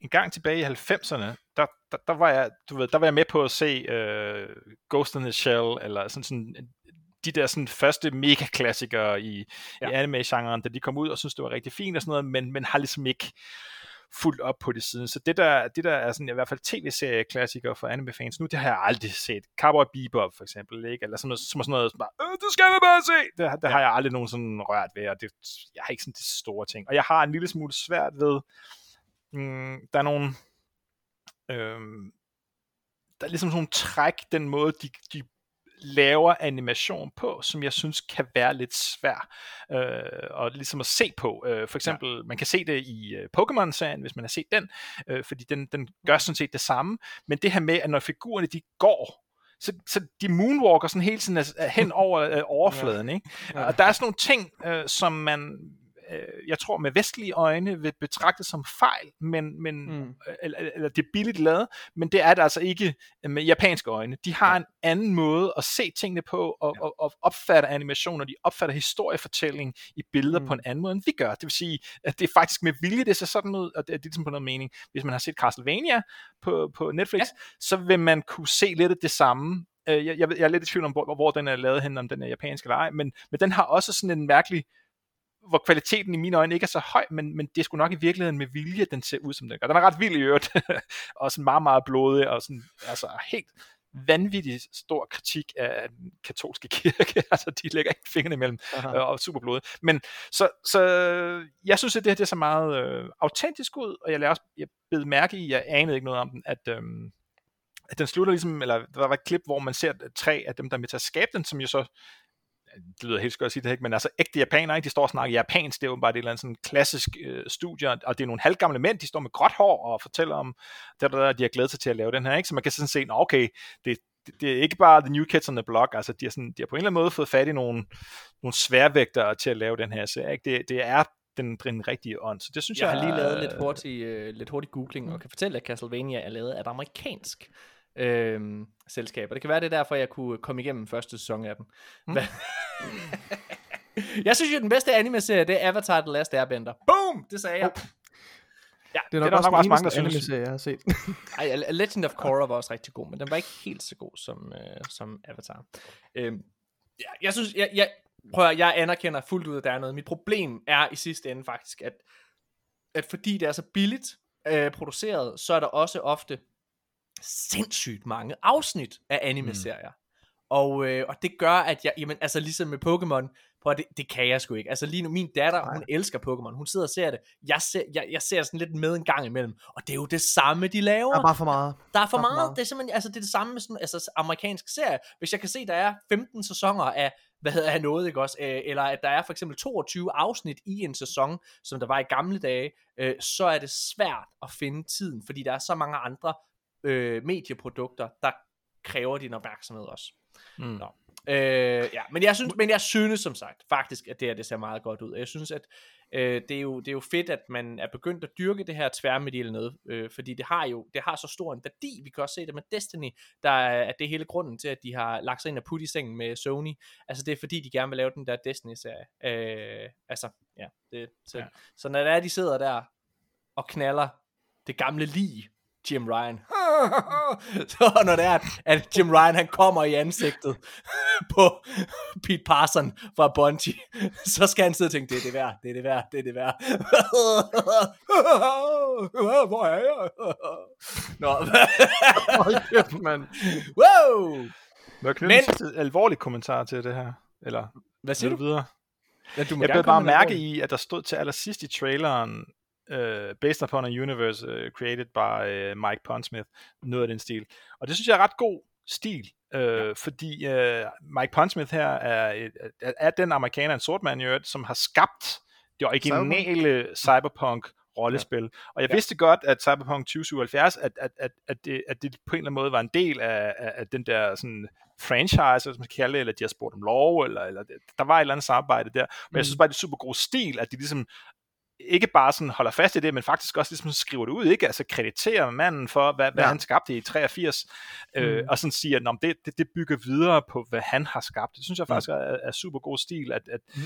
en gang tilbage i 90'erne, der, der, der, var jeg, du ved, der var jeg med på at se uh, Ghost in the Shell, eller sådan, sådan de der sådan første mega-klassikere i, ja. i anime-genren, da de kom ud, og synes det var rigtig fint og sådan noget, men, men har ligesom ikke fuldt op på det siden. Så det der, det der er sådan i hvert fald tv-serie-klassiker for anime-fans nu, det har jeg aldrig set. Cowboy Bebop for eksempel, ikke? Eller sådan noget, som sådan noget, bare, øh, det skal man bare se! Det, det ja. har jeg aldrig nogen sådan rørt ved, og det, jeg har ikke sådan de store ting. Og jeg har en lille smule svært ved, mm, der er nogle, øhm, der er ligesom sådan nogle træk, den måde, de, de laver animation på, som jeg synes kan være lidt svær øh, og ligesom at se på. Øh, for eksempel, ja. man kan se det i øh, Pokémon-serien, hvis man har set den, øh, fordi den, den gør sådan set det samme, men det her med, at når figurerne de går, så, så de moonwalker sådan hele tiden hen [LAUGHS] over øh, overfladen, ja. ikke? Ja. Og der er sådan nogle ting, øh, som man øh, jeg tror med vestlige øjne vil betragte som fejl, men, men mm. eller, eller det er billigt lavet, men det er det altså ikke med japanske øjne. De har ja. en anden måde at se tingene på, og, ja. og, og opfatte animationer, de opfatter historiefortælling i billeder mm. på en anden måde, end vi gør. Det vil sige, at det er faktisk med vilje, det ser sådan ud, og det er ligesom på noget mening. Hvis man har set Castlevania på, på Netflix, ja. så vil man kunne se lidt af det samme øh, jeg, jeg, jeg er lidt i tvivl om, hvor, hvor den er lavet hen, om den er japansk eller ej, men, men den har også sådan en mærkelig hvor kvaliteten i mine øjne ikke er så høj, men, men det er sgu nok i virkeligheden med vilje, den ser ud som den gør. Den er ret vild i øvrigt, [LAUGHS] og sådan meget, meget blodig, og sådan, altså helt vanvittig stor kritik af den katolske [LAUGHS] kirke. altså, de lægger ikke fingrene imellem, Aha. øh, og super blodet. Men så, så jeg synes, at det her det er så meget øh, autentisk ud, og jeg, lader også, jeg bed mærke i, jeg anede ikke noget om den, at, øh, at den slutter ligesom, eller der var et klip, hvor man ser tre af dem, der er med til at skabe den, som jo så det lyder helt skørt at sige det ikke, men altså ægte japanere, ikke? de står og snakker japansk, det er jo bare et eller andet sådan klassisk øh, studie, og det er nogle halvgamle mænd, de står med gråt hår og fortæller om, det der, de har glædet sig til at lave den her, ikke? så man kan sådan se, okay, det, det, det er ikke bare The New Kids on the Block, altså de har, sådan, de har på en eller anden måde fået fat i nogle, nogle sværvægtere til at lave den her serie, ikke? Det, det er den, den rigtige ånd. Så det synes jeg, jeg har lige lavet lidt hurtig, uh, lidt hurtig googling, og kan fortælle, at Castlevania er lavet af et amerikansk øh, selskaber. Det kan være, det er derfor, jeg kunne komme igennem første sæson af den. Mm. [LAUGHS] jeg synes jo, den bedste anime-serie, det er Avatar The Last Airbender. Boom! Det sagde jeg. Oh. Ja, det er nok, det er også, nok også mange, der synes. Jeg har set. [LAUGHS] Ej, Legend of Korra var også rigtig god, men den var ikke helt så god som, øh, som Avatar. Øhm, ja, jeg synes, jeg, jeg, prøv at, jeg anerkender fuldt ud, at der er noget. Mit problem er i sidste ende faktisk, at, at fordi det er så billigt øh, produceret, så er der også ofte sindssygt mange afsnit af anime-serier. Mm. Og, øh, og det gør, at jeg, jamen, altså ligesom med Pokémon, på det, det kan jeg sgu ikke. Altså lige nu, min datter, Nej. hun elsker Pokémon. Hun sidder og ser det. Jeg ser, jeg, jeg ser sådan lidt med en gang imellem. Og det er jo det samme, de laver. Der er bare for meget. Der er for, der er meget. for meget. Det er simpelthen, altså det er det samme med sådan, altså amerikansk serie. Hvis jeg kan se, der er 15 sæsoner af, hvad hedder jeg noget, ikke også? Øh, eller at der er for eksempel 22 afsnit i en sæson, som der var i gamle dage, øh, så er det svært at finde tiden, fordi der er så mange andre øh, medieprodukter, der kræver din opmærksomhed også. Mm. Nå. Øh, ja, men jeg synes, men jeg synes som sagt faktisk, at det her det ser meget godt ud. Jeg synes, at øh, det, er jo, det er jo fedt, at man er begyndt at dyrke det her tværmedielle noget, øh, fordi det har jo det har så stor en værdi. Vi kan også se det med Destiny, der er, at det er hele grunden til, at de har lagt sig ind og putte i sengen med Sony. Altså det er fordi, de gerne vil lave den der Destiny-serie. Øh, altså, ja. Det, så, ja. så når det er, de sidder der og knaller det gamle lig Jim Ryan. [LAUGHS] så når det er, at Jim Ryan han kommer i ansigtet [LAUGHS] på Pete Parson fra Bungie, [LAUGHS] så skal han sidde og tænke, det er det værd, det er det værd, det er det værd. Hvor er jeg? Nå. Hold kæft, mand. Wow! Må jeg knytte Men... en alvorlig kommentar til det her? Eller hvad siger du? Videre? Ja, du må jeg blev bare mærke i, at der stod til allersidst i traileren, uh, based upon a universe uh, created by uh, Mike Pondsmith, noget af den stil. Og det synes jeg er ret god stil, uh, ja. fordi uh, Mike Pondsmith her er, er, er den amerikaner, en sort mand som har skabt det originale cyberpunk rollespil. Ja. Og jeg ja. vidste godt, at Cyberpunk 2077, at, at, at, at, det, at det på en eller anden måde var en del af, af, af den der sådan franchise, som man kan kalde det, eller de har spurgt om lov, eller, eller der var et eller andet samarbejde der. Men mm. jeg synes bare, det er super god stil, at de ligesom ikke bare sådan holder fast i det, men faktisk også ligesom skriver det ud, ikke? Altså krediterer manden for, hvad, hvad ja. han skabte i 83, øh, mm. og sådan siger, at det, det, det bygger videre på, hvad han har skabt. Det synes jeg faktisk mm. er, er super god stil, at, at, mm.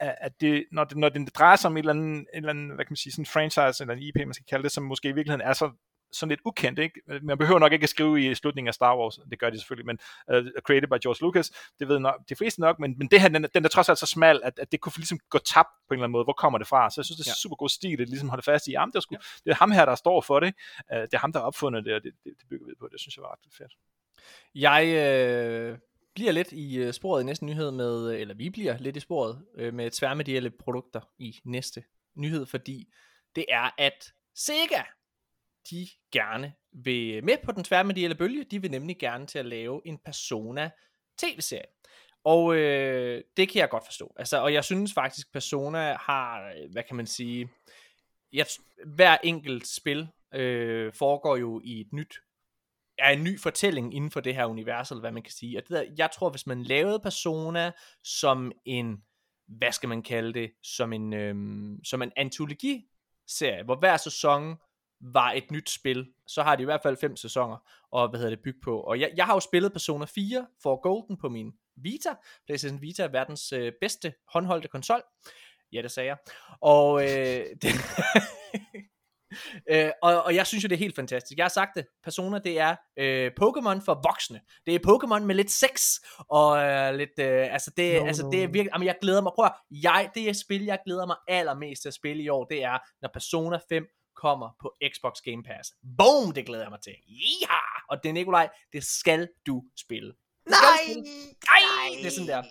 at det, når, det, når det drejer sig om et eller andet, et eller andet hvad kan man sige, sådan en franchise, eller en IP, man skal kalde det, som måske i virkeligheden er så sådan lidt ukendt, ikke? Man behøver nok ikke at skrive i slutningen af Star Wars, det gør de selvfølgelig, men uh, created by George Lucas, det ved nok, de fleste nok, men, men det her, den, den er trods alt så smal, at, at det kunne ligesom gå tabt på en eller anden måde. Hvor kommer det fra? Så jeg synes, det er ja. super god stil, at ligesom holde fast i, jamen, det, er sgu, ja. det er ham her, der står for det, uh, det er ham, der har opfundet det, og det, det, det bygger vi på. Det synes jeg var ret fedt. Jeg øh, bliver lidt i øh, sporet i næste nyhed med, eller vi bliver lidt i sporet øh, med tværmedielle produkter i næste nyhed, fordi det er, at Sega de gerne vil med på den tværmedielle bølge. De vil nemlig gerne til at lave en Persona tv-serie. Og øh, det kan jeg godt forstå. Altså, og jeg synes faktisk, Persona har, øh, hvad kan man sige, jeg, hver enkelt spil øh, foregår jo i et nyt, er en ny fortælling inden for det her univers, eller hvad man kan sige. Og det der, jeg tror, hvis man lavede Persona som en, hvad skal man kalde det, som en, øh, som en antologi-serie, hvor hver sæson var et nyt spil, så har de i hvert fald fem sæsoner, og hvad hedder det, bygge på. Og jeg, jeg har jo spillet Persona 4 for Golden på min Vita. PlayStation Vita er verdens øh, bedste håndholdte konsol. Ja, det sagde jeg. Og øh, [LAUGHS] det, øh, og, og jeg synes jo, det er helt fantastisk. Jeg har sagt det. Persona, det er øh, Pokémon for voksne. Det er Pokémon med lidt sex, og øh, lidt, øh, altså det, No, altså no. det er virkelig, jamen jeg glæder mig, prøv at, jeg, det er spil, jeg glæder mig allermest til at spille i år, det er, når Persona 5 kommer på Xbox Game Pass. Boom, det glæder jeg mig til. Ja! Og det er Nikolaj, det skal du spille. Nej! Nej, det er sådan der.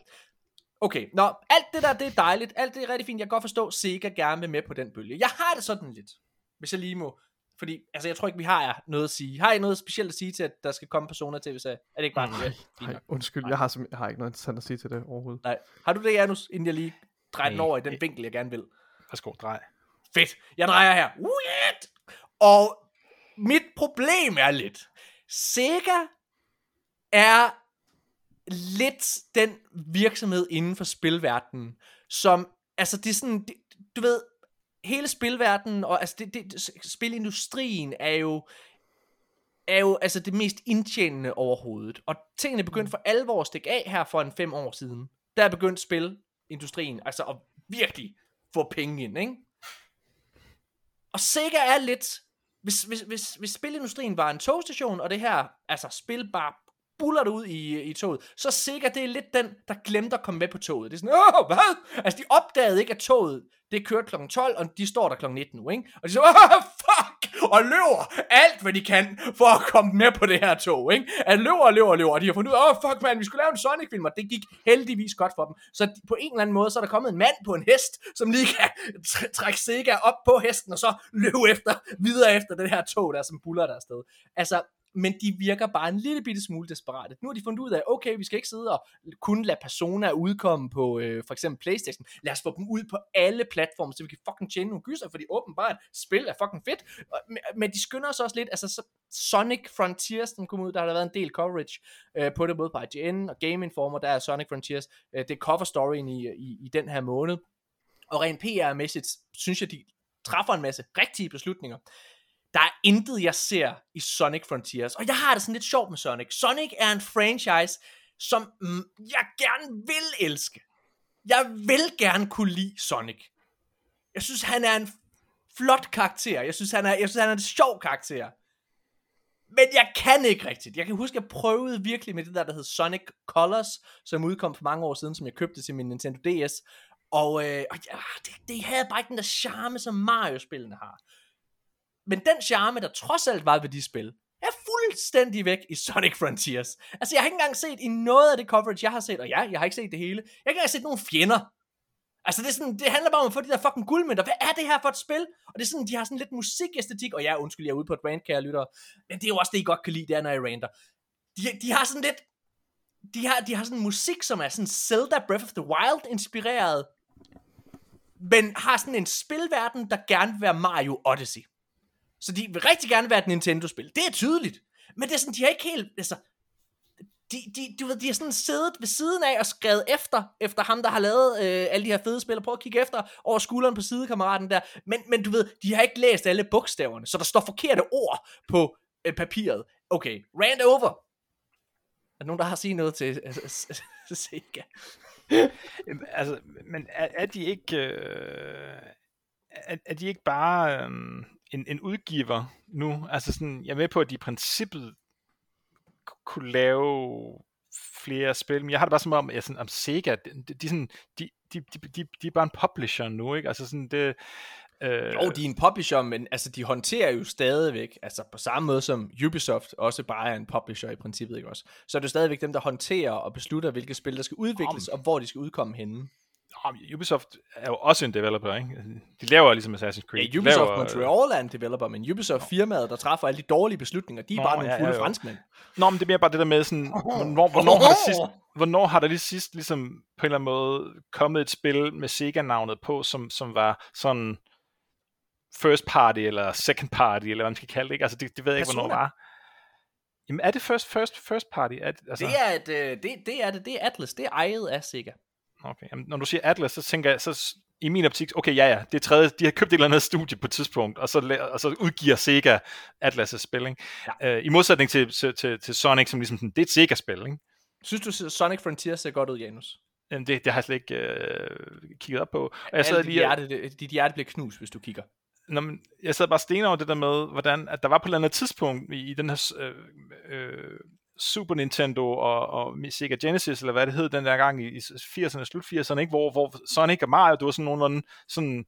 Okay, nå, alt det der, det er dejligt. Alt det er rigtig fint. Jeg kan godt forstå, at Sega gerne vil med på den bølge. Jeg har det sådan lidt, hvis jeg lige må. Fordi, altså, jeg tror ikke, vi har noget at sige. Har I noget specielt at sige til, at der skal komme personer til USA? Er det ikke bare Nej. Nej, undskyld, jeg har, simpel- jeg har ikke noget interessant at sige til det overhovedet. Nej. Har du det, Janus, inden jeg lige drejer den Nej. over i den vinkel, jeg gerne vil? Værsgo, drej. Fedt. Jeg drejer her. Weird. Og mit problem er lidt, Sega er lidt den virksomhed inden for spilverdenen, som, altså det er sådan, det, du ved, hele spilverdenen, og altså det, det, spilindustrien er jo, er jo altså det mest indtjenende overhovedet. Og tingene begyndte for alvor at stikke af her for en fem år siden. Der er begyndt spilindustrien, altså at virkelig få penge ind, ikke? Og Sega er lidt, hvis, hvis, hvis, hvis spilindustrien var en togstation, og det her, altså spil bare buller det ud i, i toget, så Sega, det er lidt den, der glemte at komme med på toget. Det er sådan, åh, hvad? Altså, de opdagede ikke, at toget, det kørte kl. 12, og de står der kl. 19 nu, ikke? Og de så, åh, og løber alt, hvad de kan, for at komme med på det her tog, ikke? At løber og løber og løber, og de har fundet ud af, åh, fuck, man, vi skulle lave en Sonic-film, og det gik heldigvis godt for dem. Så på en eller anden måde, så er der kommet en mand på en hest, som lige kan tr- trække Sega op på hesten, og så løbe efter, videre efter det her tog, der som buller der afsted. Altså, men de virker bare en lille bitte smule desperate. Nu har de fundet ud af, okay, vi skal ikke sidde og kun lade Persona udkomme på øh, for eksempel Playstation. Lad os få dem ud på alle platforme, så vi kan fucking tjene nogle gyser, fordi åbenbart spil er fucking fedt. Men- Men de skynder sig også lidt, altså så Sonic Frontiers, den kom ud, der har der været en del coverage øh, på det, både på IGN og Game Informer, der er Sonic Frontiers, øh, det er cover storyen i, i, i den her måned. Og rent PR-mæssigt, synes jeg, de træffer en masse rigtige beslutninger. Der er intet, jeg ser i Sonic Frontiers. Og jeg har det sådan lidt sjovt med Sonic. Sonic er en franchise, som mm, jeg gerne vil elske. Jeg vil gerne kunne lide Sonic. Jeg synes, han er en flot karakter. Jeg synes, han er, jeg synes, han er en sjov karakter. Men jeg kan ikke rigtigt. Jeg kan huske, jeg prøvede virkelig med det der, der hed Sonic Colors, som udkom for mange år siden, som jeg købte til min Nintendo DS. Og, øh, og ja, det, det havde bare ikke den der charme, som Mario-spillene har. Men den charme, der trods alt var ved de spil, er fuldstændig væk i Sonic Frontiers. Altså, jeg har ikke engang set i noget af det coverage, jeg har set, og ja, jeg har ikke set det hele. Jeg har ikke engang set nogen fjender. Altså, det, er sådan, det handler bare om at få de der fucking guldmønter. Hvad er det her for et spil? Og det er sådan, de har sådan lidt musikæstetik. Og ja, undskyld, jeg er ude på et rant, kære lyttere. Men det er jo også det, I godt kan lide, det er, når I ranter. De, de har sådan lidt... De har, de har sådan musik, som er sådan Zelda Breath of the Wild inspireret. Men har sådan en spilverden, der gerne vil være Mario Odyssey. Så de vil rigtig gerne være et Nintendo-spil. Det er tydeligt. Men det er sådan, de har ikke helt... Altså, de, de, du ved, de har sådan siddet ved siden af og skrevet efter, efter ham, der har lavet øh, alle de her fede spil, og prøvet at kigge efter over skulderen på sidekammeraten der. Men, men du ved, de har ikke læst alle bogstaverne, så der står forkerte ord på øh, papiret. Okay, rant over. Er der nogen, der har sige noget til øh, Sega? [LAUGHS] Altså, men er, er de ikke... Øh, er, er de ikke bare øh, en, en udgiver nu? Altså sådan, jeg er med på, at de i princippet kunne lave flere spil, men jeg har det bare som om, jeg sådan, om Sega, de, de, de, sådan, de, de, de, de, de er bare en publisher nu, ikke? Altså sådan, det... Øh, Jo, de er en publisher, men altså, de håndterer jo stadigvæk, altså på samme måde som Ubisoft også bare er en publisher i princippet, ikke også? Så er det jo stadigvæk dem, der håndterer og beslutter, hvilke spil, der skal udvikles, og hvor de skal udkomme henne. Ubisoft er jo også en developer, ikke? De laver ligesom Assassin's Creed. Ja, De Ubisoft laver, Montreal er en developer, men Ubisoft firmaet, der træffer alle de dårlige beslutninger, de er Nå, bare nogle ja, fulde ja, franskmænd. Nå, men det er mere bare det der med sådan, hvornår, hvornår har der [LAUGHS] sidst, hvornår har der lige sidst ligesom på en eller anden måde kommet et spil med Sega-navnet på, som, som var sådan first party, eller second party, eller hvad man skal kalde det, ikke? Altså, det, det ved jeg ikke, hvornår Persona. var. Jamen, er det first, first, first party? Er det, altså, Det er, et, øh, det, det er det, det er Atlas, det er ejet af Sega. Okay, Jamen, når du siger Atlas, så tænker jeg, så i min optik, okay, ja, ja, det er tredje, de har købt et eller andet studie på et tidspunkt, og så, og så udgiver Sega Atlas' spil, ikke? Ja. Øh, I modsætning til, til, til, til Sonic, som ligesom det er et Sega-spil, ikke? Synes du, Sonic Frontier ser godt ud, Janus? Jamen, det, det har jeg slet ikke øh, kigget op på. Og jeg sad dit lige og- hjerte, det- dit hjerte bliver knust, hvis du kigger. når man, jeg sad bare sten over det der med, hvordan at der var på et eller andet tidspunkt i, i den her øh, øh, Super Nintendo og, og Sega Genesis, eller hvad det hed den der gang i, i 80'erne, slut 80'erne, ikke? Hvor, hvor Sonic og Mario, det var sådan nogenlunde sådan,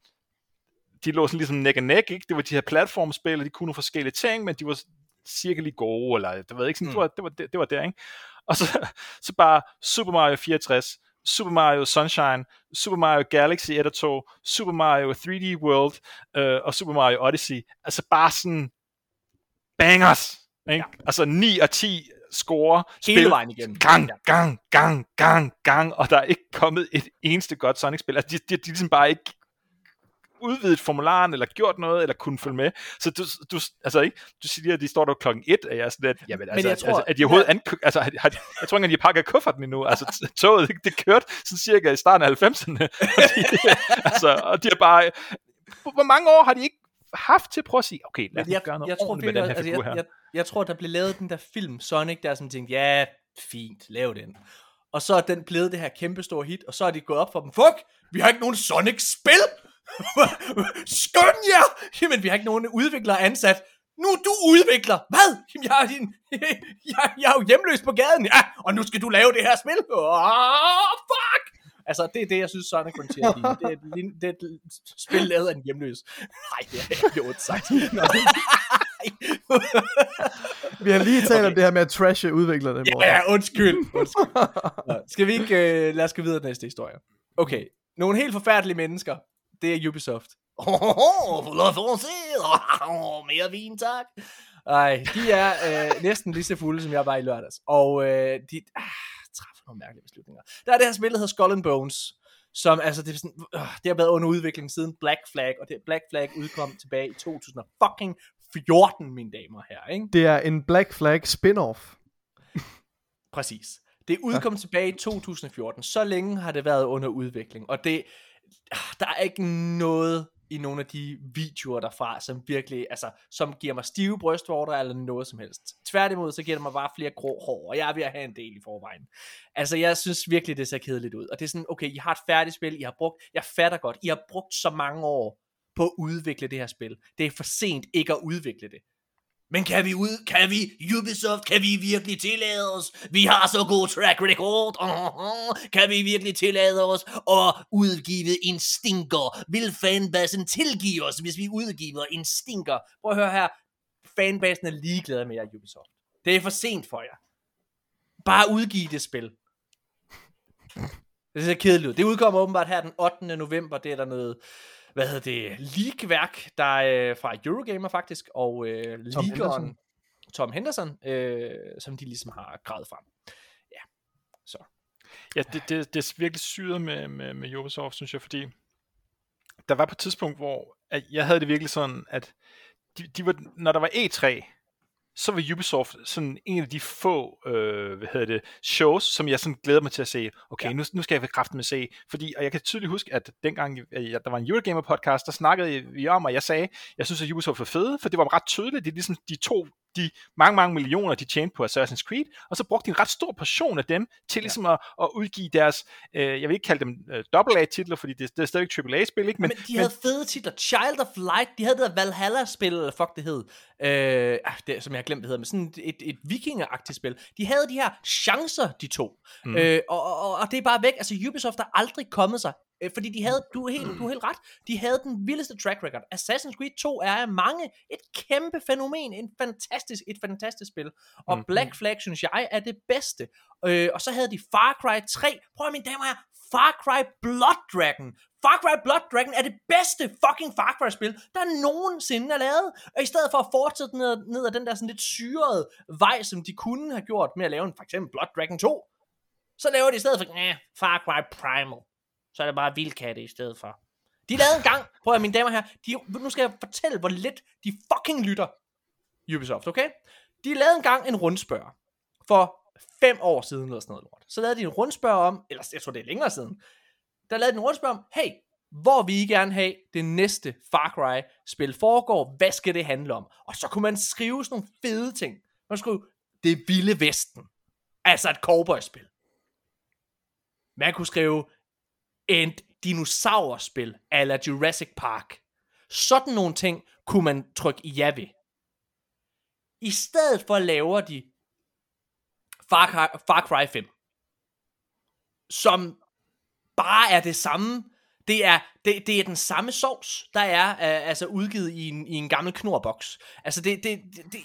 de lå sådan ligesom neck and neck, ikke? Det var de her platformspil, og de kunne nogle forskellige ting, men de var cirka lige gode, eller det ved ikke, sådan, mm. det, var, det, var, det, det var der, ikke? Og så, så bare Super Mario 64, Super Mario Sunshine, Super Mario Galaxy 1 og 2, Super Mario 3D World øh, og Super Mario Odyssey. Altså bare sådan bangers. Ikke? Ja. Altså 9 og 10 score. Hele spil, vejen igen. Gang, gang, gang, gang, gang, og der er ikke kommet et eneste godt Sonic-spil. Altså, de, de, de, de ligesom bare ikke udvidet formularen, eller gjort noget, eller kunne følge med. Så du, du, altså, ikke? du siger, at de står der klokken et, og jeg er sådan lidt, jamen, altså, jeg tror, altså, at de overhovedet ja. ank- altså, har, jeg tror ikke, at de har pakket kufferten endnu. Altså, toget, det, kørte sådan cirka i starten af 90'erne. Og de, altså, og de har bare, hvor mange år har de ikke haft til at prøve at sige, okay, lad os jeg, gøre noget jeg tror, med den her altså, figur her. Jeg, jeg, jeg tror, der blev lavet den der film, Sonic, der som tænkte, ja, fint, lav den. Og så er den blevet det her kæmpe store hit, og så er de gået op for dem, fuck, vi har ikke nogen Sonic-spil! [LAUGHS] Skøn jer! Jamen, vi har ikke nogen udviklere ansat. Nu er du udvikler. Hvad? Jamen, jeg er, din, [LAUGHS] jeg, jeg er jo hjemløs på gaden. Ja, og nu skal du lave det her spil. Oh, fuck! Altså, det er det, jeg synes, Frontier [LAUGHS] er. Det er, et, det er et spil lavet af en hjemløs. Nej, det er ikke ondt sagt. [LAUGHS] Vi har lige talt okay. om det her med at trashe udviklerne. Ja, ja, undskyld. undskyld. [LAUGHS] Nå, skal vi ikke, uh, lad os gå videre til næste historie. Okay, nogle helt forfærdelige mennesker det er Ubisoft. Åh, oh, oh, mere vin, tak. Ej, de er øh, næsten lige så fulde, som jeg var i lørdags. Og øh, de ah, nogle mærkelige beslutninger. Der er det her spil, der hedder Skull and Bones, som altså, det, er sådan, øh, det har været under udvikling siden Black Flag, og det Black Flag udkom tilbage i 2014, mine damer her, ikke? Det er en Black Flag spin-off. Præcis. Det udkom ja. tilbage i 2014. Så længe har det været under udvikling, og det, der er ikke noget i nogle af de videoer derfra, som virkelig, altså, som giver mig stive brystvorter eller noget som helst. Tværtimod, så giver det mig bare flere grå hår, og jeg er ved at have en del i forvejen. Altså, jeg synes virkelig, det ser kedeligt ud. Og det er sådan, okay, I har et færdigt spil, I har brugt, jeg fatter godt, I har brugt så mange år på at udvikle det her spil. Det er for sent ikke at udvikle det. Men kan vi ud, kan vi, Ubisoft, kan vi virkelig tillade os? Vi har så god track record. Uh-huh. [LAUGHS] Kan vi virkelig tillade os at udgive en stinker? Vil fanbasen tilgive os, hvis vi udgiver en stinker? Prøv at høre her. Fanbasen er ligeglad med jer, Ubisoft. Det er for sent for jer. Bare udgive det spil. Det ser kedeligt ud. Det udkommer åbenbart her den 8. november. Det er der noget hvad hedder det, league-værk, der er øh, fra Eurogamer faktisk, og øh, Tom Henderson, Tom Henderson øh, som de ligesom har gravet frem. Ja, så. Ja, det, det, det er virkelig syret med, med, med Ubisoft, synes jeg, fordi der var på et tidspunkt, hvor at jeg havde det virkelig sådan, at de, de var, når der var E3, så var Ubisoft sådan en af de få øh, hvad hedder det, shows, som jeg sådan glæder mig til at se. Okay, ja. nu, nu skal jeg kraften med se. Fordi, og jeg kan tydeligt huske, at dengang ja, der var en Eurogamer podcast, der snakkede vi om, og jeg sagde, jeg synes, at Ubisoft var fede, for det var ret tydeligt, det er ligesom de to de mange, mange millioner, de tjente på Assassin's Creed, og så brugte de en ret stor portion af dem til ligesom ja. at, at udgive deres, øh, jeg vil ikke kalde dem øh, AA-titler, fordi det, det er stadigvæk AAA-spil, ikke? Men, men de men, havde fede titler. Child of Light, de havde det der Valhalla-spil, eller fuck det hed, øh, ah, det, som jeg har glemt, det hedder, men sådan et, et vikingeragtigt spil. De havde de her chancer, de to. Mm. Øh, og, og, og det er bare væk. Altså, Ubisoft har aldrig kommet sig Øh, fordi de havde, du er, helt, du er helt ret, de havde den vildeste track record. Assassin's Creed 2 er af mange et kæmpe fænomen, en fantastisk, et fantastisk spil. Og mm-hmm. Black Flag, synes jeg, er det bedste. Øh, og så havde de Far Cry 3. Prøv at mine damer her, Far Cry Blood Dragon. Far Cry Blood Dragon er det bedste fucking Far Cry spil, der nogensinde er lavet. Og i stedet for at fortsætte ned, ned ad den der sådan lidt syrede vej, som de kunne have gjort med at lave en for eksempel Blood Dragon 2, så laver de i stedet for, Far Cry Primal så er det bare vildkatte i stedet for. De lavede en gang, prøv at mine damer her, de, nu skal jeg fortælle, hvor lidt de fucking lytter, Ubisoft, okay? De lavede en gang en rundspørg for fem år siden, eller sådan noget lort. Så lavede de en rundspørg om, eller jeg tror det er længere siden, der lavede de en rundspørg om, hey, hvor vi I gerne have det næste Far Cry spil foregår, hvad skal det handle om? Og så kunne man skrive sådan nogle fede ting. Man skulle det vilde vesten. Altså et cowboy-spil. Man kunne skrive et dinosaurspil ala Jurassic Park. Sådan nogle ting kunne man trykke ja ved. I stedet for laver de Far Cry, Far Cry 5, som bare er det samme. Det er, det, det er den samme sovs, der er uh, altså udgivet i en, i en gammel knorboks. Altså det, det, det, det,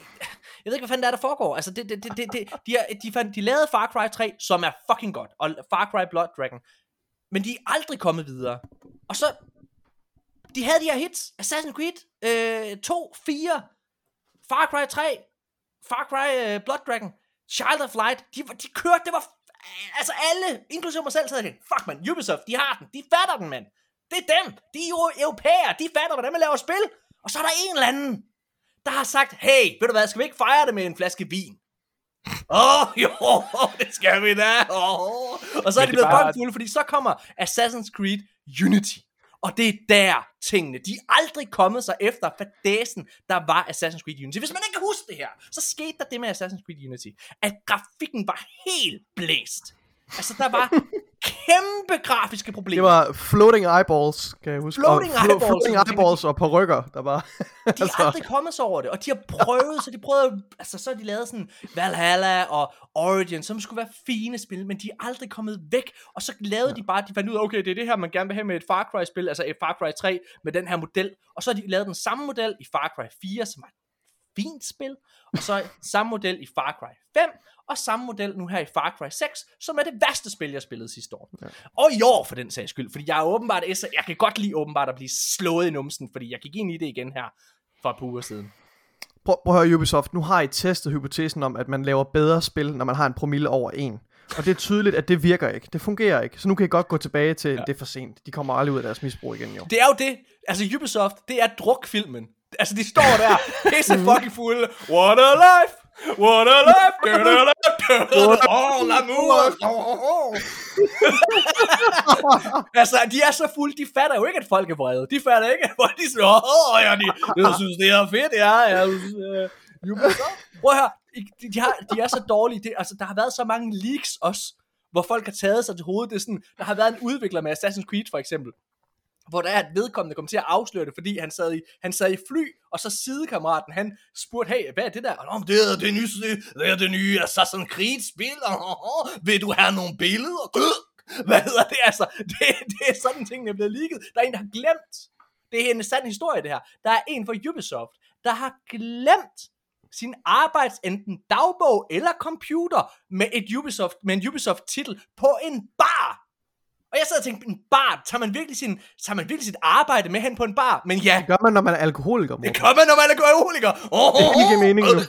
jeg ved ikke, hvad fanden der er, der foregår. Altså det, det, det, det, det de, er, de, fandt, de lavede Far Cry 3, som er fucking godt, og Far Cry Blood Dragon. Men de er aldrig kommet videre. Og så, de havde de her hits, Assassin's Creed øh, 2, 4, Far Cry 3, Far Cry øh, Blood Dragon, Child of Light, de, de kørte, det var, altså alle, inklusive mig selv, så jeg fuck man, Ubisoft, de har den, de fatter den, mand. Det er dem, de er jo europæere, de fatter, hvordan man laver spil. Og så er der en eller anden, der har sagt, hey, ved du hvad, skal vi ikke fejre det med en flaske vin? Åh, oh, [LAUGHS] jo, det skal vi da. Oh. Og så er de blevet bare... fulde, fordi så kommer Assassin's Creed Unity. Og det er der tingene, de er aldrig kommet sig efter fadæsen, der var Assassin's Creed Unity. Hvis man ikke kan huske det her, så skete der det med Assassin's Creed Unity, at grafikken var helt blæst. Altså, der var kæmpe grafiske problemer. Det var floating eyeballs, kan jeg huske. Floating og, eyeballs. Floating eyeballs og rykker, der var... De er [LAUGHS] altså... aldrig kommet sig over det, og de har prøvet, så de prøvede, altså så har de lavet sådan Valhalla og Origin, som skulle være fine spil, men de er aldrig kommet væk, og så lavede ja. de bare, de fandt ud af, okay, det er det her, man gerne vil have med et Far Cry-spil, altså et Far Cry 3 med den her model, og så har de lavet den samme model i Far Cry 4, som er fint spil, og så samme model i Far Cry 5, og samme model nu her i Far Cry 6, som er det værste spil, jeg spillede sidste år. Ja. Og i år for den sags skyld, fordi jeg er åbenbart, jeg kan godt lide åbenbart at blive slået i numsen, fordi jeg gik ind i det igen her for et par uger siden. Prøv, prøv at høre Ubisoft, nu har I testet hypotesen om, at man laver bedre spil, når man har en promille over 1. Og det er tydeligt, at det virker ikke. Det fungerer ikke. Så nu kan I godt gå tilbage til, ja. det er for sent. De kommer aldrig ud af deres misbrug igen, jo. Det er jo det. Altså Ubisoft, det er drukfilmen. Altså de står der, [LAUGHS] pisse fucking fulde. What a life! What a life! [LAUGHS] Oh, l'amour! [LAUGHS] altså, de er så fulde, de fatter jo ikke, at folk er vrede. De fatter ikke, at folk de siger, åh, oh, ja, de, jeg synes, det er fedt, ja, ja. Uh, Prøv her, de, de, har, de er så dårlige. Det, altså, der har været så mange leaks også, hvor folk har taget sig til hovedet. Det er sådan, der har været en udvikler med Assassin's Creed for eksempel, hvor der er at vedkommende kom til at afsløre det, fordi han sad i, han sad i fly, og så sidekammeraten, han spurgte, hey, hvad er det der? Og, det er det nye, det er det nye Assassin's Creed spil, oh, vil du have nogle billeder? Øh, hvad hedder det altså? Det, det er sådan ting, der er blevet ligget. Der er en, der har glemt. Det er en sand historie, det her. Der er en fra Ubisoft, der har glemt sin arbejds enten dagbog eller computer med et Ubisoft med en Ubisoft titel på en bar og jeg sad og tænkte, en bar, tager man virkelig, sin, tager man virkelig sit arbejde med hen på en bar? Men ja. Det gør man, når man er alkoholiker. Mor. Det gør man, når man er alkoholiker. Oh, det kan ikke mening nu.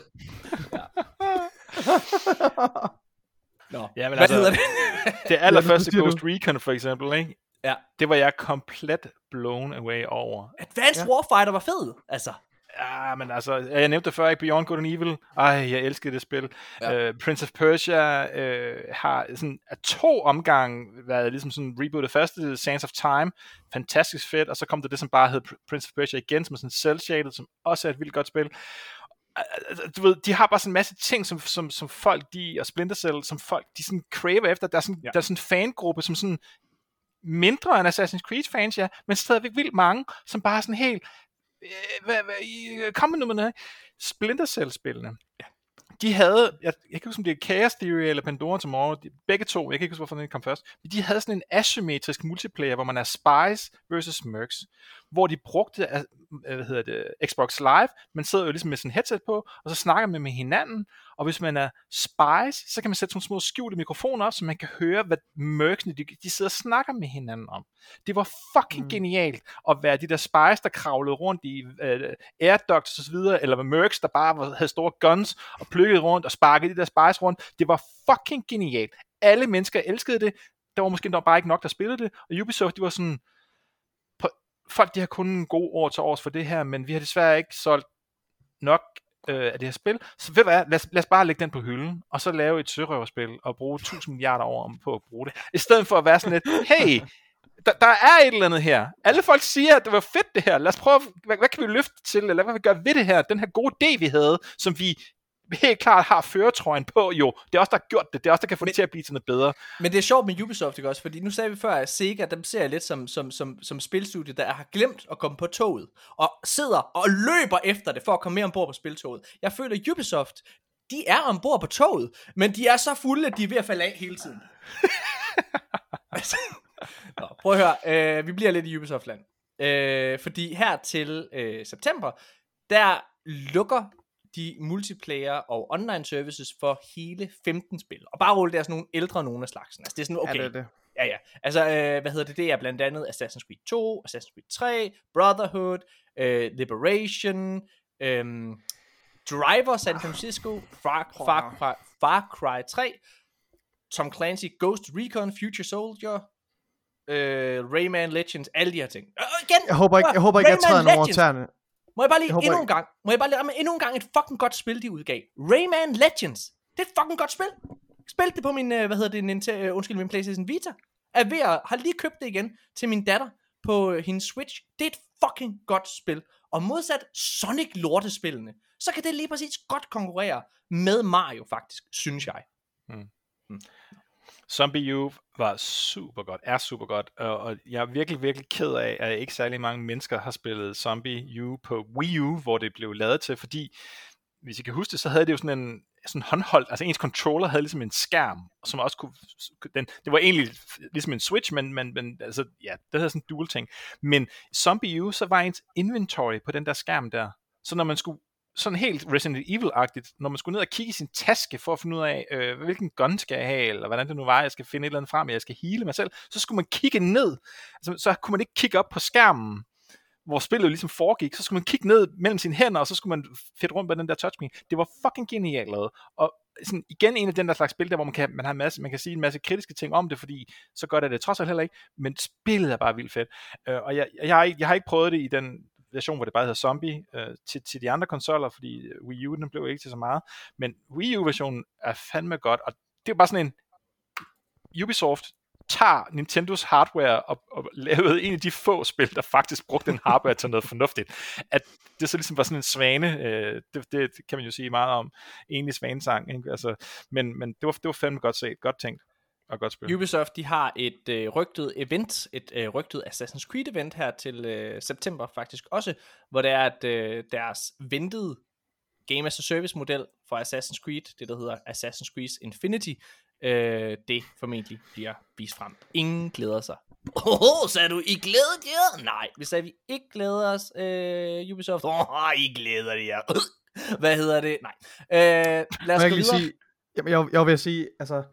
[LAUGHS] Nå, ja, men hvad altså, hedder det? [LAUGHS] det allerførste Ghost Recon for eksempel, ikke? Ja. Det var jeg komplet blown away over. Advanced ja. Warfighter var fed, altså. Ja, men altså, jeg nævnte det før, ikke? Beyond Good and Evil. Ej, jeg elskede det spil. Ja. Uh, Prince of Persia uh, har sådan af to omgange været ligesom sådan rebootet. Første, Sands of Time, fantastisk fedt, og så kom der det, som bare hed Prince of Persia igen, som er sådan cel-shaded, som også er et vildt godt spil. Du ved, de har bare sådan en masse ting, som, som, som folk, de, og Splinter Cell, som folk, de sådan craver efter. Der er sådan, ja. der er sådan en fangruppe, som sådan mindre end Assassin's Creed fans, ja, men stadigvæk vildt mange, som bare er sådan helt, hvad, hvad, kom med nummer Splinter Cell-spillene. Ja. De havde, jeg, jeg kan ikke huske, om det er Chaos Theory eller Pandora Tomorrow, de, begge to, jeg kan ikke huske, hvorfor den kom først, men de havde sådan en asymmetrisk multiplayer, hvor man er Spies versus Mercs, hvor de brugte hvad hedder det, Xbox Live, man sidder jo ligesom med sådan headset på, og så snakker man med hinanden, og hvis man er spies, så kan man sætte sådan små skjulte mikrofoner op, så man kan høre, hvad mørksene, de, de sidder og snakker med hinanden om. Det var fucking mm. genialt at være de der spies, der kravlede rundt i uh, air ducts og så videre, eller mørks, der bare havde store guns og plukkede rundt og sparkede de der spies rundt. Det var fucking genialt. Alle mennesker elskede det. Der var måske bare ikke nok, der spillede det. Og Ubisoft, de var sådan, folk de har kun en god år til års for det her, men vi har desværre ikke solgt nok øh, af det her spil. Så ved du hvad, lad os, lad os bare lægge den på hylden, og så lave et sørøverspil, og bruge 1000 milliarder år på at bruge det. I stedet for at være sådan lidt, hey, der, der er et eller andet her. Alle folk siger, at det var fedt det her. Lad os prøve, hvad, hvad kan vi løfte til, eller hvad kan vi gøre ved det her? Den her gode idé, vi havde, som vi [LAUGHS] helt klart har føretrøjen på, jo, det er også der har gjort det, det er også der kan få men, det til at blive til noget bedre. Men det er sjovt med Ubisoft, ikke også? Fordi nu sagde vi før, at Sega, dem ser jeg lidt som, som, som, som spilstudie, der har glemt at komme på toget, og sidder og løber efter det, for at komme mere ombord på spiltoget. Jeg føler, at Ubisoft, de er ombord på toget, men de er så fulde, at de er ved at falde af hele tiden. [LAUGHS] altså, Nå, prøv at høre, øh, vi bliver lidt i Ubisoft-land. Øh, fordi her til øh, september, der lukker de multiplayer og online services for hele 15 spil. Og bare rulle det er sådan nogle ældre nogen af slagsen. Altså det er sådan, okay. Ja, det er det. Ja, ja. Altså, øh, hvad hedder det? Det er blandt andet Assassin's Creed 2, Assassin's Creed 3, Brotherhood, øh, Liberation, øh, Driver San Francisco, Far, Far, Far, Far Cry 3, Tom Clancy, Ghost Recon, Future Soldier, øh, Rayman Legends, alle de her ting. Øh, igen, Jeg håber ikke, jeg, håber ikke, jeg træder nogen over tæerne. Må jeg bare lige Jeg endnu ikke. en gang, må jeg bare lige, endnu en gang et fucking godt spil, de udgav. Rayman Legends. Det er et fucking godt spil. Spil det på min, øh, hvad hedder det, Nintendo, øh, undskyld, min Playstation Vita. Er ved at, har lige købt det igen til min datter på øh, hendes Switch. Det er et fucking godt spil. Og modsat Sonic lortespillene, så kan det lige præcis godt konkurrere med Mario faktisk, synes jeg. Zombie U var super godt, er super godt, og, og jeg er virkelig, virkelig ked af, at ikke særlig mange mennesker har spillet Zombie U på Wii U, hvor det blev lavet til, fordi hvis I kan huske det, så havde det jo sådan en sådan håndholdt, altså ens controller havde ligesom en skærm, som også kunne, den, det var egentlig ligesom en Switch, men, men, men altså, ja, det havde sådan en dual ting. Men Zombie U, så var ens inventory på den der skærm der, så når man skulle sådan helt Resident Evil-agtigt, når man skulle ned og kigge i sin taske for at finde ud af, øh, hvilken gun skal jeg have, eller hvordan det nu var, jeg skal finde et eller andet frem, jeg skal hele mig selv, så skulle man kigge ned. Altså, så kunne man ikke kigge op på skærmen, hvor spillet jo ligesom foregik, så skulle man kigge ned mellem sine hænder, og så skulle man fedt rundt på den der touchscreen. Det var fucking genialt lavet. Og sådan, igen en af den der slags spil, der hvor man kan, man, har en masse, man kan sige en masse kritiske ting om det, fordi så gør det det trods alt heller ikke, men spillet er bare vildt fedt. Øh, og jeg, jeg, har ikke, jeg har ikke prøvet det i den version, hvor det bare hedder Zombie, øh, til, til de andre konsoller, fordi øh, Wii U, den blev ikke til så meget, men Wii U-versionen er fandme godt, og det er bare sådan en Ubisoft tager Nintendos hardware og, og lavede en af de få spil, der faktisk brugte den hardware til noget fornuftigt. At det så ligesom var sådan en svane, øh, det, det, kan man jo sige meget om, egentlig svanesang, ikke? Altså, men, men det, var, det var fandme godt set, godt tænkt og godt spil. Ubisoft, de har et øh, rygtet event, et øh, rygtet Assassin's Creed event her til øh, september faktisk også, hvor det er, at øh, deres ventede Game as a Service model for Assassin's Creed, det der hedder Assassin's Creed Infinity, øh, det formentlig bliver vist frem. Ingen glæder sig. Åh, oh, sagde du, I glæder jer? Nej, vi sagde, vi ikke glæder os, øh, Ubisoft. Åh, oh, I glæder jer. Hvad hedder det? Nej. Øh, lad os gå videre. sige, jeg, jeg, jeg vil sige, altså,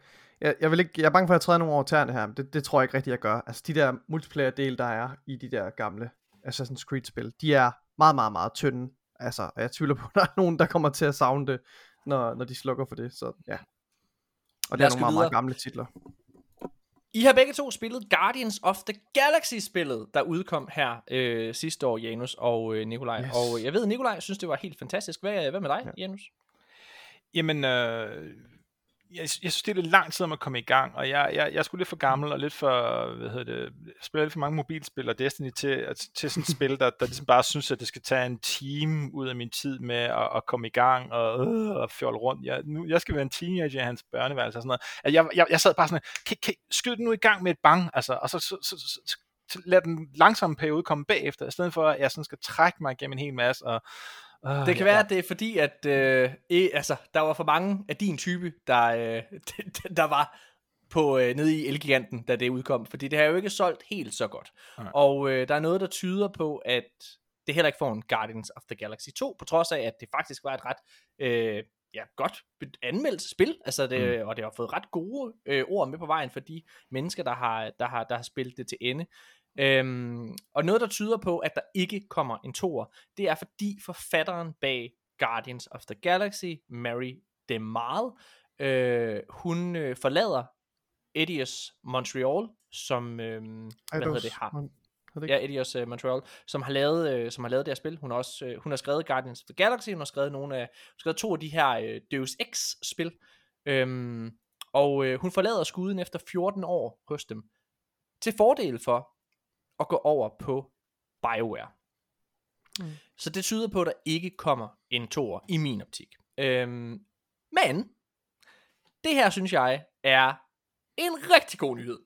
jeg, jeg, vil ikke, jeg er bange for, at jeg træder nogle over tæerne her, men det, det tror jeg ikke rigtigt, jeg gør. Altså, de der multiplayer-del, der er i de der gamle Assassin's Creed-spil, de er meget, meget, meget tynde. Altså, og jeg tvivler på, at der er nogen, der kommer til at savne det, når, når de slukker for det, så ja. Og det er nogle meget, meget gamle titler. I har begge to spillet Guardians of the Galaxy-spillet, der udkom her øh, sidste år, Janus og øh, Nikolaj. Yes. Og jeg ved, Nikolaj synes, det var helt fantastisk. Hvad, hvad med dig, ja. Janus? Jamen, øh, jeg, jeg synes, det er lidt lang tid om at komme i gang, og jeg, jeg, jeg er sgu lidt for gammel, og lidt for, hvad hedder det, spiller lidt for mange mobilspil og Destiny til, til sådan et spil, der, der ligesom bare synes, at det skal tage en time ud af min tid med at, at komme i gang og, øh, og fjolle rundt. Jeg, nu, jeg skal være en teenager i hans børneværelse og sådan noget. At jeg, jeg, jeg sad bare sådan, kan, kan, skyd den nu i gang med et bang, altså, og så, så, så, så, så så lad den langsomme periode komme bagefter, i stedet for, at jeg sådan skal trække mig igennem en hel masse, og øh, Det kan ja, være, at det er fordi, at øh, eh, altså, der var for mange af din type, der, øh, [LAUGHS] der var på øh, nede i Elgiganten, da det udkom. Fordi det har jo ikke solgt helt så godt. Nej. Og øh, der er noget, der tyder på, at det heller ikke får en Guardians of the Galaxy 2, på trods af, at det faktisk var et ret øh, ja, godt anmeldt spil, altså det, mm. og det har fået ret gode øh, ord med på vejen for de mennesker, der har, der har, der har spillet det til ende. Øhm, og noget, der tyder på, at der ikke kommer en toer, det er fordi forfatteren bag Guardians of the Galaxy, Mary DeMarle, øh, hun øh, forlader Edios Montreal, som, øh, hvad hedder det, har, det Ja? Edios uh, Montreal, som har lavet øh, som har lavet det her spil. Hun har også øh, hun har skrevet Guardians of the Galaxy, hun har skrevet nogle af hun har skrevet to af de her øh, Deus Ex spil. Øhm, og øh, hun forlader skuden efter 14 år hos dem til fordel for at gå over på BioWare. Mm. Så det tyder på, at der ikke kommer en toer i min optik. Øhm, men, det her synes jeg er en rigtig god nyhed.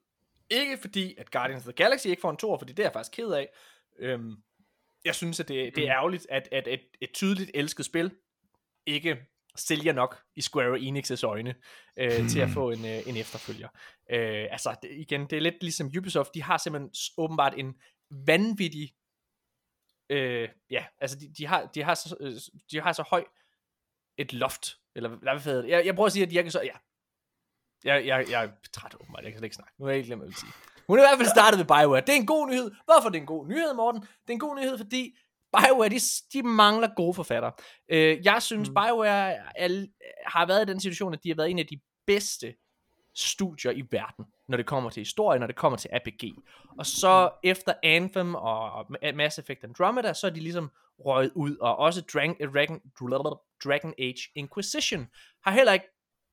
Ikke fordi, at Guardians of the Galaxy ikke får en tor, fordi det er jeg faktisk ked af. Øhm, jeg synes, at det, det er ærgerligt, at, at et, et tydeligt elsket spil ikke sælger nok i Square Enix's øjne øh, til at få en, øh, en efterfølger. Øh, altså, det, igen, det er lidt ligesom Ubisoft, de har simpelthen åbenbart en vanvittig øh, ja, altså de, de, har, de, har så, øh, de har så høj et loft, eller hvad hedder det? Jeg, jeg prøver at sige, at de kan så, ja, jeg, jeg, jeg er træt åbenbart, jeg kan slet ikke snakke. Nu har jeg ikke glemt, hvad jeg vil sige. Hun er i hvert fald startet ved BioWare. Det er en god nyhed. Hvorfor det er en god nyhed, Morten? Det er en god nyhed, fordi BioWare, de, de mangler gode forfattere. Øh, jeg synes, mm. BioWare er, har været i den situation, at de har været en af de bedste studier i verden, når det kommer til historie, når det kommer til RPG. Og så efter Anthem og Mass Effect Andromeda, så er de ligesom røget ud, og også Dragon, Dragon, Dragon Age Inquisition har heller ikke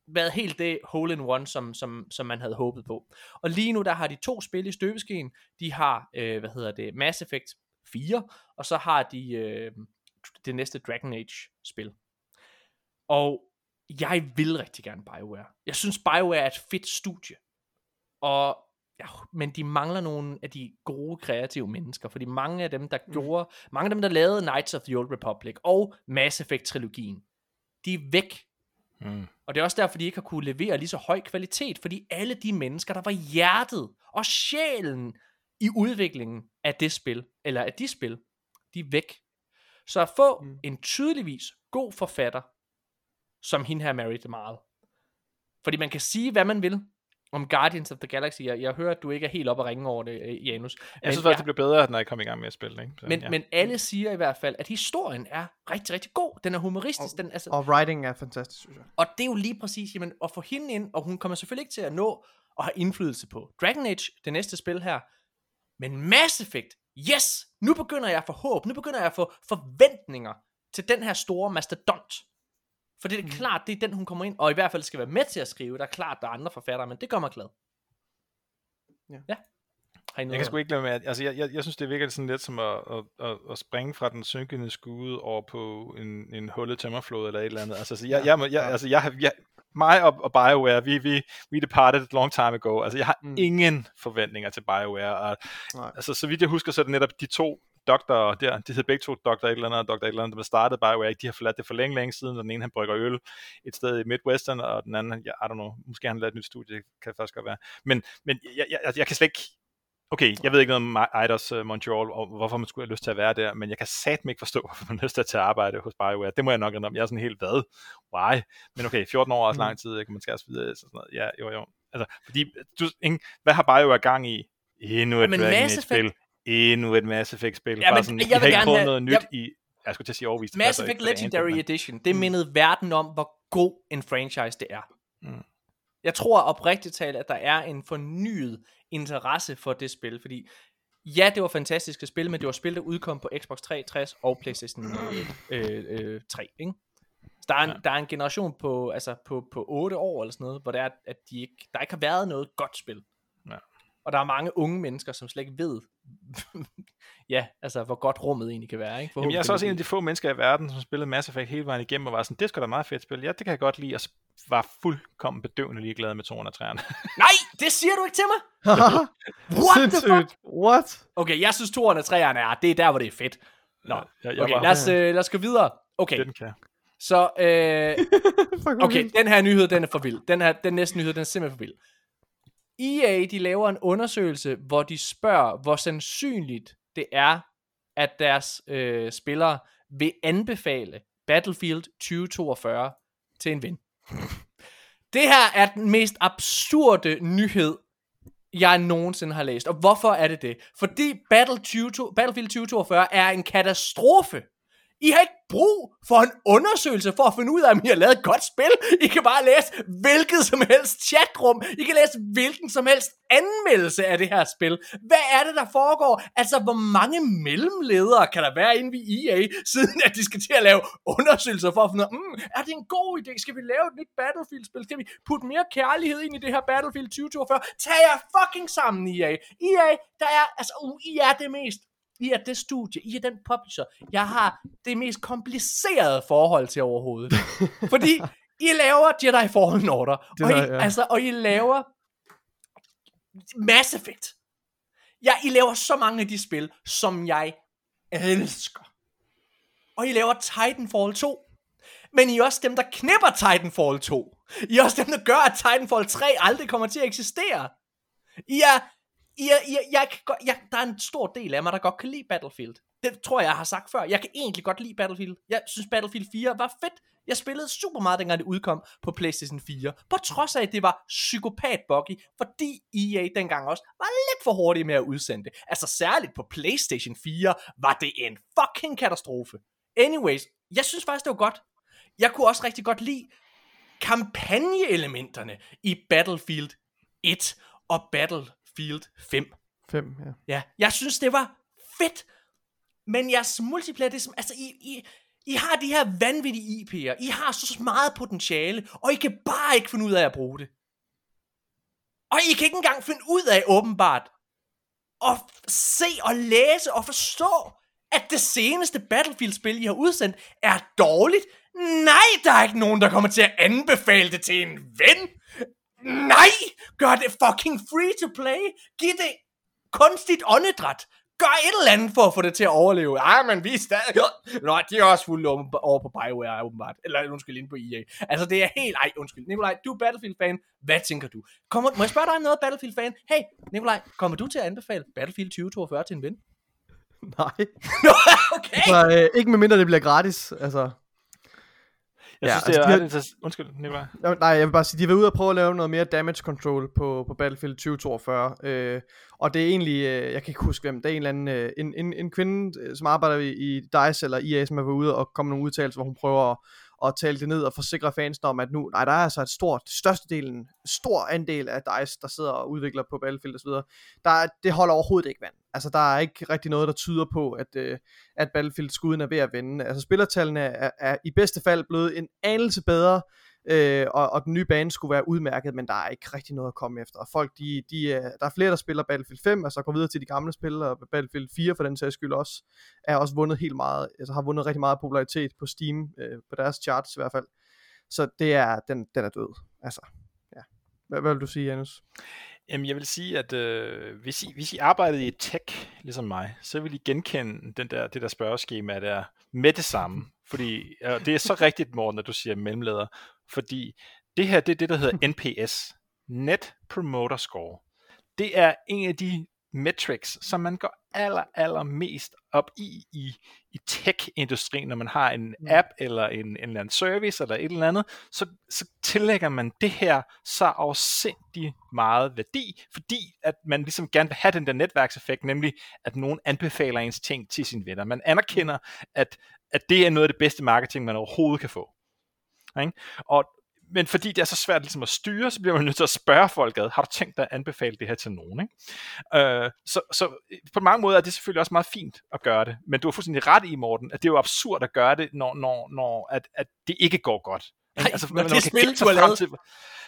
været helt det hole in one, som, som, som man havde håbet på. Og lige nu, der har de to spil i støbeskeen. De har, øh, hvad hedder det, Mass Effect 4, og så har de øh, det næste Dragon Age spil. Og jeg vil rigtig gerne BioWare. Jeg synes BioWare er et fedt studie. Og ja, men de mangler nogle af de gode kreative mennesker, fordi mange af dem der mm. gjorde, mange af dem der lavede Knights of the Old Republic og Mass Effect trilogien, de er væk. Mm. Og det er også derfor, de ikke har kunne levere lige så høj kvalitet, fordi alle de mennesker, der var hjertet og sjælen i udviklingen af det spil, eller af de spil, de er væk. Så at få mm. en tydeligvis god forfatter, som hende her Mary meget. Fordi man kan sige, hvad man vil om Guardians of the Galaxy. Jeg, jeg hører, at du ikke er helt op at ringe over det, øh, Janus. Jeg synes faktisk, det bliver bedre, når jeg kommer i gang med at spille. Ikke? Så, men, ja. men alle siger i hvert fald, at historien er rigtig, rigtig god. Den er humoristisk. Og, den, altså, og writing er fantastisk, synes jeg. og det er jo lige præcis, jamen, at få hende ind, og hun kommer selvfølgelig ikke til at nå at have indflydelse på Dragon Age, det næste spil her. Men Mass Effect, yes! Nu begynder jeg at få håb, nu begynder jeg at få forventninger til den her store mastodont. For det er mm. klart, det er den, hun kommer ind, og i hvert fald skal være med til at skrive. Der er klart, der er andre forfattere, men det gør mig glad. Ja. ja. Har I noget Jeg kan sgu ikke lade med, at, altså jeg, jeg, jeg synes, det virker sådan lidt som at, at, at, at springe fra den synkende skude over på en, en hullet tømmerflod eller et eller andet. Altså, så jeg, jeg, jeg, jeg, altså jeg, jeg, mig og, og BioWare, vi, vi, vi departed a long time ago. Altså, jeg har mm. ingen forventninger til BioWare. Og, altså, så vidt jeg husker, så er det netop de to doktorer der, de hedder begge to doktor et eller andet, og doktor et eller andet, der startede BioWare, de har forladt det for længe, længe siden, den ene han brygger øl et sted i Midwestern, og den anden, ja, I don't know, måske han lavet et nyt studie, det kan faktisk godt være. Men, men jeg, jeg, jeg, jeg kan slet ikke, okay, jeg ved ikke noget om Eidos uh, Montreal, og hvorfor man skulle have lyst til at være der, men jeg kan satme ikke forstå, [LAUGHS] hvorfor man har lyst til at tage arbejde hos BioWare. Det må jeg nok indrømme. Jeg er sådan helt, hvad? Why? Men okay, 14 år er også lang tid, ikke? man skal også videre, så sådan noget. Ja, jo, jo. Altså, fordi, du, ikke, hvad har BioWare gang i? Endnu et men Dragon Age-spil. Endnu et Mass Effect-spil. Ja, men Bare sådan, jeg jeg vil har gerne have- noget nyt jeg- i, jeg skulle til at sige overvist. Mass Effect Legendary men- Edition, det mindede verden om, hvor god en franchise det er. Mm. Jeg tror oprigtigt talt, at der er en fornyet interesse for det spil, fordi ja, det var fantastisk at spille, men det var spil, der udkom på Xbox 360 og PlayStation øh, øh, 3, ikke? Så der er, en, Ja. der er en generation på, altså på, på 8 år eller sådan noget, hvor det er, at de ikke, der ikke har været noget godt spil. Ja. Og der er mange unge mennesker, som slet ikke ved, [LAUGHS] ja, altså hvor godt rummet egentlig kan være. Ikke? Jamen, jeg er så også en af de få mennesker i verden, som spillede Mass Effect hele vejen igennem, og var sådan, det skal da meget fedt spil. Ja, det kan jeg godt lide, og var fuldkommen bedøvende ligeglad med 203'erne. [LAUGHS] Nej, det siger du ikke til mig! [LAUGHS] What the fuck? Sindssygt. What? Okay, jeg synes, toeren og treeren er, det er der, hvor det er fedt. Nå, jeg, jeg okay, lad os, øh, lad os gå videre. Okay, den kan. så, øh, okay, den her nyhed, den er for vild. Den, her, den næste nyhed, den er simpelthen for vild. EA, de laver en undersøgelse, hvor de spørger, hvor sandsynligt det er, at deres øh, spillere vil anbefale Battlefield 2042 til en ven. [LAUGHS] Det her er den mest absurde nyhed, jeg nogensinde har læst. Og hvorfor er det det? Fordi Battle 20, Battlefield 2042 er en katastrofe. I har ikke brug for en undersøgelse for at finde ud af, om I har lavet et godt spil. I kan bare læse hvilket som helst chatrum. I kan læse hvilken som helst anmeldelse af det her spil. Hvad er det, der foregår? Altså, hvor mange mellemledere kan der være inde ved EA, siden at de skal til at lave undersøgelser for at finde ud af, mm, er det en god idé? Skal vi lave et nyt Battlefield-spil? Skal vi putte mere kærlighed ind i det her Battlefield 2042? Tag jer fucking sammen, EA. EA, der er, altså, uh, I er det mest i er det studie, I er den publisher, jeg har det mest komplicerede forhold til overhovedet. [LAUGHS] Fordi I laver Jedi Fallen Order, Det og, I, ja. altså, og I laver Mass Effect. Ja, I laver så mange af de spil, som jeg elsker. Og I laver Titanfall 2. Men I er også dem, der knipper Titanfall 2. I er også dem, der gør, at Titanfall 3 aldrig kommer til at eksistere. I er, jeg, jeg, jeg kan godt, jeg, der er en stor del af mig, der godt kan lide Battlefield. Det tror jeg, jeg har sagt før. Jeg kan egentlig godt lide Battlefield. Jeg synes, Battlefield 4 var fedt. Jeg spillede super meget, dengang det udkom på PlayStation 4. På trods af, at det var psykopat buggy, fordi EA dengang også var lidt for hurtige med at udsende det. Altså særligt på PlayStation 4 var det en fucking katastrofe. Anyways, jeg synes faktisk, det var godt. Jeg kunne også rigtig godt lide kampagneelementerne i Battlefield 1 og Battlefield 5. 5, ja. Ja, jeg synes, det var fedt. Men jeres multiplayer, det er som, altså, I, I, I har de her vanvittige IP'er. I har så meget potentiale, og I kan bare ikke finde ud af at bruge det. Og I kan ikke engang finde ud af, åbenbart, at se og læse og forstå, at det seneste Battlefield-spil, I har udsendt, er dårligt. Nej, der er ikke nogen, der kommer til at anbefale det til en ven. Nej, gør det fucking free to play. Giv det kunstigt åndedræt. Gør et eller andet for at få det til at overleve. Ej, men vi er stadig... Nå, de er også fuldt over på BioWare, åbenbart. Eller undskyld, inde på EA. Altså, det er helt... Ej, undskyld. Nikolaj, du er Battlefield-fan. Hvad tænker du? Kommer... Må jeg spørge dig om noget, Battlefield-fan? Hey, Nikolaj, kommer du til at anbefale Battlefield 2042 til en ven? Nej. [LAUGHS] Okay. Så, øh, ikke medmindre det bliver gratis. Altså, Jeg Ja, synes, det altså, er de har- interessant. Undskyld, Nikolaj. nej, jeg vil bare sige, de har været ude og prøve at lave noget mere damage control på, på Battlefield 2042. Øh, og det er egentlig, øh, jeg kan ikke huske hvem, det er en eller anden, øh, en, en, en kvinde, øh, som arbejder i, i DICE eller EA, som er ude og komme nogle udtalelser, hvor hun prøver at, og tale det ned og forsikre fansen om, at nu, nej, der er altså et stort, størstedelen, stor andel af DICE, der sidder og udvikler på Battlefield osv. Der, det holder overhovedet ikke vand. Altså, der er ikke rigtig noget, der tyder på, at, øh, at Battlefield-skuden er ved at vende. Altså, spillertallene er, er i bedste fald blevet en anelse bedre, øh, og, og den nye bane skulle være udmærket, men der er ikke rigtig noget at komme efter. Og folk, de, de, øh, der er flere, der spiller Battlefield 5, altså går videre til de gamle spil, og Battlefield 4 for den sags skyld også, er også vundet helt meget, altså har vundet rigtig meget popularitet på Steam, øh, på deres charts i hvert fald. Så det er, den, den er død. Altså, ja. Hvad, hvad vil du sige, Janus? Jamen, jeg vil sige, at øh, hvis, I, hvis I arbejdede i tech, ligesom mig, så vil I genkende den der, det der spørgeskema der med det samme. Fordi øh, det er så [LAUGHS] rigtigt, Morten, at du siger mellemleder. Fordi det her, det er det, der hedder NPS. Net Promoter Score. Det er en af de metrics, som man går aller, aller mest op i i, i tech-industrien, når man har en app eller en, en eller anden service eller et eller andet, så, så tillægger man det her så afsindig meget værdi, fordi at man ligesom gerne vil have den der netværkseffekt, nemlig at nogen anbefaler ens ting til sine venner. Man anerkender, at, at det er noget af det bedste marketing, man overhovedet kan få. Ikke? Og, men fordi det er så svært ligesom at styre, så bliver man nødt til at spørge folk ad, har du tænkt dig at anbefale det her til nogen? Ikke? Øh, så, så på mange måder er det selvfølgelig også meget fint at gøre det, men du har fuldstændig ret i, Morten, at det er jo absurd at gøre det, når, når, når at, at det ikke går godt. Nej, når man det kan spil, du har lavet- Til,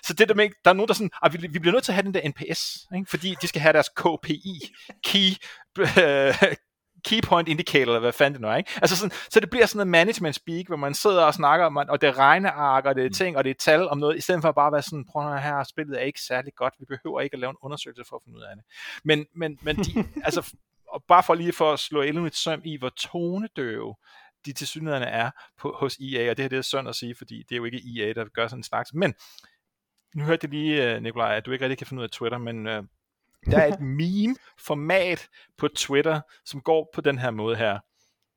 så det der med, der er nogen, der er sådan, at vi, vi bliver nødt til at have den der NPS, ikke? fordi de skal have deres KPI, Key, [LAUGHS] øh, Key Point Indicator, eller hvad fanden det nu er, ikke? Altså sådan, så det bliver sådan noget management speak, hvor man sidder og snakker om, og det regneark, og det er ting, og det er tal om noget, i stedet for bare at være sådan, prøv nu her, spillet er ikke særlig godt, vi behøver ikke at lave en undersøgelse for at finde ud af det. Men, men, men de, [LAUGHS] altså, og bare for lige for at slå endnu et søm i, hvor tonedøve de tilsyneladende er på, hos EA, og det her det er synd at sige, fordi det er jo ikke EA, der gør sådan en slags, men nu hørte jeg lige, øh, Nikolaj, at du ikke rigtig kan finde ud af Twitter, men øh, der er et [LAUGHS] meme-format på Twitter, som går på den her måde her.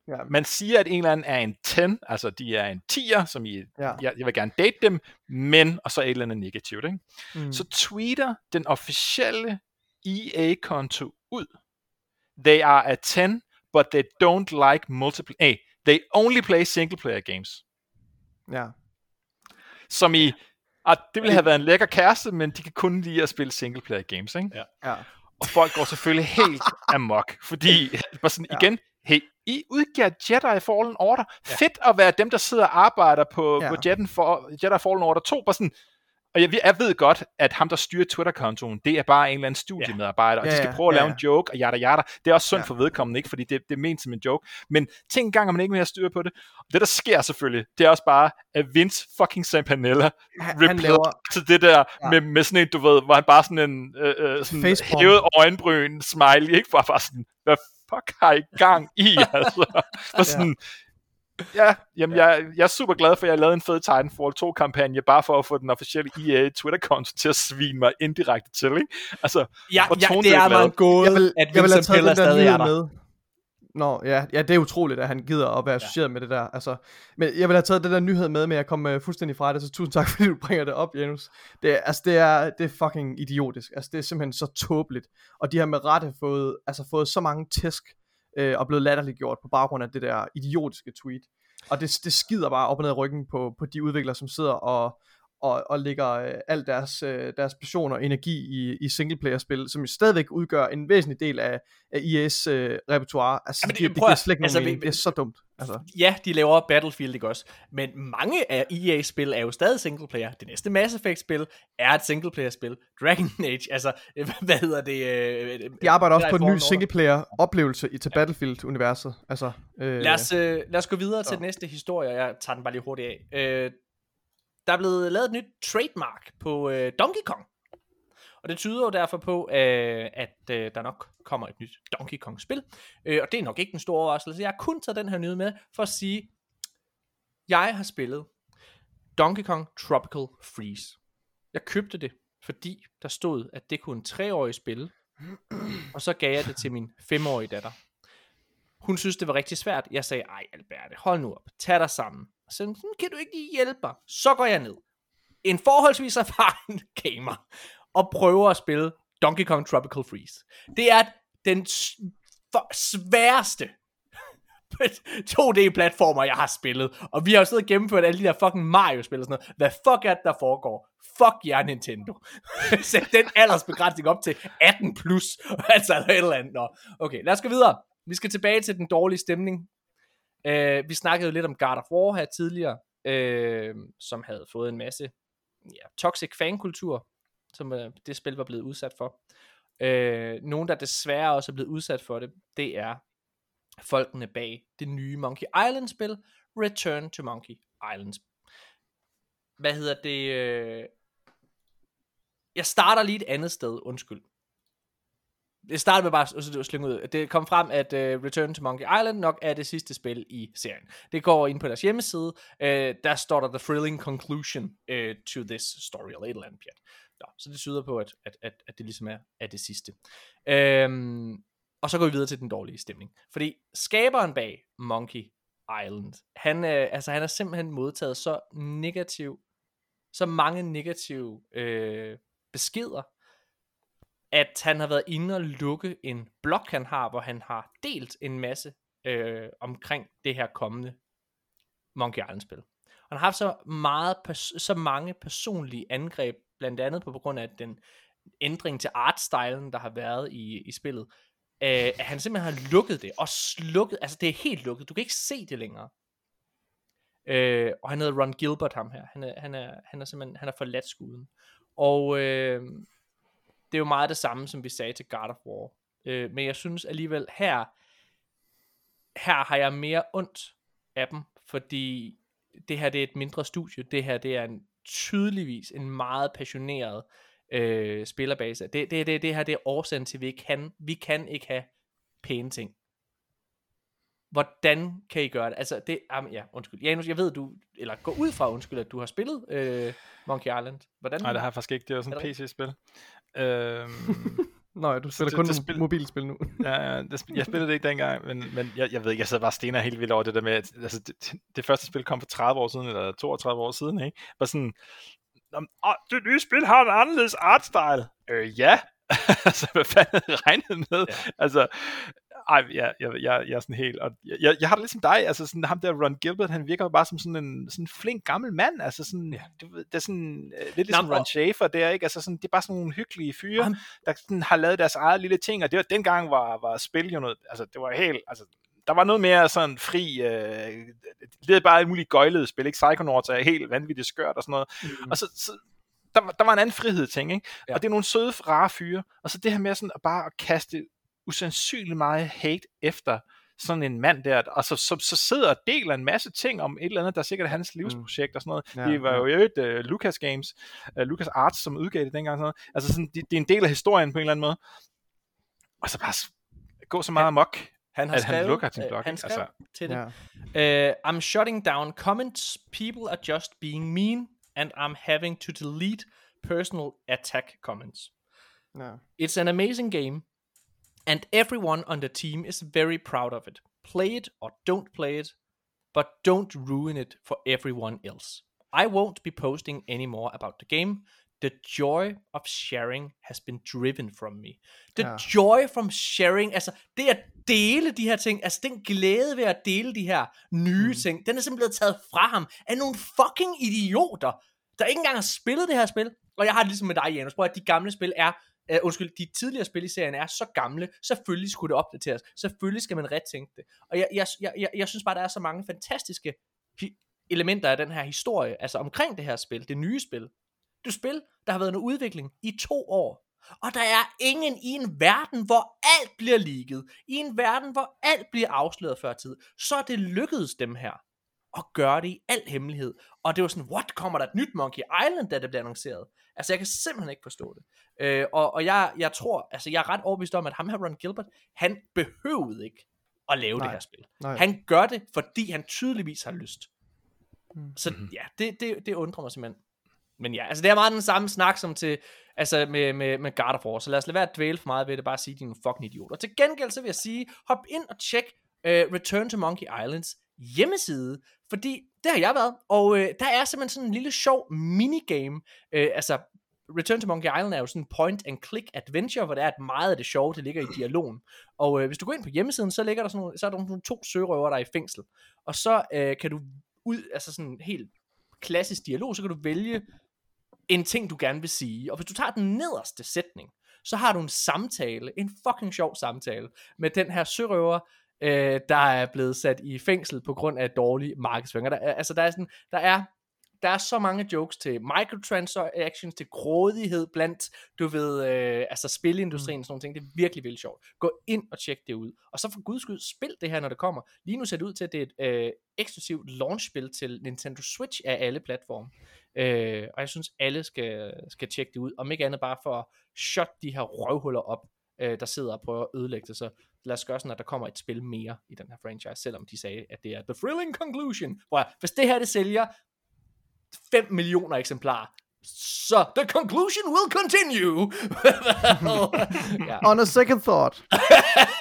Ja. Man siger, at en eller anden er en 10, altså de er en 10'er, som I, Ja. jeg, jeg vil gerne date dem, men, og så et eller andet negativt, ikke? Mm. så tweeter den officielle EA-konto ud. They are a 10, but they don't like multiplayer. Hey, they only play single player games. ja. Som i, at det ville have været en lækker kæreste, men de kan kun lide at spille single player games, ikke? Ja. ja. Og folk går selvfølgelig helt [LAUGHS] amok, fordi, bare sådan Ja. igen, hey, I udgiver Jedi Fallen Order. Fedt at være dem, der sidder og arbejder på, Ja. på Jedi, for, Jedi Fallen Order 2, bare sådan, Og jeg, jeg ved godt, at ham, der styrer Twitter-kontoen, det er bare en eller anden studiemedarbejder, og Ja, de skal ja, prøve at ja, lave ja. en joke, og yada yada. Det er også sundt Ja. for vedkommende, ikke? Fordi det, det er ment som en joke. Men tænk en gang, at man ikke have styr på det. Og det, der sker selvfølgelig, det er også bare, at Vince fucking Sampanella replied laver, til det der Ja. ja. med, med sådan en, du ved, hvor han bare sådan en øh, øh, sådan Facepalm. hævet øjenbryn smiley, ikke? Bare, bare sådan, hvad fuck har I gang i, [LAUGHS] altså? Og sådan, ja, jamen, Jeg, jeg er super glad for, at jeg lavede en fed Titanfall 2-kampagne, bare for at få den officielle EA Twitter-konto til at svine mig indirekte til, ikke? Altså, Ja, ja det er en gåde, jeg vil, at jeg vil have Vincent taget Pella den der stadig er nyhed der. med. Nå, ja, ja, det er utroligt, at han gider at være associeret med det der. Altså, men jeg vil have taget den der nyhed med, men jeg kom uh, fuldstændig fra det, så tusind tak, [LAUGHS] fordi du bringer det op, Janus. Det, er- altså, det er, det er fucking idiotisk. Altså, det er simpelthen så tåbeligt. Og de har med rette fået, altså, fået så mange tæsk øh, og blevet latterliggjort på baggrund af det der idiotiske tweet. Og det, det skider bare op og ned i ryggen på, på de udviklere, som sidder og, og, og lægger øh, al deres, øh, deres passion og energi i, i singleplayer-spil, som jo stadigvæk udgør en væsentlig del af, af EA's øh, repertoire. Altså, Jamen, det, det- det, det prøv giver slet ikke altså, nogen mening. Det er så dumt. Altså, Ja, de laver Battlefield, ikke også? Men mange af EA-spil er jo stadig singleplayer. Det næste Mass Effect-spil er et singleplayer-spil. Dragon Age, altså, øh, [LAUGHS] hvad hedder det? øh, de arbejder også på en ny singleplayer-oplevelse i, til Battlefield-universet. Altså, øh, Lad os, øh, lad os gå videre til så. den næste historie. Jeg tager den bare lige hurtigt af. Øh, der er blevet lavet et nyt trademark på øh, Donkey Kong. Og det tyder jo derfor på, øh, at øh, der nok kommer et nyt Donkey Kong-spil. Øh, og det er nok ikke en stor overraskelse. Jeg har kun taget den her nyhed med for at sige, jeg har spillet Donkey Kong Tropical Freeze. Jeg købte det, fordi der stod, at det kunne en treårig spille. Og så gav jeg det til min femårige datter. Hun synes, det var rigtig svært. Jeg sagde, ej Alberte, hold nu op. Tag dig sammen. Så kan du ikke lige hjælpe mig? Så går jeg ned. En forholdsvis erfaren [LAUGHS] gamer. Og prøver at spille Donkey Kong Tropical Freeze. Det er den sværeste [LAUGHS] 2D-platformer, jeg har spillet. Og vi har jo siddet og gennemført alle de der fucking Mario-spil og sådan noget. Hvad fuck er det, der foregår? Fuck jer, Nintendo. [LAUGHS] Sæt den aldersbegrænsning op til 18 plus. [LAUGHS] altså, eller et eller andet. Nå. Okay, lad os gå videre. Vi skal tilbage til den dårlige stemning. Uh, vi snakkede lidt om God of War her tidligere, uh, som havde fået en masse ja, toxic fankultur, som øh, det spil var blevet udsat for. Øh, nogen, der desværre også er blevet udsat for det, det er folkene bag det nye Monkey Island-spil, Return to Monkey Island. Hvad hedder det? øh, Jeg starter lige et andet sted, undskyld. Det starter med bare at slynge ud. Det kom frem, at uh, Return to Monkey Island nok er det sidste spil i serien. Det går ind på deres hjemmeside. Uh, der står der The Thrilling Conclusion uh, to this story, eller et eller andet pjat. Nå, så det tyder på, at, at, at, at det ligesom er, er det sidste. Øhm, og så går vi videre til den dårlige stemning. Fordi skaberen bag Monkey Island, han, øh, altså, han har simpelthen modtaget så negativ, så mange negative øh, beskeder, at han har været inde og lukke en blog, han har, hvor han har delt en masse øh, omkring det her kommende Monkey Island-spil. Han har haft så, meget, så mange personlige angreb, blandt andet på, på grund af den ændring til artstylen, der har været i, i spillet, øh, at han simpelthen har lukket det, og slukket, altså det er helt lukket, du kan ikke se det længere. Øh, og han hedder Ron Gilbert, ham her. Han er, han er, han er simpelthen, han er forladt skuden. Og øh, det er jo meget det samme, som vi sagde til God of War. Øh, men jeg synes alligevel, her, her har jeg mere ondt af dem, fordi det her det er et mindre studie. Det her det er en tydeligvis en meget passioneret øh, spillerbase. Det, det, det, det her det er årsagen til, at vi ikke kan, vi kan ikke have pæne ting. Hvordan kan I gøre det? Altså, det, um, ja, undskyld. Janus, jeg ved, du, eller gå ud fra, undskyld, at du har spillet øh, Monkey Island. Hvordan? Nej, det har jeg faktisk ikke. Det er jo sådan et PC-spil. Øhm, Nå, ja, du spiller det- kun det det, spil- mobilspil nu. ja, ja, det, jeg spillede det ikke dengang, men, men jeg, jeg ved ikke, jeg sad bare stener helt vildt over det der med, at altså, det, det første spil kom for 30 år siden, eller 32 år siden, ikke? Var sådan, "Nå, åh, det nye spil har en anderledes artstyle. Øh, ja. [LAUGHS] altså, hvad fanden regnet med? Ja. Altså, ej, jeg, jeg, jeg, jeg er sådan helt, og jeg, jeg, jeg har det ligesom dig, altså sådan, ham der Ron Gilbert, han virker bare som sådan en sådan en flink gammel mand, altså sådan, Ja. ved, det er sådan, øh, lidt ligesom Nå, Ron Schaefer der, ikke? Altså sådan, det er bare sådan nogle hyggelige fyre, der sådan har lavet deres eget lille ting, og det var, dengang var, var spil jo noget, altså det var helt, altså der var noget mere sådan fri, øh, det er bare et muligt gøjlet spil, ikke? Psychonauts er helt vanvittigt skørt og sådan noget, Mm. og så, så der, der var en anden frihed ting, ikke? Ja. Og det er nogle søde, rare fyre, og så det her med sådan at bare at kaste usandsynligt meget hate efter sådan en mand der, og så, så, så sidder og deler en masse ting om et eller andet, der sikkert er hans livsprojekt og sådan noget. Ja, det var jo et uh, Lucas Games, uh, Lucas Arts, som udgav det dengang. Sådan noget. Altså sådan, det, det er en del af historien på en eller anden måde. Og så bare gå så meget amok, Han har at han skrevet, lukker sin øh, blog. han skrev Altså, til det. Ja. Uh, I'm shutting down comments. People are just being mean, and I'm having to delete personal attack comments. Ja. It's an amazing game, and everyone on the team is very proud of it. Play it or don't play it, but don't ruin it for everyone else. I won't be posting anymore about the game. The joy of sharing has been driven from me. The Ja. joy from sharing, altså det at dele de her ting, altså den glæde ved at dele de her nye mm. ting, den er simpelthen blevet taget fra ham af nogle fucking idioter, der ikke engang har spillet det her spil. Og jeg har det ligesom med dig, Janus, at de gamle spil er, uh, undskyld, de tidligere spil i serien er så gamle, selvfølgelig skulle det opdateres, selvfølgelig skal man retænke det. Og jeg, jeg, jeg, jeg, jeg synes bare, der er så mange fantastiske hi- elementer af den her historie, altså omkring det her spil, det nye spil. Det er et spil, der har været en udvikling i to år. Og der er ingen i en verden, hvor alt bliver ligget, i en verden, hvor alt bliver afsløret før tid, så er det lykkedes dem her at gøre det i al hemmelighed. Og det var sådan, what, kommer der et nyt Monkey Island, da det bliver annonceret? Altså, jeg kan simpelthen ikke forstå det. Øh, og og jeg, jeg tror, altså jeg er ret overbevist om, at ham her, Ron Gilbert, han behøvede ikke at lave Nej. Det her spil. Nej. Han gør det, fordi han tydeligvis har lyst. Mm. Så ja, det, det, det undrer mig simpelthen. Men ja, altså det er meget den samme snak som til, altså med, med, med God of War, så lad os lade være at dvæle for meget ved det, bare sige, de er nogle fucking idioter. Til gengæld så vil jeg sige, hop ind og tjek uh, Return to Monkey Islands hjemmeside, fordi det har jeg været, og øh, der er simpelthen sådan en lille sjov minigame, øh, altså Return to Monkey Island er jo sådan en point and click adventure, hvor det er, at meget af det sjove, det ligger i dialogen. Og øh, hvis du går ind på hjemmesiden, så ligger der sådan nogle, så er der nogle to sørøver, der er i fængsel. Og så øh, kan du ud, altså sådan helt klassisk dialog, så kan du vælge en ting, du gerne vil sige. Og hvis du tager den nederste sætning, så har du en samtale, en fucking sjov samtale, med den her sørøver, øh, der er blevet sat i fængsel på grund af dårlig markedsføring. Der, er- altså, der er sådan, der er der er så mange jokes til microtransactions, til grådighed blandt, du ved, øh, altså spilindustrien og sådan nogle ting. Det er virkelig, virkelig sjovt. Gå ind og tjek det ud. Og så for guds skyld, spil det her, når det kommer. Lige nu ser det ud til, at det er et øh, eksklusivt launchspil til Nintendo Switch af alle platforme. Øh, og jeg synes, alle skal, skal tjekke det ud. Om ikke andet bare for at shut de her røvhuller op, øh, der sidder og prøver at ødelægge det. Så lad os gøre sådan, at der kommer et spil mere i den her franchise, selvom de sagde, at det er the thrilling conclusion. At, hvis det her det sælger 5 millioner eksemplarer, så the conclusion will continue. [LAUGHS] ja. On a second thought.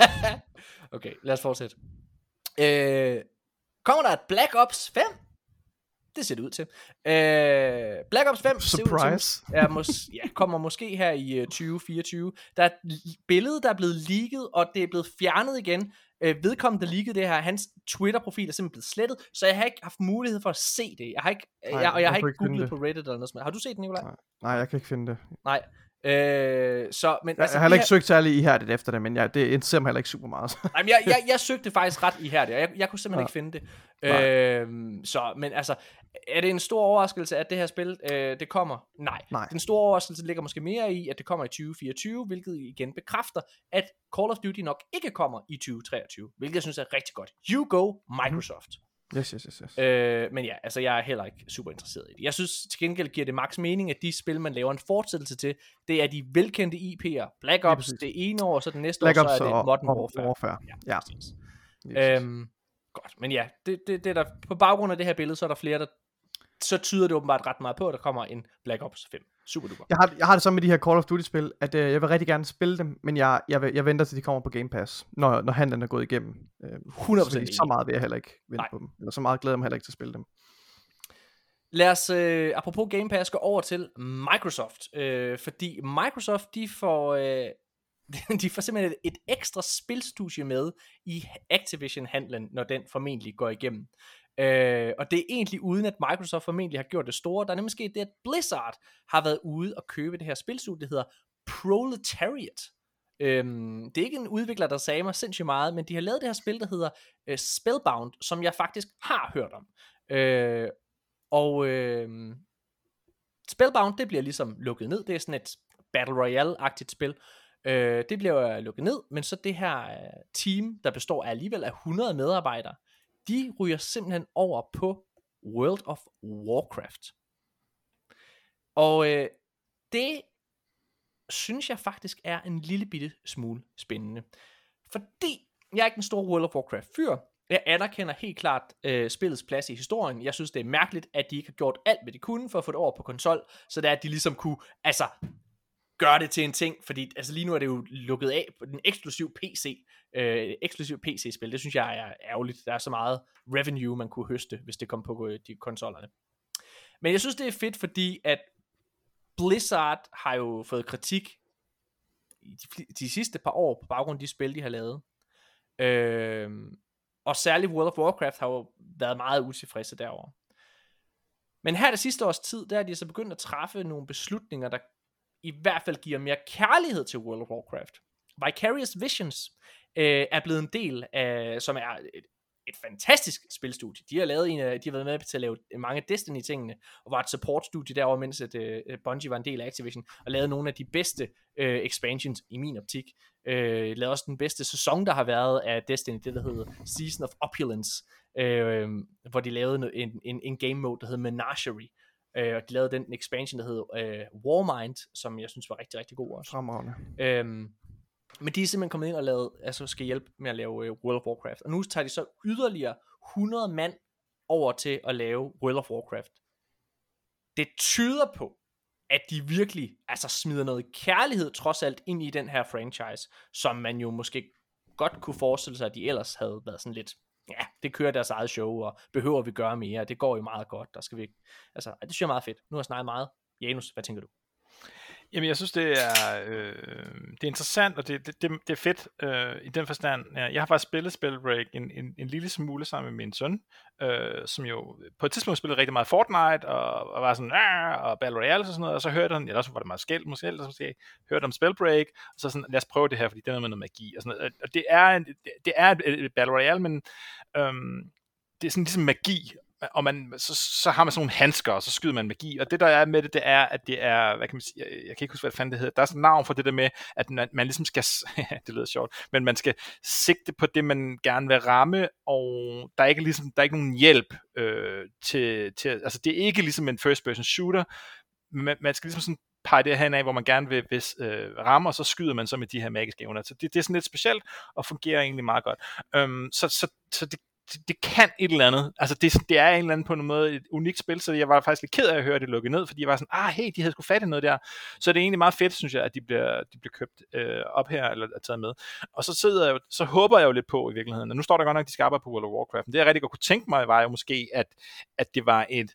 [LAUGHS] okay, lad os fortsætte. Øh, kommer der et Black Ops 5? Det ser det ud til. Øh, Black Ops 5 ser ud til, Surprise. er mås- ja, kommer måske her i øh, 2024. Der er et billede, der er blevet leaget, og det er blevet fjernet igen. Øh, vedkommende, der leakede det her, hans Twitter-profil er simpelthen blevet slettet, så jeg har ikke haft mulighed for at se det. Jeg har ikke, Nej, jeg, og jeg jeg har ikke googlet det. på Reddit eller noget. sådan. Har du set den, Nicolaj? Nej. Nej, jeg kan ikke finde det. Nej. Øh, så, men, Jeg, altså, jeg har heller det ikke søgt særlig ihærdigt efter det, men jeg, det interesserer mig heller ikke super meget. [LAUGHS] Nej, men jeg, jeg, jeg søgte faktisk ret ihærdigt, og jeg, jeg kunne simpelthen Ja. ikke finde det. Øhm, så, men altså, er det en stor overraskelse, at det her spil, øh, det kommer? Nej. Nej. Den store overraskelse ligger måske mere i, at det kommer i 2024, hvilket igen bekræfter, at Call of Duty nok ikke kommer i 2023, hvilket jeg synes er rigtig godt. You go, Microsoft. Yes, yes, yes, yes. Øh, men ja, altså jeg er heller ikke super interesseret i det. Jeg synes til gengæld giver det max mening, at de spil, man laver en fortsættelse til, det er de velkendte IP'er. Black Ops præcis. det ene år, så det næste Black år, Ops så er det og, Modern og Warfare. Warfare. Ja. Yes, yes. Øhm, godt, men ja, det, det, det er der, på baggrund af det her billede, så er der flere, der så tyder det åbenbart ret meget på, at der kommer en Black Ops 5. Super duper. Jeg har, jeg har det sådan med de her Call of Duty-spil, at øh, jeg vil rigtig gerne spille dem, men jeg, jeg, vil, jeg venter til de kommer på Game Pass, når, når handlen er gået igennem. Øh, 100% så, så meget vil jeg heller ikke vente Nej. på dem. Eller så meget glæder jeg mig heller ikke til at spille dem. Lad os, øh, apropos Game Pass, gå over til Microsoft. Øh, fordi Microsoft, de får, øh, [LAUGHS] de får simpelthen et, et ekstra spilstudie med i Activision-handlen, når den formentlig går igennem. Øh, og det er egentlig uden, at Microsoft formentlig har gjort det store. Der er nemlig sket det, at Blizzard har været ude og købe det her spilstudie, det hedder Proletariat. Øhm, det er ikke en udvikler, der sagde mig sindssygt meget, men de har lavet det her spil, der hedder øh, Spellbound, som jeg faktisk har hørt om. Øh, og øh, Spellbound, det bliver ligesom lukket ned. Det er sådan et Battle Royale-agtigt spil. Øh, det bliver lukket ned, men så det her øh, team, der består af alligevel af 100 medarbejdere, de ryger simpelthen over på World of Warcraft. Og øh, det synes jeg faktisk er en lille bitte smule spændende. Fordi jeg er ikke en stor World of Warcraft fyr. Jeg anerkender helt klart øh, spillets plads i historien. Jeg synes, det er mærkeligt, at de ikke har gjort alt, hvad de kunne for at få det over på konsol, så det er, at de ligesom kunne altså, gøre det til en ting, fordi altså, lige nu er det jo lukket af på den eksklusiv PC, øh, eksklusiv PC-spil. Det synes jeg er ærgerligt. Der er så meget revenue, man kunne høste, hvis det kom på øh, de konsollerne. Men jeg synes, det er fedt, fordi at Blizzard har jo fået kritik i de, de sidste par år på baggrund af de spil, de har lavet. Øh, og særligt World of Warcraft har jo været meget utilfredse derover. Men her det sidste års tid, der er de så begyndt at træffe nogle beslutninger, der i hvert fald giver mere kærlighed til World of Warcraft. Vicarious Visions øh, er blevet en del af, som er et, et fantastisk spilstudie. De har lavet en, øh, de har været med til at lave mange Destiny-tingene, og var et support-studie derovre, mens at, øh, Bungie var en del af Activision, og lavede nogle af de bedste øh, expansions i min optik. Øh, lavede også den bedste sæson, der har været af Destiny, det der hedder Season of Opulence, øh, hvor de lavede en, en, en game mode, der hedder Menagerie, uh, og de lavede den expansion, der hedder uh, Warmind, som jeg synes var rigtig, rigtig god også. Fremragende. Uh, men de er simpelthen kommet ind og lavet, altså skal hjælpe med at lave uh, World of Warcraft. Og nu tager de så yderligere 100 mand over til at lave World of Warcraft. Det tyder på, at de virkelig altså smider noget kærlighed trods alt ind i den her franchise, som man jo måske godt kunne forestille sig, at de ellers havde været sådan lidt, ja, det kører deres eget show, og behøver vi gøre mere, det går jo meget godt, der skal vi altså, det synes jeg er meget fedt. Nu har jeg snakket meget. Janus, hvad tænker du? Jamen, jeg synes, det er, øh, det er interessant, og det, det, det, det er fedt øh, i den forstand. Jeg har faktisk spillet Spellbreak en, en, en lille smule sammen med min søn, øh, som jo på et tidspunkt spillede rigtig meget Fortnite, og, og var sådan, og Battle Royale og sådan noget, og så hørte han, eller også var det meget skæld måske, eller så måske, hørte om Spellbreak, og så sådan, lad os prøve det her, fordi det er noget med noget magi, og sådan noget. Og det er, en, det er et, et Battle Royale, men øhm, det er sådan ligesom magi, og man, så, så har man sådan nogle handsker, og så skyder man magi, og det der er med det, det er, at det er, hvad kan man sige, jeg, jeg kan ikke huske, hvad fanden det hedder, der er sådan et navn for det der med, at man, man ligesom skal, [LAUGHS] det lyder sjovt, men man skal sigte på det, man gerne vil ramme, og der er ikke ligesom, der er ikke nogen hjælp øh, til, til, altså det er ikke ligesom en first person shooter, man, man skal ligesom sådan pege det hen af, hvor man gerne vil hvis, øh, ramme, og så skyder man så med de her magiske evner. Så det, det er sådan lidt specielt, og fungerer egentlig meget godt. Øhm, så, så, så det det, det kan et eller andet. Altså det, det er en eller anden på en måde et unikt spil, så jeg var faktisk lidt ked af at høre det lukket ned, fordi jeg var sådan, ah hey, de havde sgu fat i noget der. Så det er egentlig meget fedt, synes jeg, at de bliver, de bliver købt øh, op her, eller er taget med. Og så sidder jeg jo, så håber jeg jo lidt på i virkeligheden, og nu står der godt nok, at de skal arbejde på World of Warcraft, men det jeg rigtig godt kunne tænke mig, var jo måske, at, at det var et,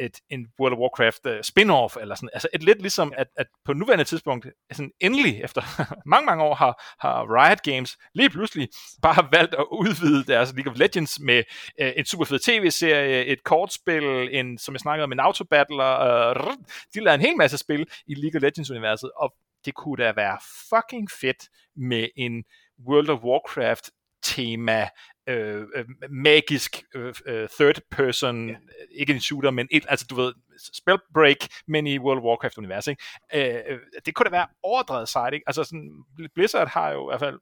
et, en World of Warcraft uh, spin-off, eller sådan, altså et lidt ligesom, at, at på nuværende tidspunkt, sådan endelig, efter [LAUGHS] mange, mange år, har, har Riot Games lige pludselig bare [LAUGHS] valgt at udvide deres League of Legends med uh, en super fed tv-serie, et kortspil, en, som jeg snakkede om, en autobattler, uh, de lavede en hel masse spil i League of Legends-universet, og det kunne da være fucking fedt med en World of Warcraft tema øh, øh, magisk øh, øh, third person, ja. ikke en shooter, men et, altså du ved, spellbreak, men i World of Warcraft univers, ikke? Øh, øh, det kunne da være overdrevet sejt, ikke? Altså sådan, Blizzard har jo i hvert fald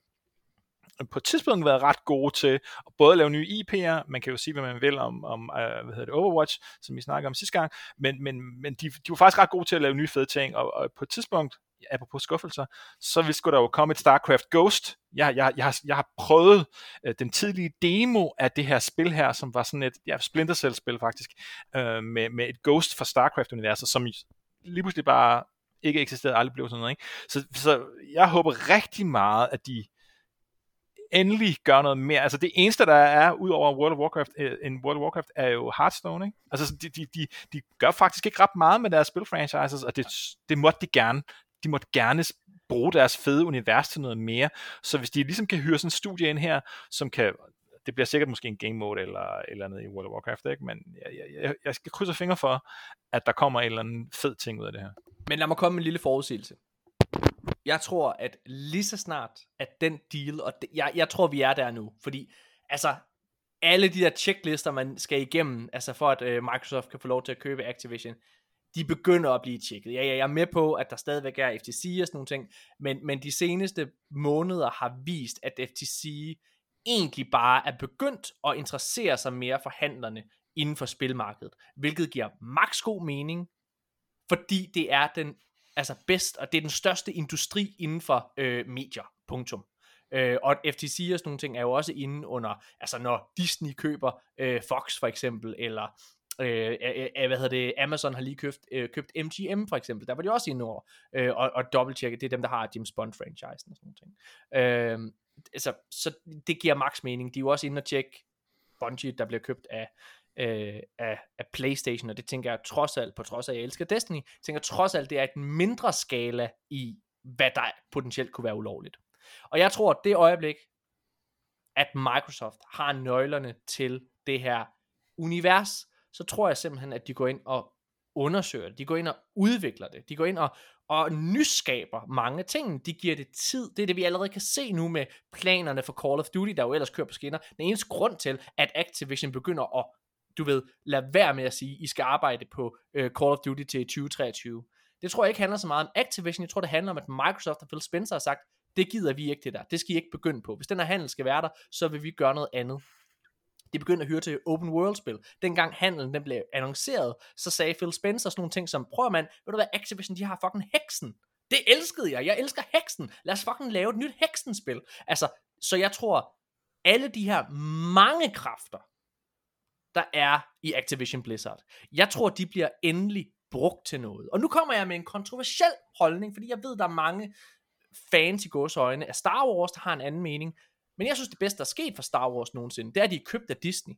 på et tidspunkt været ret gode til at både lave nye IP'er, man kan jo sige, hvad man vil om, om hvad hedder det, Overwatch, som vi snakkede om sidste gang, men, men, men de, de var faktisk ret gode til at lave nye fede ting, og, og på et tidspunkt, apropos skuffelser, så vil skulle der jo komme et StarCraft Ghost. Jeg, jeg, jeg, har, jeg har prøvet øh, den tidlige demo af det her spil her, som var sådan et ja, Splinter Cell-spil faktisk, øh, med, med et Ghost fra StarCraft-universet, som lige pludselig bare ikke eksisterede, aldrig blev sådan noget. Ikke? Så, så jeg håber rigtig meget, at de endelig gør noget mere. Altså det eneste, der er ud over World of Warcraft, øh, en World of Warcraft, er jo Hearthstone. Ikke? Altså de, de, de, de gør faktisk ikke ret meget med deres spilfranchises, og det, det måtte de gerne de måtte gerne bruge deres fede univers til noget mere. Så hvis de ligesom kan hyre sådan en studie ind her, som kan det bliver sikkert måske en game mode eller eller andet i World of Warcraft, ikke? men jeg, jeg, jeg skal krydse fingre for, at der kommer en eller anden fed ting ud af det her. Men lad mig komme med en lille forudsigelse. Jeg tror, at lige så snart, at den deal, og det, jeg, jeg tror, vi er der nu, fordi altså, alle de der checklister, man skal igennem, altså for at øh, Microsoft kan få lov til at købe Activision, de begynder at blive tjekket. Ja, ja, jeg er med på, at der stadigvæk er FTC og sådan nogle ting, men, men de seneste måneder har vist, at FTC egentlig bare er begyndt at interessere sig mere for handlerne inden for spilmarkedet, hvilket giver maks god mening, fordi det er den altså bedst, og det er den største industri inden for øh, medier, punktum. Øh, og FTC og sådan nogle ting er jo også inde under, altså når Disney køber øh, Fox for eksempel, eller øh, øh, hvad hedder det, Amazon har lige købt, øh, købt MGM for eksempel, der var de også inde over, øh, og, og dobbelttjekke, det er dem, der har James Bond franchisen og sådan noget. ting. Øh, altså, så det giver max mening. De er jo også inde og tjekke Bungie, der bliver købt af, øh, af, af Playstation, og det tænker jeg trods alt, på trods af, at jeg elsker Destiny, tænker trods alt, det er et mindre skala i, hvad der potentielt kunne være ulovligt. Og jeg tror, at det øjeblik, at Microsoft har nøglerne til det her univers, så tror jeg simpelthen, at de går ind og undersøger det. De går ind og udvikler det. De går ind og, og nyskaber mange ting. De giver det tid. Det er det, vi allerede kan se nu med planerne for Call of Duty, der jo ellers kører på skinner. Den eneste grund til, at Activision begynder at, du ved, lade være med at sige, I skal arbejde på uh, Call of Duty til 2023. Det tror jeg ikke handler så meget om Activision. Jeg tror, det handler om, at Microsoft og Phil Spencer har sagt, det gider vi ikke det der. Det skal I ikke begynde på. Hvis den her handel skal være der, så vil vi gøre noget andet. De begyndte at høre til open world spil. Dengang handlen den blev annonceret, så sagde Phil Spencer sådan nogle ting som, prøv mand, ved du hvad, Activision, de har fucking heksen. Det elskede jeg. Jeg elsker heksen. Lad os fucking lave et nyt heksenspil. Altså, så jeg tror, alle de her mange kræfter, der er i Activision Blizzard, jeg tror, de bliver endelig brugt til noget. Og nu kommer jeg med en kontroversiel holdning, fordi jeg ved, der er mange fans i øjne af Star Wars, der har en anden mening. Men jeg synes, det bedste, der er sket for Star Wars nogensinde, det er, at de er købt af Disney.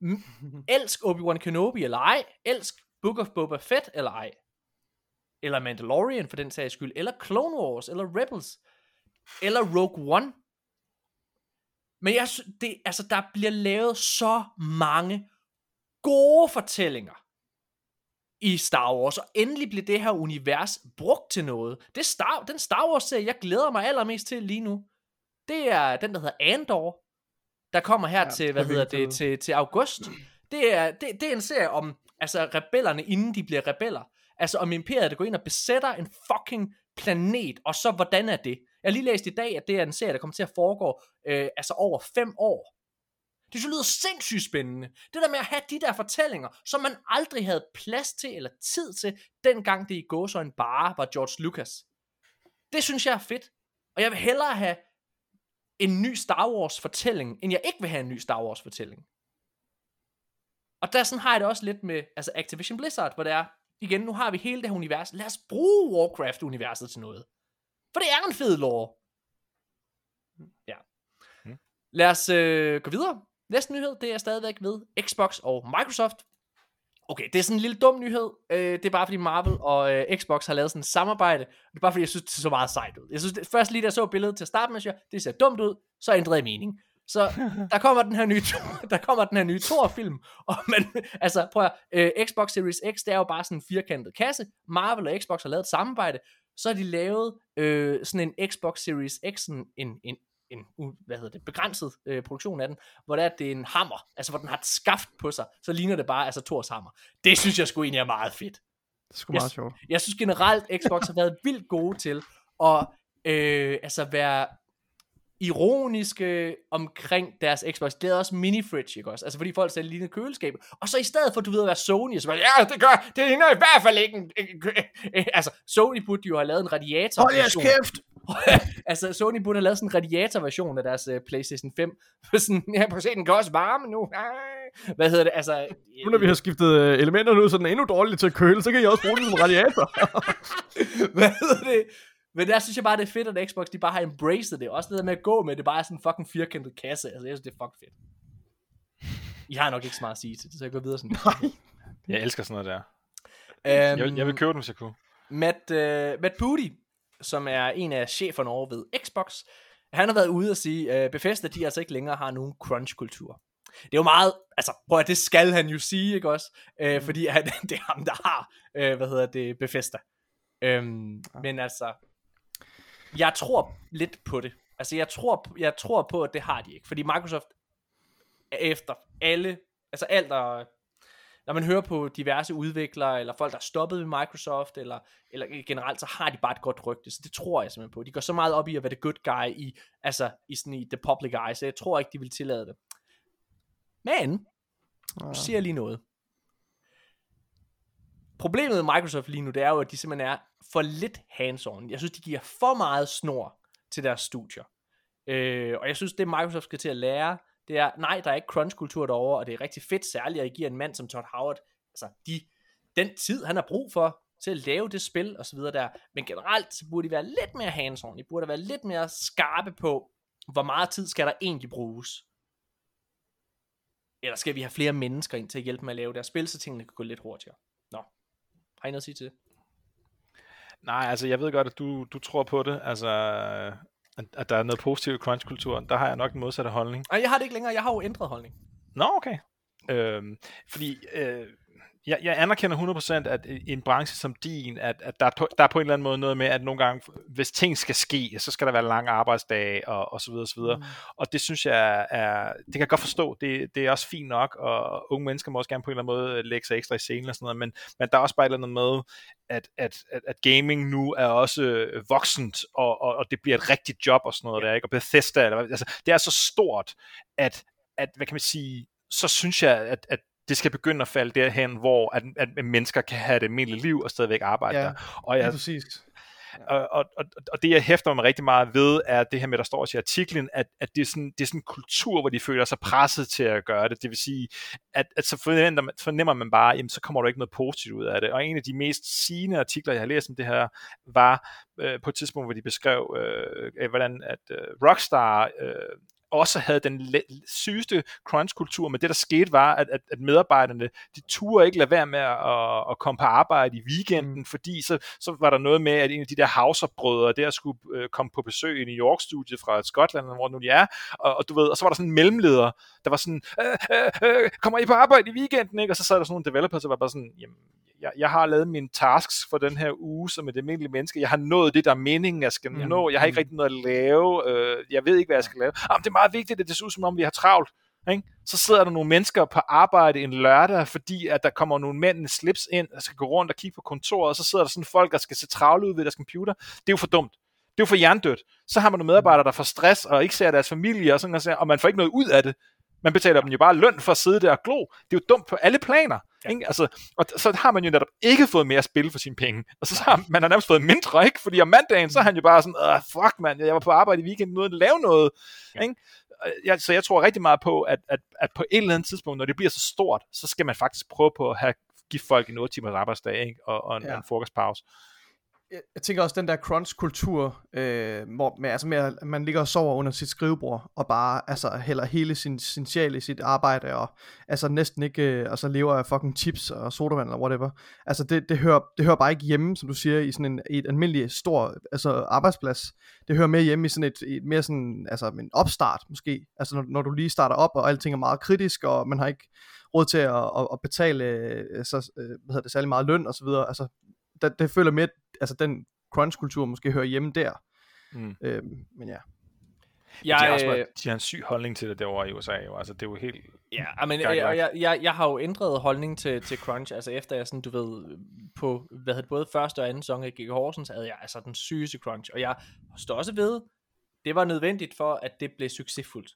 [LAUGHS] elsk Obi-Wan Kenobi eller ej, elsk Book of Boba Fett eller ej, eller Mandalorian for den sags skyld, eller Clone Wars, eller Rebels, eller Rogue One. Men jeg synes, det, altså, der bliver lavet så mange gode fortællinger i Star Wars, og endelig bliver det her univers brugt til noget. Det Star, den Star Wars-serie, jeg glæder mig allermest til lige nu, det er den, der hedder Andor, der kommer her ja, til, hvad hedder det, til, til august. Det er, det, det er en serie om, altså rebellerne, inden de bliver rebeller. Altså om imperiet, der går ind og besætter en fucking planet, og så hvordan er det? Jeg har lige læst i dag, at det er en serie, der kommer til at foregå øh, altså over fem år. Det så lyder sindssygt spændende. Det der med at have de der fortællinger, som man aldrig havde plads til eller tid til, dengang det i gåsøjne bare var George Lucas. Det synes jeg er fedt. Og jeg vil hellere have en ny Star Wars fortælling, end jeg ikke vil have en ny Star Wars fortælling. Og der sådan har jeg det også lidt med altså Activision Blizzard, hvor det er, igen, nu har vi hele det her univers. Lad os bruge Warcraft-universet til noget. For det er en fed lore. Ja. Hmm. Lad os øh, gå videre. Næste nyhed, det er stadigvæk ved Xbox og Microsoft. Okay, det er sådan en lille dum nyhed. Øh, det er bare fordi Marvel og øh, Xbox har lavet sådan et samarbejde. Det er bare fordi, jeg synes, det så meget sejt ud. Jeg synes, det, først lige da jeg så billedet til at starte med, jeg, det ser dumt ud, så ændrede jeg mening. Så [LAUGHS] der kommer den her nye, [LAUGHS] der kommer den her nye Thor-film, [LAUGHS] og man, altså prøv at, øh, Xbox Series X, det er jo bare sådan en firkantet kasse. Marvel og Xbox har lavet et samarbejde, så har de lavet øh, sådan en Xbox Series X, en, en, en hvad hedder det, begrænset øh, produktion af den, hvor det er, det er en hammer, altså hvor den har et skaft på sig, så ligner det bare altså Thors hammer. Det synes jeg sgu egentlig er meget fedt. Det er sgu meget sjovt. Jeg synes generelt, Xbox har været vildt gode til at øh, altså være ironiske omkring deres Xbox. Det er også mini-fridge, ikke også? Altså fordi folk sælger lignende køleskab. Og så i stedet for, du ved, at være Sony, så bare, ja, det gør, det ligner i hvert fald ikke en, [LAUGHS] altså, Sony burde jo have lavet en radiator. Hold jeres kæft! [LAUGHS] altså, Sony burde have lavet sådan en radiator-version af deres uh, PlayStation 5. [LAUGHS] sådan, ja, prøv at se, den kan også varme nu. Hvad hedder det? Altså, nu når vi har skiftet uh, elementerne ud, så den er endnu dårligere til at køle, så kan I også bruge den som radiator. Hvad hedder det? Men der synes jeg bare, det er fedt, at Xbox, de bare har embraced det. Også det der med at gå med, det bare er sådan en fucking firkantet kasse. Altså, jeg synes, det er fucking fedt. I har nok ikke så meget at sige til det, så jeg går videre sådan. [LAUGHS] Nej. Jeg elsker sådan noget der. Um, jeg, jeg vil købe den, hvis jeg kunne. Matt, uh, Matt Booty, som er en af cheferne over ved Xbox, han har været ude og sige, uh, Bethesda, de altså ikke længere har nogen crunch-kultur. Det er jo meget, altså prøv at det skal han jo sige, ikke også? Uh, mm. Fordi han, [LAUGHS] det er ham, der har, uh, hvad hedder det, Bethesda. Um, ja. Men altså, jeg tror lidt på det. Altså jeg tror, jeg tror på, at det har de ikke. Fordi Microsoft er efter alle, altså alt er, når man hører på diverse udviklere, eller folk, der er stoppet ved Microsoft, eller, eller generelt, så har de bare et godt rygte, så det tror jeg simpelthen på. De går så meget op i at være the good guy i, altså, i, sådan, i the public eye, så jeg tror ikke, de vil tillade det. Men, nu siger jeg lige noget. Problemet med Microsoft lige nu, det er jo, at de simpelthen er for lidt hands-on. Jeg synes, de giver for meget snor til deres studier. Øh, og jeg synes, det Microsoft skal til at lære, det er, nej, der er ikke crunch-kultur derovre, og det er rigtig fedt, særligt at I giver en mand som Todd Howard, altså de, den tid, han har brug for til at lave det spil, og så videre der. Men generelt, så burde de være lidt mere hands-on. De burde være lidt mere skarpe på, hvor meget tid skal der egentlig bruges. Eller skal vi have flere mennesker ind til at hjælpe med at lave deres spil, så tingene kan gå lidt hurtigere. Har I noget at sige til det? Nej, altså jeg ved godt, at du, du tror på det. Altså, at, at der er noget positivt i crunch-kulturen. Der har jeg nok den modsatte holdning. Nej, jeg har det ikke længere. Jeg har jo ændret holdning. Nå, okay. Øhm, fordi øh, jeg, jeg anerkender 100% at i en branche som din, at, at der, er på, der er på en eller anden måde noget med, at nogle gange, hvis ting skal ske, så skal der være lange arbejdsdage, og, og så videre, og så videre. Mm. Og det synes jeg er, det kan jeg godt forstå, det, det er også fint nok, og unge mennesker må også gerne på en eller anden måde lægge sig ekstra i scenen og sådan noget, men, men der er også bare et eller andet med, at, at, at, at gaming nu er også voksent, og, og, og det bliver et rigtigt job og sådan noget der, ikke? Og Bethesda, eller, altså, det er så stort, at, at, hvad kan man sige, så synes jeg, at, at det skal begynde at falde derhen, hvor at, at mennesker kan have det almindelige liv og stadigvæk arbejde Ja, der. Og jeg, præcis. og, og, og, og det jeg hæfter mig rigtig meget ved, er det her med, der står også i artiklen, at, at det, er sådan, det er sådan en kultur, hvor de føler sig presset til at gøre det. Det vil sige, at, at så fornemmer man, fornemmer man bare, jamen så kommer der ikke noget positivt ud af det. Og en af de mest sigende artikler, jeg har læst om det her, var øh, på et tidspunkt, hvor de beskrev, øh, hvordan at øh, Rockstar øh, også havde den sygeste crunch-kultur, men det der skete var, at, at, at medarbejderne, de turde ikke lade være med at, at komme på arbejde i weekenden, mm. fordi så, så var der noget med, at en af de der Hauser-brødre der skulle øh, komme på besøg i New York-studiet fra Skotland, hvor nu de er, og, og du ved, og så var der sådan en mellemleder, der var sådan, øh, øh, øh, kommer I på arbejde i weekenden, ikke? Og så sad der sådan nogle developers, der var bare sådan, jamen, jeg, jeg har lavet mine tasks for den her uge som et almindeligt menneske. Jeg har nået det, der er meningen, jeg skal mm. nå. Jeg har ikke rigtig noget at lave. Øh, jeg ved ikke, hvad jeg skal lave. Jamen, det er meget vigtigt, at det ser ud som om, vi har travlt. Ikke? Så sidder der nogle mennesker på arbejde en lørdag, fordi at der kommer nogle mænd med slips ind, og skal gå rundt og kigge på kontoret, og så sidder der sådan folk, der skal se travle ud ved deres computer. Det er jo for dumt. Det er jo for hjernedødt. Så har man nogle medarbejdere, der får stress og ikke ser deres familie, og, sådan, og man får ikke noget ud af det. Man betaler dem jo bare løn for at sidde der og glo. Det er jo dumt på alle planer. Ikke? Altså, og så har man jo netop ikke fået mere spil for sine penge. Og så har man har nærmest fået mindre, ikke? Fordi om mandagen, så er han jo bare sådan, fuck mand, jeg var på arbejde i weekenden uden at lave noget. Ja. Ikke? Jeg, så jeg tror rigtig meget på, at, at, at på et eller andet tidspunkt, når det bliver så stort, så skal man faktisk prøve på at have, give folk en 8 timers arbejdsdag, ikke? Og, og en, ja. en frokostpause jeg, jeg tænker også den der crunch-kultur, øh, hvor med, altså med, at man ligger og sover under sit skrivebord, og bare altså, hælder hele sin, sin sjæl i sit arbejde, og altså næsten ikke øh, altså, lever af fucking chips og sodavand eller whatever. Altså det, det, hører, det hører bare ikke hjemme, som du siger, i sådan en, i et almindeligt stor altså, arbejdsplads. Det hører mere hjemme i sådan et, et mere sådan, altså en opstart måske. Altså når, når du lige starter op, og alting er meget kritisk, og man har ikke råd til at, at, at betale øh, så, øh, hvad hedder det, særlig meget løn og så videre. Altså det, det føler mere, altså den crunch-kultur måske hører hjemme der. Mm. Øhm, men ja. Jeg, de, har også, øh, de har en syg holdning til det derovre i USA, jo. Altså, det er jo helt... Ja, men jeg, jeg, jeg, jeg har jo ændret holdning til, til Crunch, altså efter jeg sådan, du ved, på, hvad hedder både første og anden sæson af Giga Horsens, havde jeg altså den sygeste Crunch, og jeg står også ved, det var nødvendigt for, at det blev succesfuldt.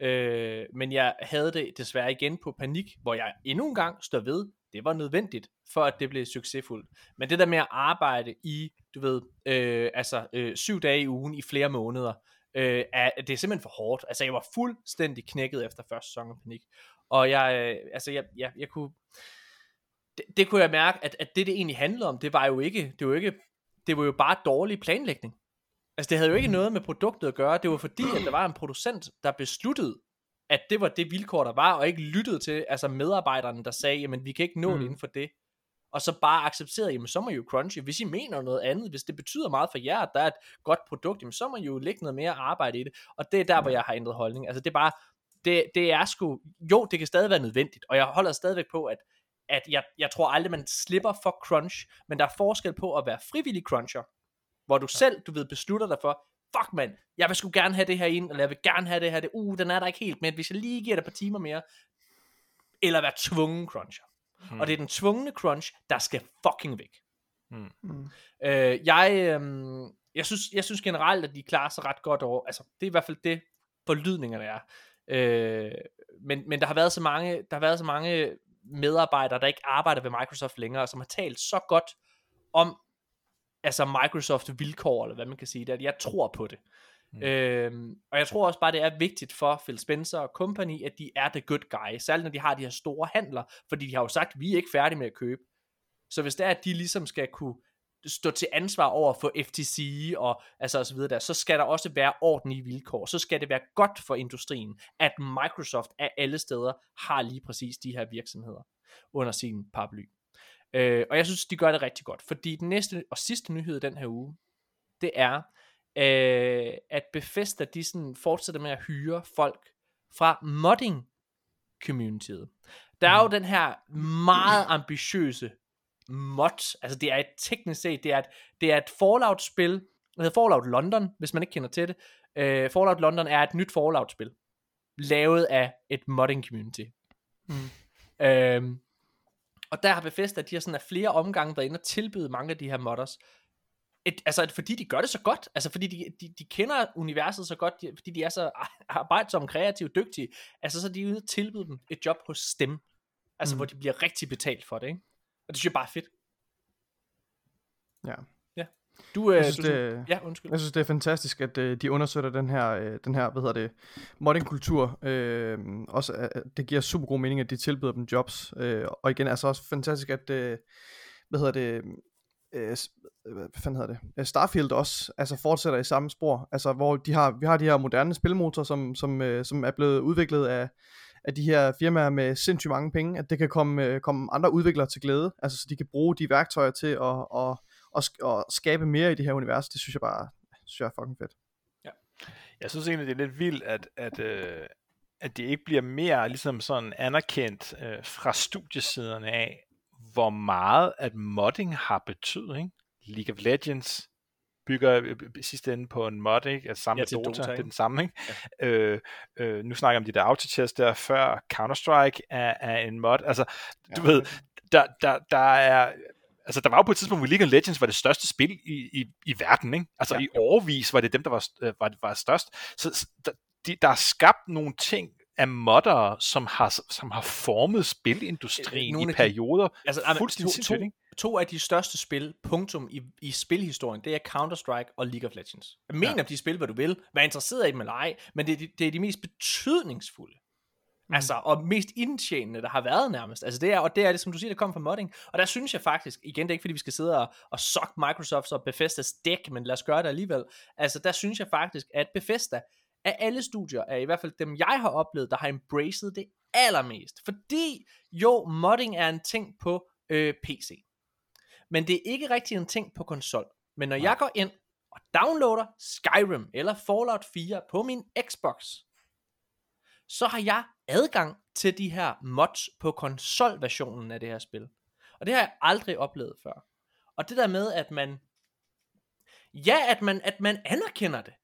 Øh, men jeg havde det desværre igen på panik, hvor jeg endnu en gang står ved, det var nødvendigt, for at det blev succesfuldt. Men det der med at arbejde i, du ved, øh, altså øh, syv dage i ugen i flere måneder, øh, er, det er simpelthen for hårdt. Altså jeg var fuldstændig knækket efter første sæson af Panik. Og jeg, øh, altså jeg, jeg, jeg kunne, det, det kunne jeg mærke, at, at det det egentlig handlede om, det var jo ikke, det var jo ikke, det var jo bare dårlig planlægning. Altså det havde jo ikke noget med produktet at gøre, det var fordi, at der var en producent, der besluttede, at det var det vilkår, der var, og ikke lyttede til altså medarbejderne, der sagde, jamen vi kan ikke nå mm. det inden for det. Og så bare accepterede, jamen så må I jo crunchy. Hvis I mener noget andet, hvis det betyder meget for jer, at der er et godt produkt, jamen så må I jo lægge noget mere arbejde i det. Og det er der, hvor jeg har ændret holdning. Altså det er bare, det, det er sgu, jo, det kan stadig være nødvendigt, og jeg holder stadigvæk på, at, at jeg, jeg tror aldrig, man slipper for crunch, men der er forskel på at være frivillig cruncher, hvor du selv, du ved, beslutter dig for, fuck mand, jeg vil sgu gerne have det her ind, eller jeg vil gerne have det her, det, uh, den er der ikke helt, men hvis jeg lige giver det et par timer mere, eller være tvungen cruncher. Mm. Og det er den tvungne crunch, der skal fucking væk. Mm. Mm. Øh, jeg, øh, jeg, synes, jeg synes generelt, at de klarer sig ret godt over. Altså, det er i hvert fald det, forlydningerne er. Øh, men, men der har været så mange, der har været så mange medarbejdere, der ikke arbejder ved Microsoft længere, som har talt så godt om altså Microsoft vilkår, eller hvad man kan sige, det er, at jeg tror på det. Mm. Øhm, og jeg tror også bare, det er vigtigt for Phil Spencer og company, at de er the good guy, særligt når de har de her store handler, fordi de har jo sagt, vi er ikke færdige med at købe. Så hvis det er, at de ligesom skal kunne stå til ansvar over for FTC og altså og så videre der, så skal der også være ordentlige vilkår. Så skal det være godt for industrien, at Microsoft af alle steder har lige præcis de her virksomheder under sin paraply. Øh, og jeg synes, de gør det rigtig godt, fordi den næste og sidste nyhed den her uge, det er, øh, at Bethesda, de sådan fortsætter med at hyre folk fra modding communityet. Der er jo den her meget ambitiøse mod, altså det er et teknisk set, det er et, det er et Fallout-spil, det hedder Fallout London, hvis man ikke kender til det. Uh, Fallout London er et nyt Fallout-spil, lavet af et modding community. Mm. Uh, og der har Bethesda, de har sådan af flere omgange været inde og tilbyde mange af de her modders, et, altså fordi de gør det så godt, altså fordi de, de, de kender universet så godt, de, fordi de er så [LAUGHS] arbejdsomme, kreative, dygtige, altså så er de ude og tilbyde dem et job hos dem, altså mm. hvor de bliver rigtig betalt for det, ikke? Og det synes jeg bare er fedt. Ja. Du, øh, synes, du, det, ja, undskyld. Jeg synes, det er fantastisk, at øh, de understøtter den her, øh, den her hvad hedder det, modding-kultur. Øh, også, øh, det giver super god mening, at de tilbyder dem jobs. Øh, og igen, altså også fantastisk, at, øh, hvad hedder det, øh, hvad fanden hedder det, Starfield også, altså fortsætter i samme spor, altså hvor de har, vi har de her moderne spilmotorer, som, som, øh, som er blevet udviklet af, af de her firmaer med sindssygt mange penge, at det kan komme, øh, komme andre udviklere til glæde, altså så de kan bruge de værktøjer til at, at, at, at skabe mere i det her univers, det synes jeg bare, synes jeg er fucking fedt. Ja. Jeg synes egentlig, det er lidt vildt, at, at, øh, at det ikke bliver mere ligesom sådan anerkendt øh, fra studiesiderne af, hvor meget at modding har betydning. League of Legends bygger øh, sidste ende på en mod, ikke? Altså samme ja, Dota, Dota, det er den samme, ikke? Ja. Øh, øh, nu snakker jeg om de der autochess der før, Counter-Strike er, er en mod, altså, du ja. ved, der, der, der er, altså der var jo på et tidspunkt, hvor League of Legends var det største spil i, i, i verden, ikke? Altså ja. i overvis var det dem, der var, øh, var, var størst, så der, de, der er skabt nogle ting af moddere, som har, som har formet spilindustrien Nogle i perioder de, altså, fuldstændig to, to, to af de største spil, punktum, i, i spilhistorien, det er Counter-Strike og League of Legends. Jeg mener, ja. de spil, hvad du vil, vær interesseret i dem eller ej, men det, det, det er de mest betydningsfulde. Mm. Altså, og mest indtjenende, der har været nærmest. Altså, det er, og det er det, som du siger, det kommer fra modding. Og der synes jeg faktisk, igen, det er ikke fordi, vi skal sidde og, og sokke Microsofts og Bethesdas dæk, men lad os gøre det alligevel. Altså, der synes jeg faktisk, at Bethesda, af alle studier, er i hvert fald dem, jeg har oplevet, der har embraced det allermest. Fordi, jo, modding er en ting på øh, PC. Men det er ikke rigtig en ting på konsol. Men når Nej. jeg går ind og downloader Skyrim eller Fallout 4 på min Xbox, så har jeg adgang til de her mods på konsolversionen af det her spil. Og det har jeg aldrig oplevet før. Og det der med, at man, ja, at man, at man anerkender det.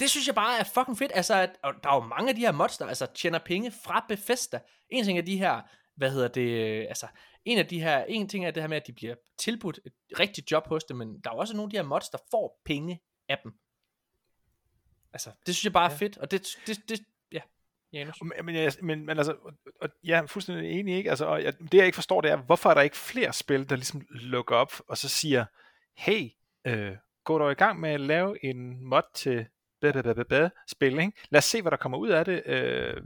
Det synes jeg bare er fucking fedt. Altså, at, og der er jo mange af de her mods, der altså, tjener penge fra Bethesda. En ting er de her, hvad hedder det, altså, en af de her, en ting er det her med, at de bliver tilbudt et rigtigt job hos dem, men der er også nogle af de her mods, der får penge af dem. Altså, det synes jeg bare er ja. fedt, og det, det, det Janus. Men, jeg, men, men altså, og, jeg er fuldstændig enig, ikke? Altså, og jeg, det jeg ikke forstår, det er, hvorfor er der ikke flere spil, der ligesom lukker op, og så siger, hey, øh, gå dog i gang med at lave en mod til spil. Ikke? Lad os se, hvad der kommer ud af det. Øh,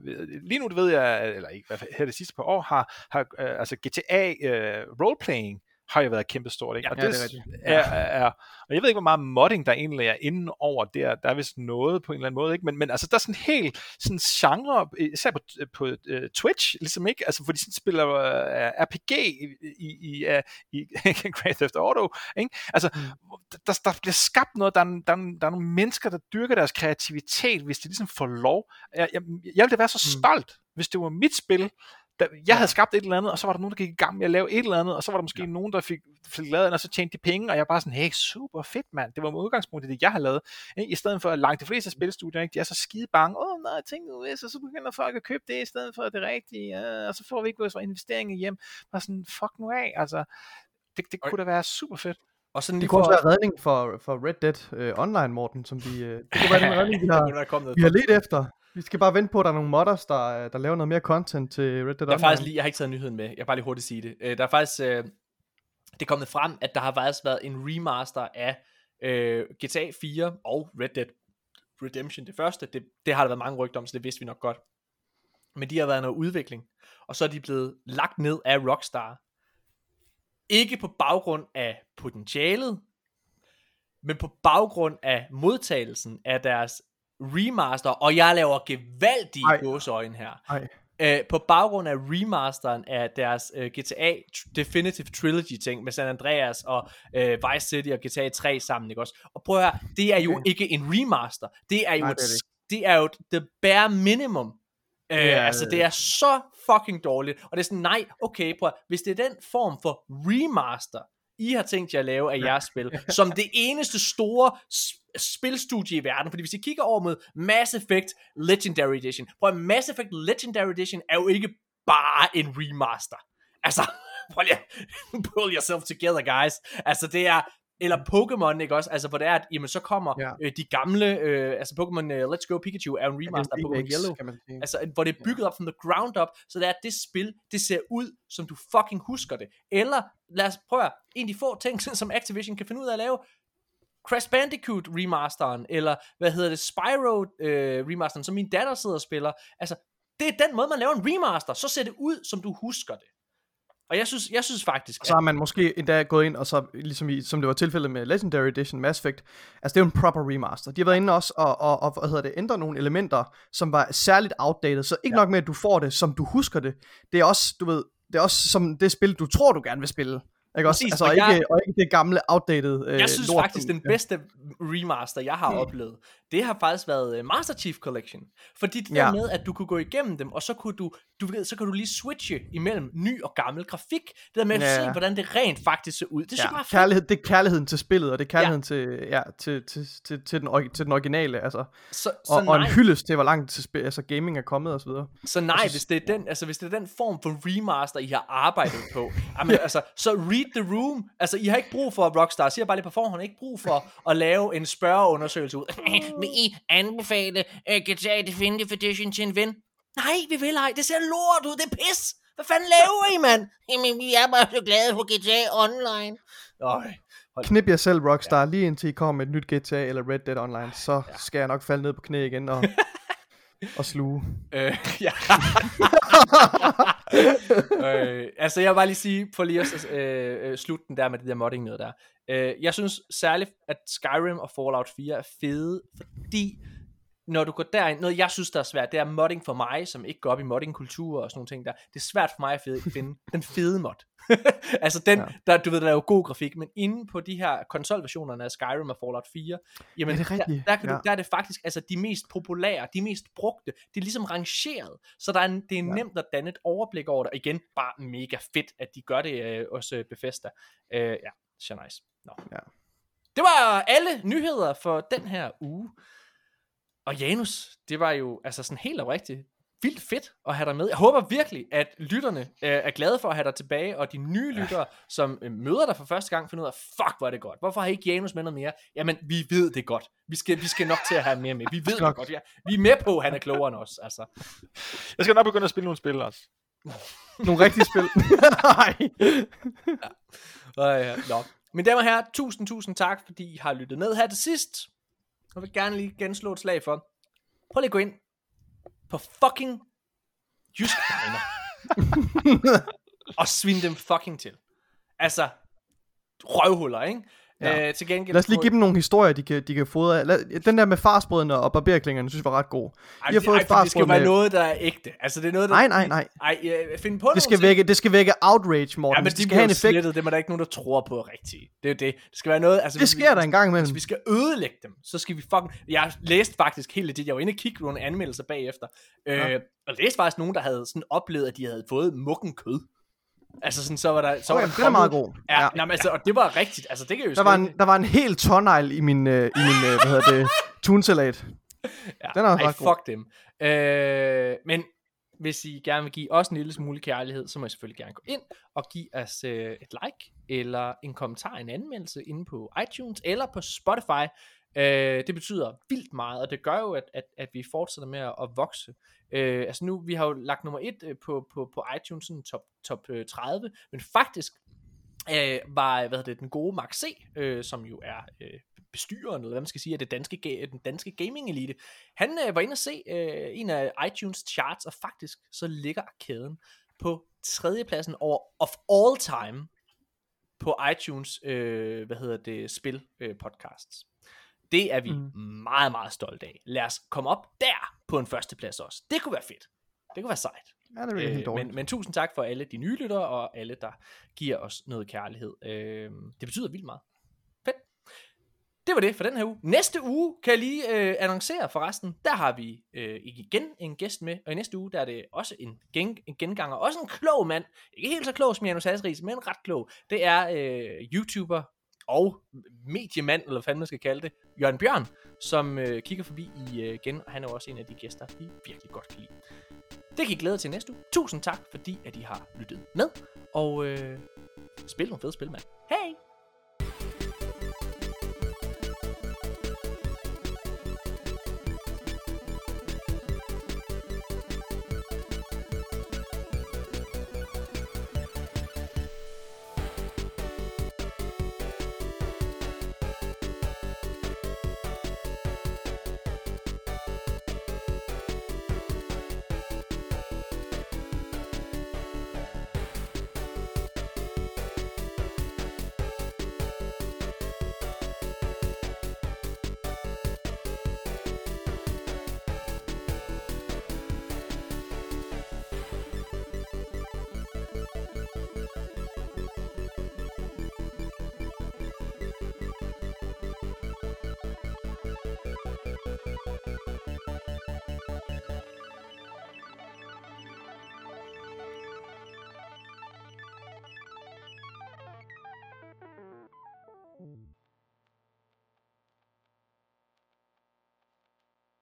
lige nu det ved jeg, eller ikke, her det sidste par år, har, har øh, altså GTA øh, roleplaying har jo været kæmpestort, ikke? Ja, og det, det er, er, er, og jeg ved ikke, hvor meget modding der egentlig er inde over der. Der er vist noget på en eller anden måde, ikke? Men, men altså, der er sådan helt sådan genre, især på, på uh, Twitch, ligesom ikke? Altså, fordi sådan spiller uh, RPG i, i, i, uh, i [LAUGHS] Grand Theft Auto, ikke? Altså, mm. der, der bliver skabt noget, der er, der, er, der er nogle mennesker, der dyrker deres kreativitet, hvis de ligesom får lov. Jeg, jeg, jeg ville da være så mm. stolt, mm. hvis det var mit spil, der, jeg havde skabt et eller andet, og så var der nogen, der gik i gang med at lave et eller andet, og så var der måske ja. nogen, der fik, fik lavet den, og så tjente de penge, og jeg var bare sådan, hey, super fedt, mand. Det var med udgangspunkt i det, jeg har lavet. I stedet for, at langt de fleste spilstudier, ikke? de er så skide bange. Åh, oh, nej, tænk nu, så, så begynder folk at købe det, i stedet for det rigtige, uh, og så får vi ikke vores investeringer hjem. Bare sådan, fuck nu af, altså. Det, det kunne da være super fedt. Og sådan det kunne for... også være redning for, for Red Dead uh, Online, Morten, som vi, uh, det kunne være [LAUGHS] den redning, vi har, vi har let efter. Vi skal bare vente på, at der er nogle modders, der, der laver noget mere content til Red Dead Online. Der er faktisk lige, jeg har ikke taget nyheden med, jeg kan bare lige hurtigt sige det. Uh, der er faktisk, uh, det er kommet frem, at der har faktisk været en remaster af uh, GTA 4 og Red Dead Redemption, det første. Det, det har der været mange rygter om, så det vidste vi nok godt. Men de har været noget udvikling, og så er de blevet lagt ned af Rockstar. Ikke på baggrund af potentialet, men på baggrund af modtagelsen af deres remaster, og jeg laver gevaldige gåseøjne her. Ej. Uh, på baggrund af remasteren af deres uh, GTA Definitive Trilogy ting med San Andreas og uh, Vice City og GTA 3 sammen, ikke også? Og prøv at høre, det er jo okay. ikke en remaster. Det er jo, Nej, et, det, er det. det er jo the bare minimum. Uh, yeah. Altså, det er så fucking dårligt. Og det er sådan, nej, okay, prøv hvis det er den form for remaster, I har tænkt jer at lave af jeres spil, som det eneste store spilstudie i verden, fordi hvis I kigger over mod Mass Effect Legendary Edition, prøv Mass Effect Legendary Edition er jo ikke bare en remaster. Altså, [LAUGHS] prøv lige pull yourself together, guys. Altså, det er, eller Pokémon, ikke også? Altså, hvor det er, at jamen, så kommer ja. øh, de gamle, øh, altså Pokémon uh, Let's Go Pikachu er en remaster af Pokémon Yellow. Kan man sige. Altså, hvor det er bygget ja. op from the ground up, så det er, at det spil, det ser ud, som du fucking husker det. Eller, lad os prøve, en af de få ting, [LAUGHS] som Activision kan finde ud af at lave, Crash Bandicoot remasteren, eller hvad hedder det, Spyro øh, remasteren, som min datter sidder og spiller. Altså, det er den måde, man laver en remaster. Så ser det ud, som du husker det. Og jeg synes, jeg synes faktisk... Og så har man måske endda gået ind, og så ligesom i, som det var tilfældet med Legendary Edition Mass Effect, altså det er jo en proper remaster. De har været inde også og, og, og hvad hedder det, ændre nogle elementer, som var særligt outdated. Så ikke ja. nok med, at du får det, som du husker det. Det er også, du ved, det er også som det spil, du tror, du gerne vil spille. Ikke også? Præcis, altså, og, jeg, ikke, og ikke det gamle, outdated øh, Jeg synes lort, faktisk, den bedste remaster, jeg har mm. oplevet, det har faktisk været uh, Master Chief Collection. Fordi det ja. der med, at du kunne gå igennem dem, og så kunne du, du ved, så kan du lige switche imellem ny og gammel grafik. Det der med at ja. se, hvordan det rent faktisk ser ud. Det, ja. bare Kærlighed, det er kærligheden til spillet, og det er kærligheden ja. til, ja, til, til, til, til, den, til den originale. Altså. Så, så og, og en hyldest til, hvor langt til spil, altså gaming er kommet og så videre. Så nej, altså, hvis, det er den, altså, hvis det er den form for remaster, I har arbejdet på, [LAUGHS] jamen, ja. altså, så read the room. Altså, I har ikke brug for, Rockstar siger bare lige på forhånd, ikke brug for at lave en spørgeundersøgelse ud. [LAUGHS] Vil I anbefale uh, GTA Definitive Edition til en ven? Nej, vi vil ej. Det ser lort ud. Det er pis. Hvad fanden laver I, mand? Jamen, vi er bare så glade for GTA Online. Øj. Hold. Knip jer selv, Rockstar, ja. lige indtil I kommer med et nyt GTA eller Red Dead Online, så ja. skal jeg nok falde ned på knæ igen og, [LAUGHS] og sluge. Øh, ja. [LAUGHS] [LAUGHS] øh, altså, jeg vil bare lige sige, for lige at øh, øh, slutte den der med det der modding noget der. Øh, jeg synes særligt, at Skyrim og Fallout 4 er fede, fordi når du går derind, noget jeg synes der er svært, det er modding for mig, som ikke går op i modding-kultur og sådan nogle ting der. Det er svært for mig at finde den fede mod. [LAUGHS] altså den, ja. der, du ved, der er jo god grafik, men inde på de her konsolversionerne af Skyrim og Fallout 4, jamen, ja, det er der, der, kan ja. du, der er det faktisk, altså de mest populære, de mest brugte, det er ligesom rangeret, så der er, det er ja. nemt at danne et overblik over det, og igen, bare mega fedt, at de gør det øh, også Bethesda. Øh, ja, så nice. Nå. Ja. Det var alle nyheder for den her uge. Og Janus, det var jo altså sådan helt oprigtigt vildt fedt at have dig med. Jeg håber virkelig, at lytterne øh, er glade for at have dig tilbage, og de nye lyttere, som øh, møder dig for første gang, finder ud af, fuck, hvor er det godt. Hvorfor har I ikke Janus med noget mere? Jamen, vi ved det godt. Vi skal, vi skal nok til at have mere med. Vi [LAUGHS] ved det godt. Ja. Vi er med på, at han er klogere end os. Altså. Jeg skal nok begynde at spille nogle spil også. [LAUGHS] nogle rigtige spil. [LAUGHS] Nej. ja. ja. Nå. Mine damer og herrer, tusind, tusind tak, fordi I har lyttet med her til sidst. Jeg vil gerne lige genslå et slag for. Prøv lige at gå ind på fucking Jysk Diner. [LAUGHS] og svinde dem fucking til. Altså, røvhuller, ikke? Ja. Øh, til gengæld... Lad os lige give dem nogle historier, de kan, de kan fodre. Lad, den der med farsbrødene og barberklingerne, synes jeg var ret god. Ej, har fået ej, det skal jo være noget, der er ægte. Altså, det er noget, der... Nej, nej, nej. Ej, øh, find på Det skal, vække, det skal vække outrage, Morten. Ja, men det de skal have en effekt. slettet. Det er der ikke nogen, der tror på rigtigt. Det er jo det. Det skal være noget... Altså, Det sker vi, der en gang imellem. Hvis vi skal ødelægge dem, så skal vi fucking... Jeg læste faktisk helt det. Jeg var inde og kigge nogle anmeldelser bagefter. Øh, Ja. og læste faktisk nogen, der havde sådan oplevet, at de havde fået mukken kød. Altså sådan, så var der... Så var Okay, der den er meget god. Ja, Ja. ja. Jamen, altså, og det var rigtigt. Altså, det kan jo Der var, en, der var en hel tonnejl i min, øh, i min øh, hvad hedder det, [LAUGHS] tunsalat. Ja. Den er også Ej, ret god. fuck dem. Øh, men hvis I gerne vil give os en lille smule kærlighed, så må I selvfølgelig gerne gå ind og give os øh, et like, eller en kommentar, en anmeldelse inde på iTunes, eller på Spotify. Øh, det betyder vildt meget, og det gør jo, at, at, at vi fortsætter med at, at vokse. Øh, altså nu, vi har jo lagt nummer et øh, på, på, på iTunes, sådan top, top øh, 30, men faktisk øh, var, hvad hedder det, den gode Max C, øh, som jo er øh, bestyreren, eller hvad man skal sige, af det danske, den danske gaming elite, han øh, var inde og se øh, en af iTunes charts, og faktisk så ligger arkaden på tredjepladsen over of all time på iTunes, øh, hvad hedder det, spil øh, podcasts. Det er vi mm. meget, meget stolte af. Lad os komme op der på en førsteplads også. Det kunne være fedt. Det kunne være sejt. Ja, det er øh, helt dårligt. men, men tusind tak for alle de nye lyttere, og alle, der giver os noget kærlighed. Øh, det betyder vildt meget. Fedt. Det var det for den her uge. Næste uge kan jeg lige øh, annoncere forresten, der har vi øh, igen en gæst med, og i næste uge der er det også en, gen, en genganger, også en klog mand, ikke helt så klog som Janus Hasris, men ret klog. Det er øh, YouTuber og mediemand, eller hvad fanden man skal kalde det, Jørgen Bjørn, som øh, kigger forbi i øh, igen, og han er jo også en af de gæster, vi virkelig godt kan lide. Det kan I glæde til næste uge. Tusind tak, fordi at I har lyttet med, og øh, spil nogle fede spil, mand. Hej!